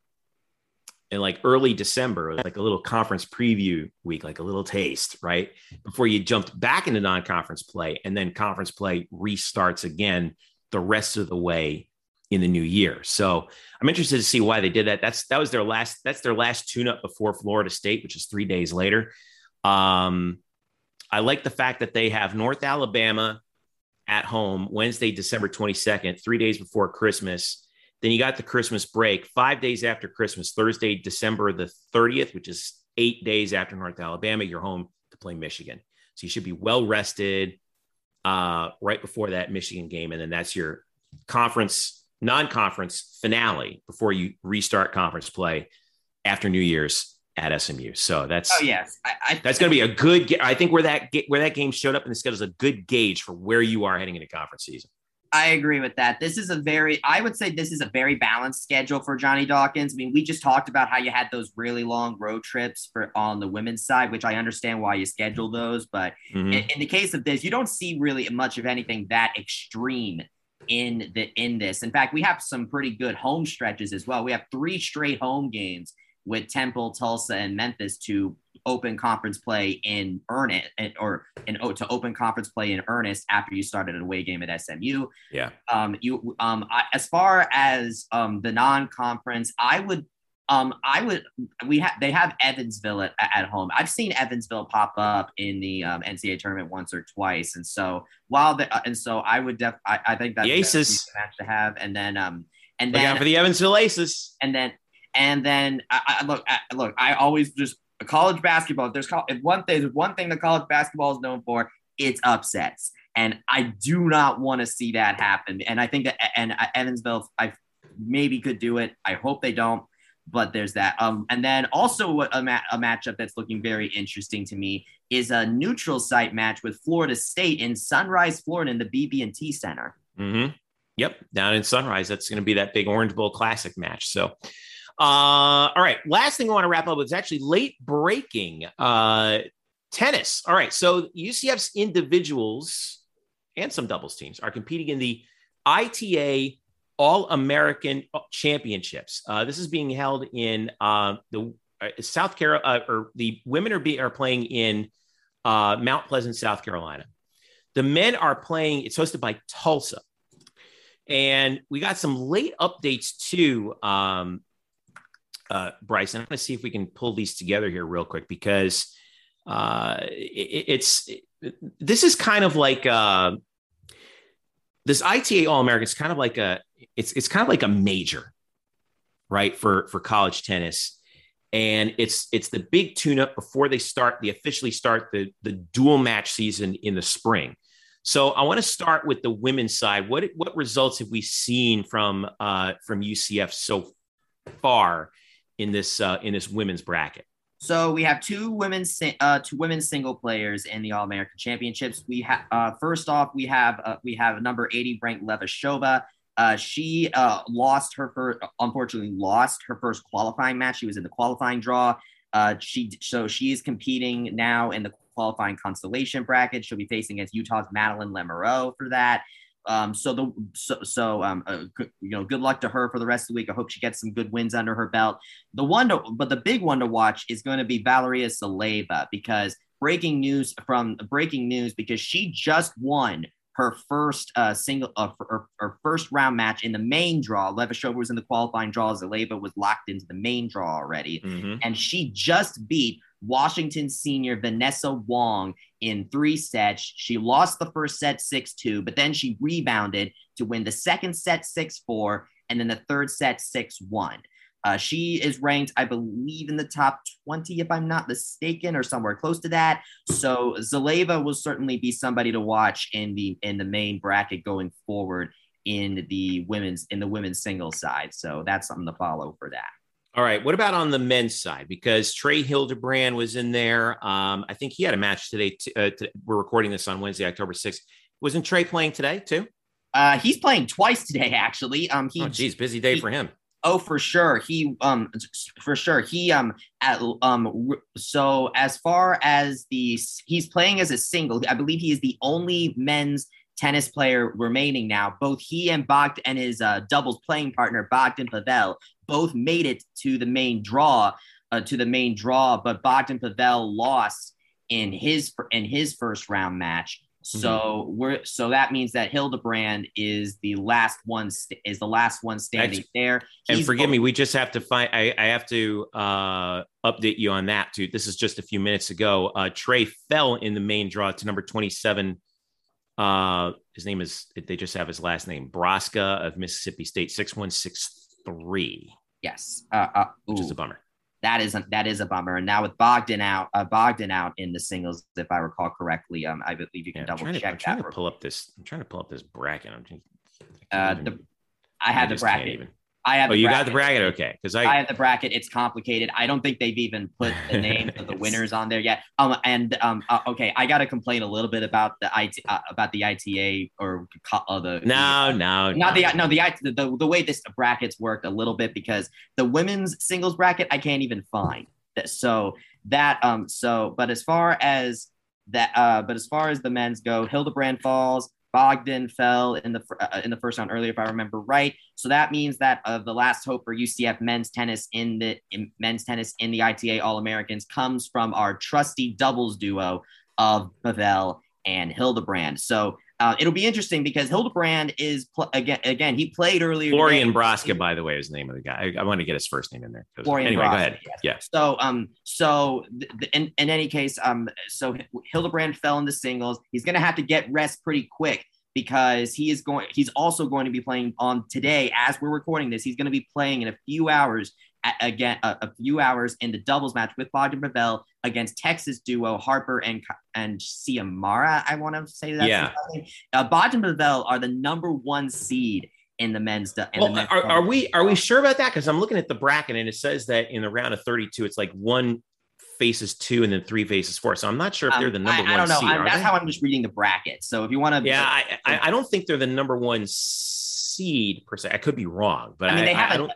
in like early December, like a little conference preview week, like a little taste, right? Before you jumped back into non conference play and then conference play restarts again the rest of the way in the new year. So I'm interested to see why they did that. That's that was their last that's their last tune up before Florida State, which is three days later. Um, I like the fact that they have North Alabama at home Wednesday, December 22nd, three days before Christmas. Then you got the Christmas break, five days after Christmas, Thursday, December the 30th, which is eight days after North Alabama. You're home to play Michigan. So you should be well rested uh, right before that Michigan game, and then that's your conference non-conference finale before you restart conference play after New Year's at SMU. So that's Oh yes, I, I that's going to be a good. I think where that where that game showed up in the schedule is a good gauge for where you are heading into conference season. I agree with that. This is a very, I would say this is a very balanced schedule for Johnny Dawkins. I mean, we just talked about how you had those really long road trips for on the women's side, which I understand why you schedule those. But Mhm. in, in the case of this, you don't see really much of anything that extreme in the in this. In fact, we have some pretty good home stretches as well. We have three straight home games with Temple, Tulsa, and Memphis to open conference play in earnest, or in to open conference play in earnest after you started an away game at SMU Yeah. um you um I, as far as um the non-conference i would um i would we have they have evansville at, at home i've seen evansville pop up in the um, ncaa tournament once or twice and so while the uh, and so i would def i, I think that's The Aces. match to have and then um and Look then out for the Evansville Aces. and then and then I, I look I, look I always just college basketball. If there's if one thing, there's one thing that college basketball is known for, it's upsets, and I do not want to see that happen. And I think that and Evansville, I maybe could do it. I hope they don't. But there's that. Um, and then also a, ma- a matchup that's looking very interesting to me is a neutral site match with Florida State in Sunrise, Florida, in the BB&T Center. hmm Yep, down in Sunrise. That's going to be that big Orange Bowl Classic match. So, uh, all right. Last thing I want to wrap up with is actually late breaking uh, tennis. All right. So UCF's individuals and some doubles teams are competing in the ITA All American Championships. Uh, this is being held in uh, the uh, South Carolina, uh, or the women are be, are playing in uh, Mount Pleasant, South Carolina. The men are playing. It's hosted by Tulsa. And we got some late updates too, um, uh, Bryce. And I'm going to see if we can pull these together here real quick because uh, it, it's it, this is kind of like uh, this ITA All American. It's kind of like a it's it's kind of like a major, right for for college tennis. And it's it's the big tune-up before they start. They officially start the the dual match season in the spring. So I want to start with the women's side. What what results have we seen from uh, from UCF so far in this uh, in this women's bracket? So we have two women's uh, two women's single players in the All American Championships. We have uh, first off we have uh, we have number eighty ranked Levashova. Uh, she uh, lost her first, unfortunately lost her first qualifying match. She was in the qualifying draw. Uh, she so she is competing now in the qualifying consolation bracket. She'll be facing against Utah's Madeline Lemoreau for that. Um, so the so, so um, uh, you know, good luck to her for the rest of the week. I hope she gets some good wins under her belt. The one, to, but the big one to watch is going to be Valeria Saleva because breaking news from breaking news because she just won her first uh, single uh, her, her, first round match in the main draw. Levashova was in the qualifying draw. Zaleva was locked into the main draw already, mm-hmm. and she just beat Washington senior Vanessa Wong in three sets. She lost the first set 6 2, but then she rebounded to win the second set 6 4 and then the third set 6 1. Uh, she is ranked, I believe, in the top 20, if I'm not mistaken, or somewhere close to that. So Zaleva will certainly be somebody to watch in the in the main bracket going forward in the women's in the women's singles side. So that's something to follow for that. All right. What about on the men's side? Because Trey Hildebrand was in there. Um, I think he had a match today. T- uh, t- we're recording this on Wednesday, October 6th. Wasn't Trey playing today too? Uh, he's playing twice today, actually. Um, he, oh, geez, busy day he, for him. Oh, for sure. He, um, for sure. He, um, at, um, so as far as the, he's playing as a single. I believe he is the only men's tennis player remaining now. Both he and Bogd and his uh, doubles playing partner Bogdan Pavel both made it to the main draw, uh, to the main draw, but Bogdan Pavel lost in his in his first round match. So mm-hmm. we're so that means that Hildebrand is the last one st- is the last one standing That's, there. He's and forgive both- me, we just have to find. I, I have to uh, update you on that too. This is just a few minutes ago. Uh, Trey fell in the main draw to number twenty seven. Uh, his name is. They just have his last name, Broska of Mississippi State, six one six three. Yes, uh, uh, which is a bummer. That is a, that is a bummer. And now with Bogdan out, uh, Bogdan out in the singles, if I recall correctly, um, I believe you can yeah, double check. To, I'm trying that to pull up this. I'm trying to pull up this bracket. I'm just, uh, the, I have the bracket. I have. Oh, you got the bracket, okay? Because I, I have the bracket. It's complicated. I don't think they've even put the names of the winners on there yet. Um, and um, uh, okay, I got to complain a little bit about the IT uh, about the ITA or uh, the no, no, not the no the, the the the way this brackets worked a little bit because the women's singles bracket I can't even find. So that um so but as far as that uh but as far as the men's go, Hildebrand falls. Bogdan fell in the uh, in the first round earlier, if I remember right. So that means that uh, the last hope for UCF men's tennis in the in men's tennis in the ITA All Americans comes from our trusty doubles duo of Pavel and Hildebrand. So uh, it'll be interesting because Hildebrand is pl- again. Again, he played earlier. Florian Broska, by the way, is the name of the guy. I, I want to get his first name in there. Florian anyway, Broska, go ahead. Yes. Yeah. So, um, so th- th- in, in any case, um, so Hildebrand fell in the singles. He's going to have to get rest pretty quick because he is going. He's also going to be playing on today as we're recording this. He's going to be playing in a few hours again a, a, few hours in the doubles match with Bogdan Pavel against Texas duo Harper and and Ciamara. I want to say that. Yeah. Uh, Bogdan Pavel are the number one seed in the men's. In well, the men's are, are, we are we sure about that? Because I'm looking at the bracket and it says that in the round of 32, it's like one faces two and then three faces four. So I'm not sure if they're the number um, I, one. I don't know. Seed, that's they? how I'm just reading the bracket. So if you want to, yeah, I, I, I don't think they're the number one seed per se. I could be wrong, but I mean they have I a, don't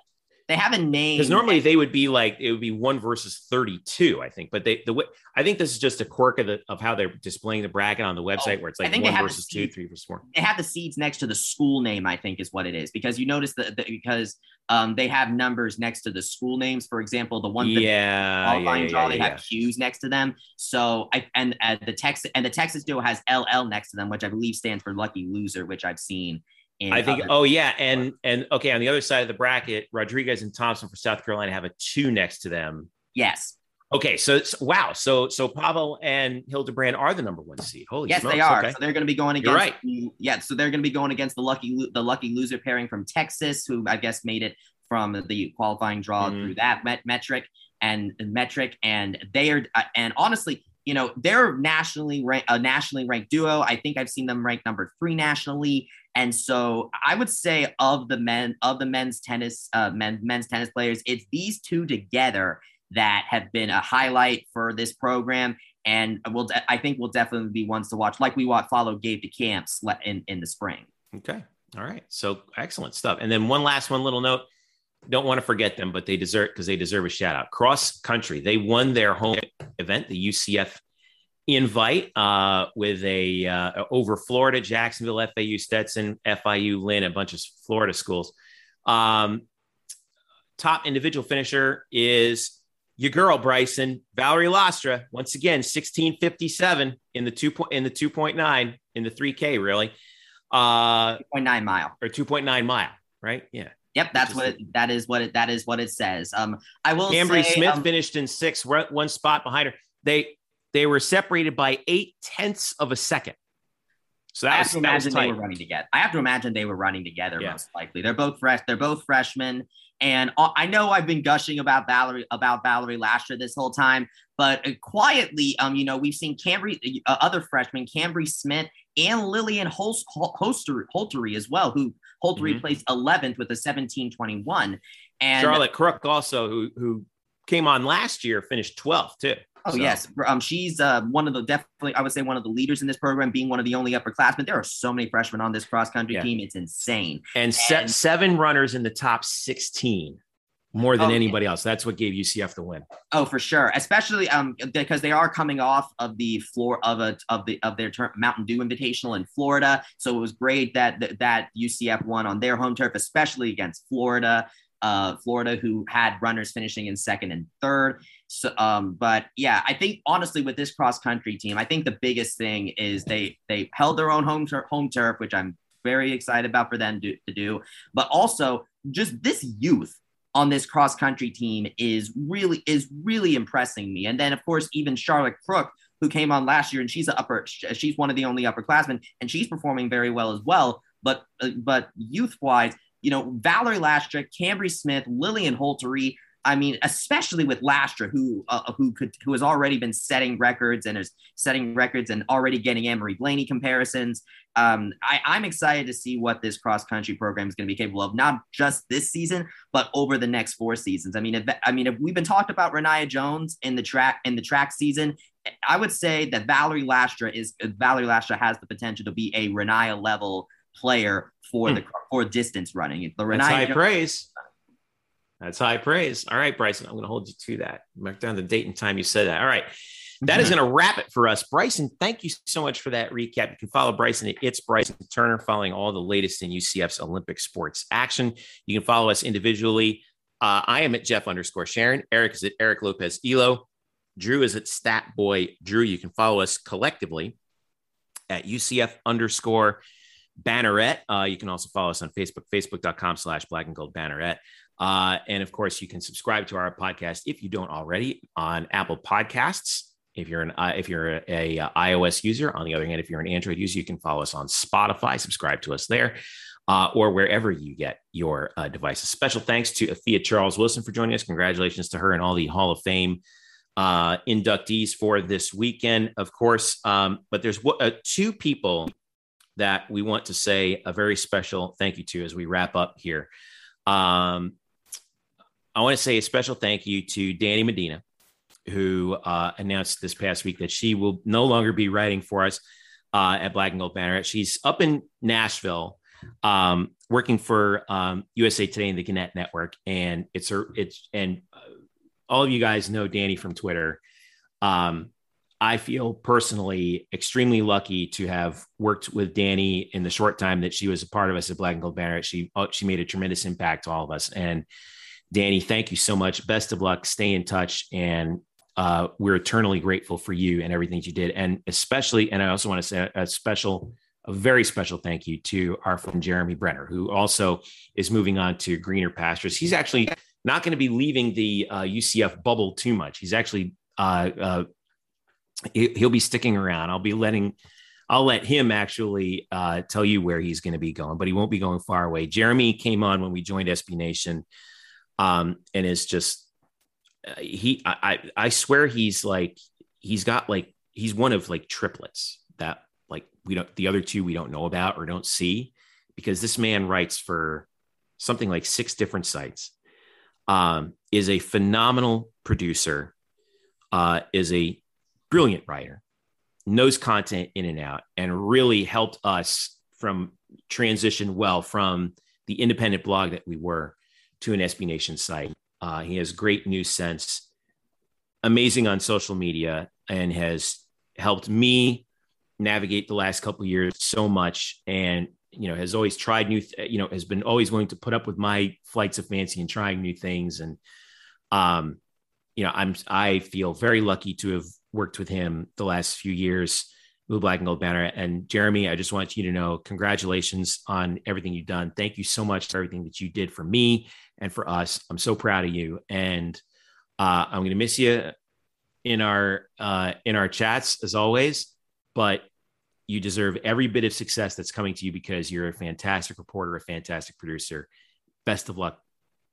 they have a name because normally they would be like it would be one versus 32 i think but they the way i think this is just a quirk of the of how they're displaying the bracket on the website Oh, where it's like one versus two three versus four they have the seeds next to the school name. I think is what it is because you notice that because um, they have numbers next to the school names. For example, the one that yeah, yeah, qualifying yeah, draw, yeah, they have Q's next to them. So I and uh, the Texas and the Texas duo has LL next to them, which I believe stands for lucky loser, which I've seen. I think. Oh yeah, and and okay, on the other side of the bracket, Rodriguez and Thompson for South Carolina have a two next to them. yes, Okay, so it's, wow, so so Pavel and Hildebrand are the number one seed. Holy yes, smokes, they are. Okay. So they're going to be going against. You're right. Yeah, so they're going to be going against the lucky the lucky loser pairing from Texas, who I guess made it from the qualifying draw Mhm. through that met- metric and metric, and they are uh, and honestly. You know they're nationally ranked, a nationally ranked duo. I think I've seen them ranked number three nationally, and so I would say of the men of the men's tennis, uh, men, men's tennis players, it's these two together that have been a highlight for this program. And we'll, de- I think we'll definitely be ones to watch, like we watch follow Gabe to camps in, in the spring. Okay. All right. So excellent stuff. And then one last one little note. Don't want to forget them, but they deserve because they deserve a shout out. Cross country. They won their home event, the UCF invite, uh, with a uh, over Florida, Jacksonville, FAU, Stetson, FIU, Lynn, a bunch of Florida schools. Um, top individual finisher is your girl Bryson Valerie Lastra. Once again, 1657 in the two point in the 2.9 in the 3K, really. Uh 0.9 mile. or 2.9 mile, right? Yeah. Yep, that's what it, that is. What it that is what it says. Um, I will Cambry say, Smith um, finished in sixth, one spot behind her. They they were separated by eight tenths of a second. So I that have was, to that was imagine they were running together. I have to imagine they were running together Yeah. most likely. They're both fresh. They're both freshmen, and uh, I know I've been gushing about Valerie about Valerie Lastra this whole time, but uh, quietly, um, you know, we've seen Cambry, uh, other freshmen, Cambry Smith and Lillian Holst, Holster, Holtery as well, who Holtery Mhm. placed 11th with a 1721. And Charlotte Crook also, who who came on last year, finished 12th too. Oh So- yes, um, she's uh, one of the definitely I would say one of the leaders in this program, being one of the only upperclassmen. There are so many freshmen on this cross country Yeah. team; it's insane. And, se- And- seven runners in the top 16, more than Oh, yeah. anybody else. That's what gave UCF the win. Oh, for sure, especially um because they are coming off of the floor of a of the of their ter- Mountain Dew Invitational in Florida, so it was great that that, that UCF won on their home turf, especially against Florida. Uh, Florida, who had runners finishing in second and third. So, um, but yeah, I think honestly with this cross country team, I think the biggest thing is they they held their own home turf, home turf, which I'm very excited about for them to, to do. But also just this youth on this cross country team is really is really impressing me. And then of course even Charlotte Crook, who came on last year, and she's a upper she's one of the only upperclassmen, and she's performing very well as well. But uh, but youth wise, you know Valerie Lastrick, Cambry Smith, Lillian Holtery. I mean, especially with Lastra, who uh, who could who has already been setting records and is setting records and already getting Emery Blaney comparisons. Um, I, I'm excited to see what this cross country program is going to be capable of, not just this season, but over the next four seasons. I mean, if, I mean, if we've been talked about Rayniah Jones in the track in the track season, I would say that Valerie Lastra is Valerie Lastra has the potential to be a Rayniah level player for hmm. the for distance running. The Rayniah high Jones, praise. That's high praise. All right, Bryson, I'm going to hold you to that. Mark down the date and time you said that. All right. That is going to wrap it for us. Bryson, thank you so much for that recap. You can follow Bryson at It's Bryson Turner, following all the latest in UCF's Olympic sports action. You can follow us individually. Uh, I am at Jeff underscore Sharon. Eric is at Eric Lopez Elo. Drew is at Stat Boy Drew. You can follow us collectively at UCF underscore Banneret. Uh, you can also follow us on Facebook, facebook.com slash black and gold banneret. Uh, and of course, you can subscribe to our podcast if you don't already on Apple Podcasts. If you're an uh, if you're a, a, uh, iOS user, on the other hand, if you're an Android user, you can follow us on Spotify. Subscribe to us there, uh, or wherever you get your uh, devices. Special thanks to Afia Charles Wilson for joining us. Congratulations to her and all the Hall of Fame uh, inductees for this weekend, of course. Um, but there's two people that we want to say a very special thank you to as we wrap up here. Um, I want to say a special thank you to Danny Medina, who uh, announced this past week that she will no longer be writing for us uh, at Black and Gold Banner. She's up in Nashville, um, working for um, USA Today and the Gannett Network, and it's her. It's and uh, all of you guys know Danny from Twitter. Um, I feel personally extremely lucky to have worked with Danny in the short time that she was a part of us at Black and Gold Banner. She uh, she made a tremendous impact to all of us, and Danny, thank you so much. Best of luck. Stay in touch. And uh, we're eternally grateful for you and everything you did. And especially, and I also want to say a special, a very special thank you to our friend Jeremy Brenner, who also is moving on to greener pastures. He's actually not going to be leaving the uh, UCF bubble too much. He's actually, uh, uh he'll be sticking around. I'll be letting, I'll let him actually uh, tell you where he's going to be going, but he won't be going far away. Jeremy came on when we joined SB Nation um, and is just uh, he. I I swear he's like he's got like he's one of like triplets that like we don't the other two we don't know about or don't see because this man writes for something like six different sites. Um, is a phenomenal producer. Uh, is a brilliant writer, knows content in and out, and really helped us from transition well from the independent blog that we were to an SB Nation site. Uh, he has great news sense, amazing on social media, and has helped me navigate the last couple years so much. And you know, has always tried new, th- you know, has been always willing to put up with my flights of fancy and trying new things. And um, you know, I'm I feel very lucky to have worked with him the last few years. Blue, Black, and Gold banner. And Jeremy, I just want you to know congratulations on everything you've done. Thank you so much for everything that you did for me and for us. I'm so proud of you. And uh, I'm going to miss you in our uh, in our chats as always, but you deserve every bit of success that's coming to you because you're a fantastic reporter, a fantastic producer. Best of luck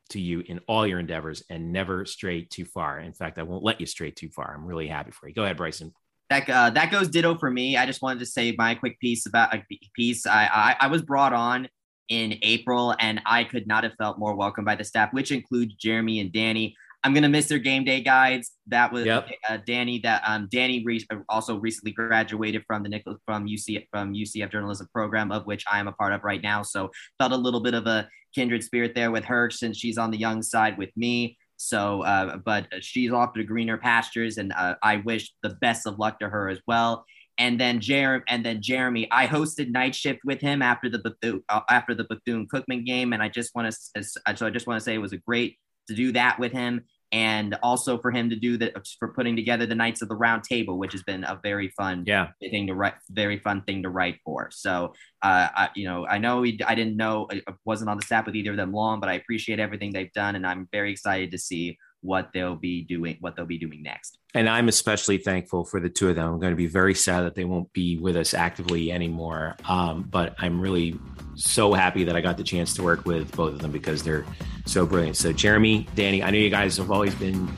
to you in all your endeavors and never stray too far. In fact, I won't let you stray too far. I'm really happy for you. Go ahead, Bryson that uh, that goes ditto for me. I just wanted to say my quick piece about a piece. I, I, I was brought on in April, and I could not have felt more welcome by the staff, which includes Jeremy and Danny. I'm gonna miss their game day guides. That was yep. uh, Danny. That um, Danny re- also recently graduated from the Nicholson from UCF from UCF journalism program, of which I am a part of right now. So felt a little bit of a kindred spirit there with her since she's on the young side with me. So, uh, but she's off to greener pastures, and uh, I wish the best of luck to her as well. And then Jeremy, and then Jeremy, I hosted Knight Shift with him after the Bethune uh, after the Bethune Cookman game, and I just want to so I just want to say it was a great to do that with him and also for him to do that for putting together the Knights of the Round Table, which has been a very fun yeah thing to write, very fun thing to write for. So, uh, I, you know, I know I didn't know I wasn't on the staff with either of them long, but I appreciate everything they've done, and I'm very excited to see what they'll be doing, what they'll be doing next. And I'm especially thankful for the two of them. I'm going to be very sad that they won't be with us actively anymore. Um, but I'm really so happy that I got the chance to work with both of them because they're so brilliant. So, Jeremy, Danny, I know you guys have always been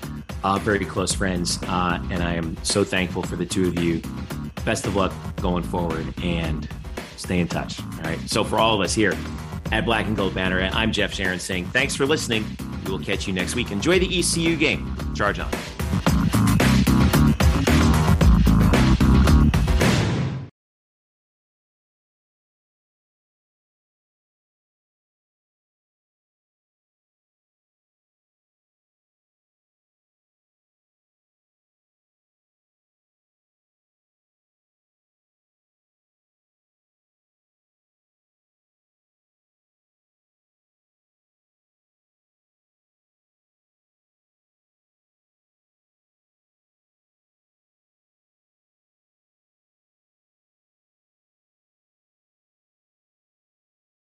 uh, very close friends, uh, and I am so thankful for the two of you. Best of luck going forward and stay in touch. All right. So, for all of us here at Black and Gold Banner, and I'm Jeff Sharon saying thanks for listening. We will catch you next week. Enjoy the ECU game. Charge on.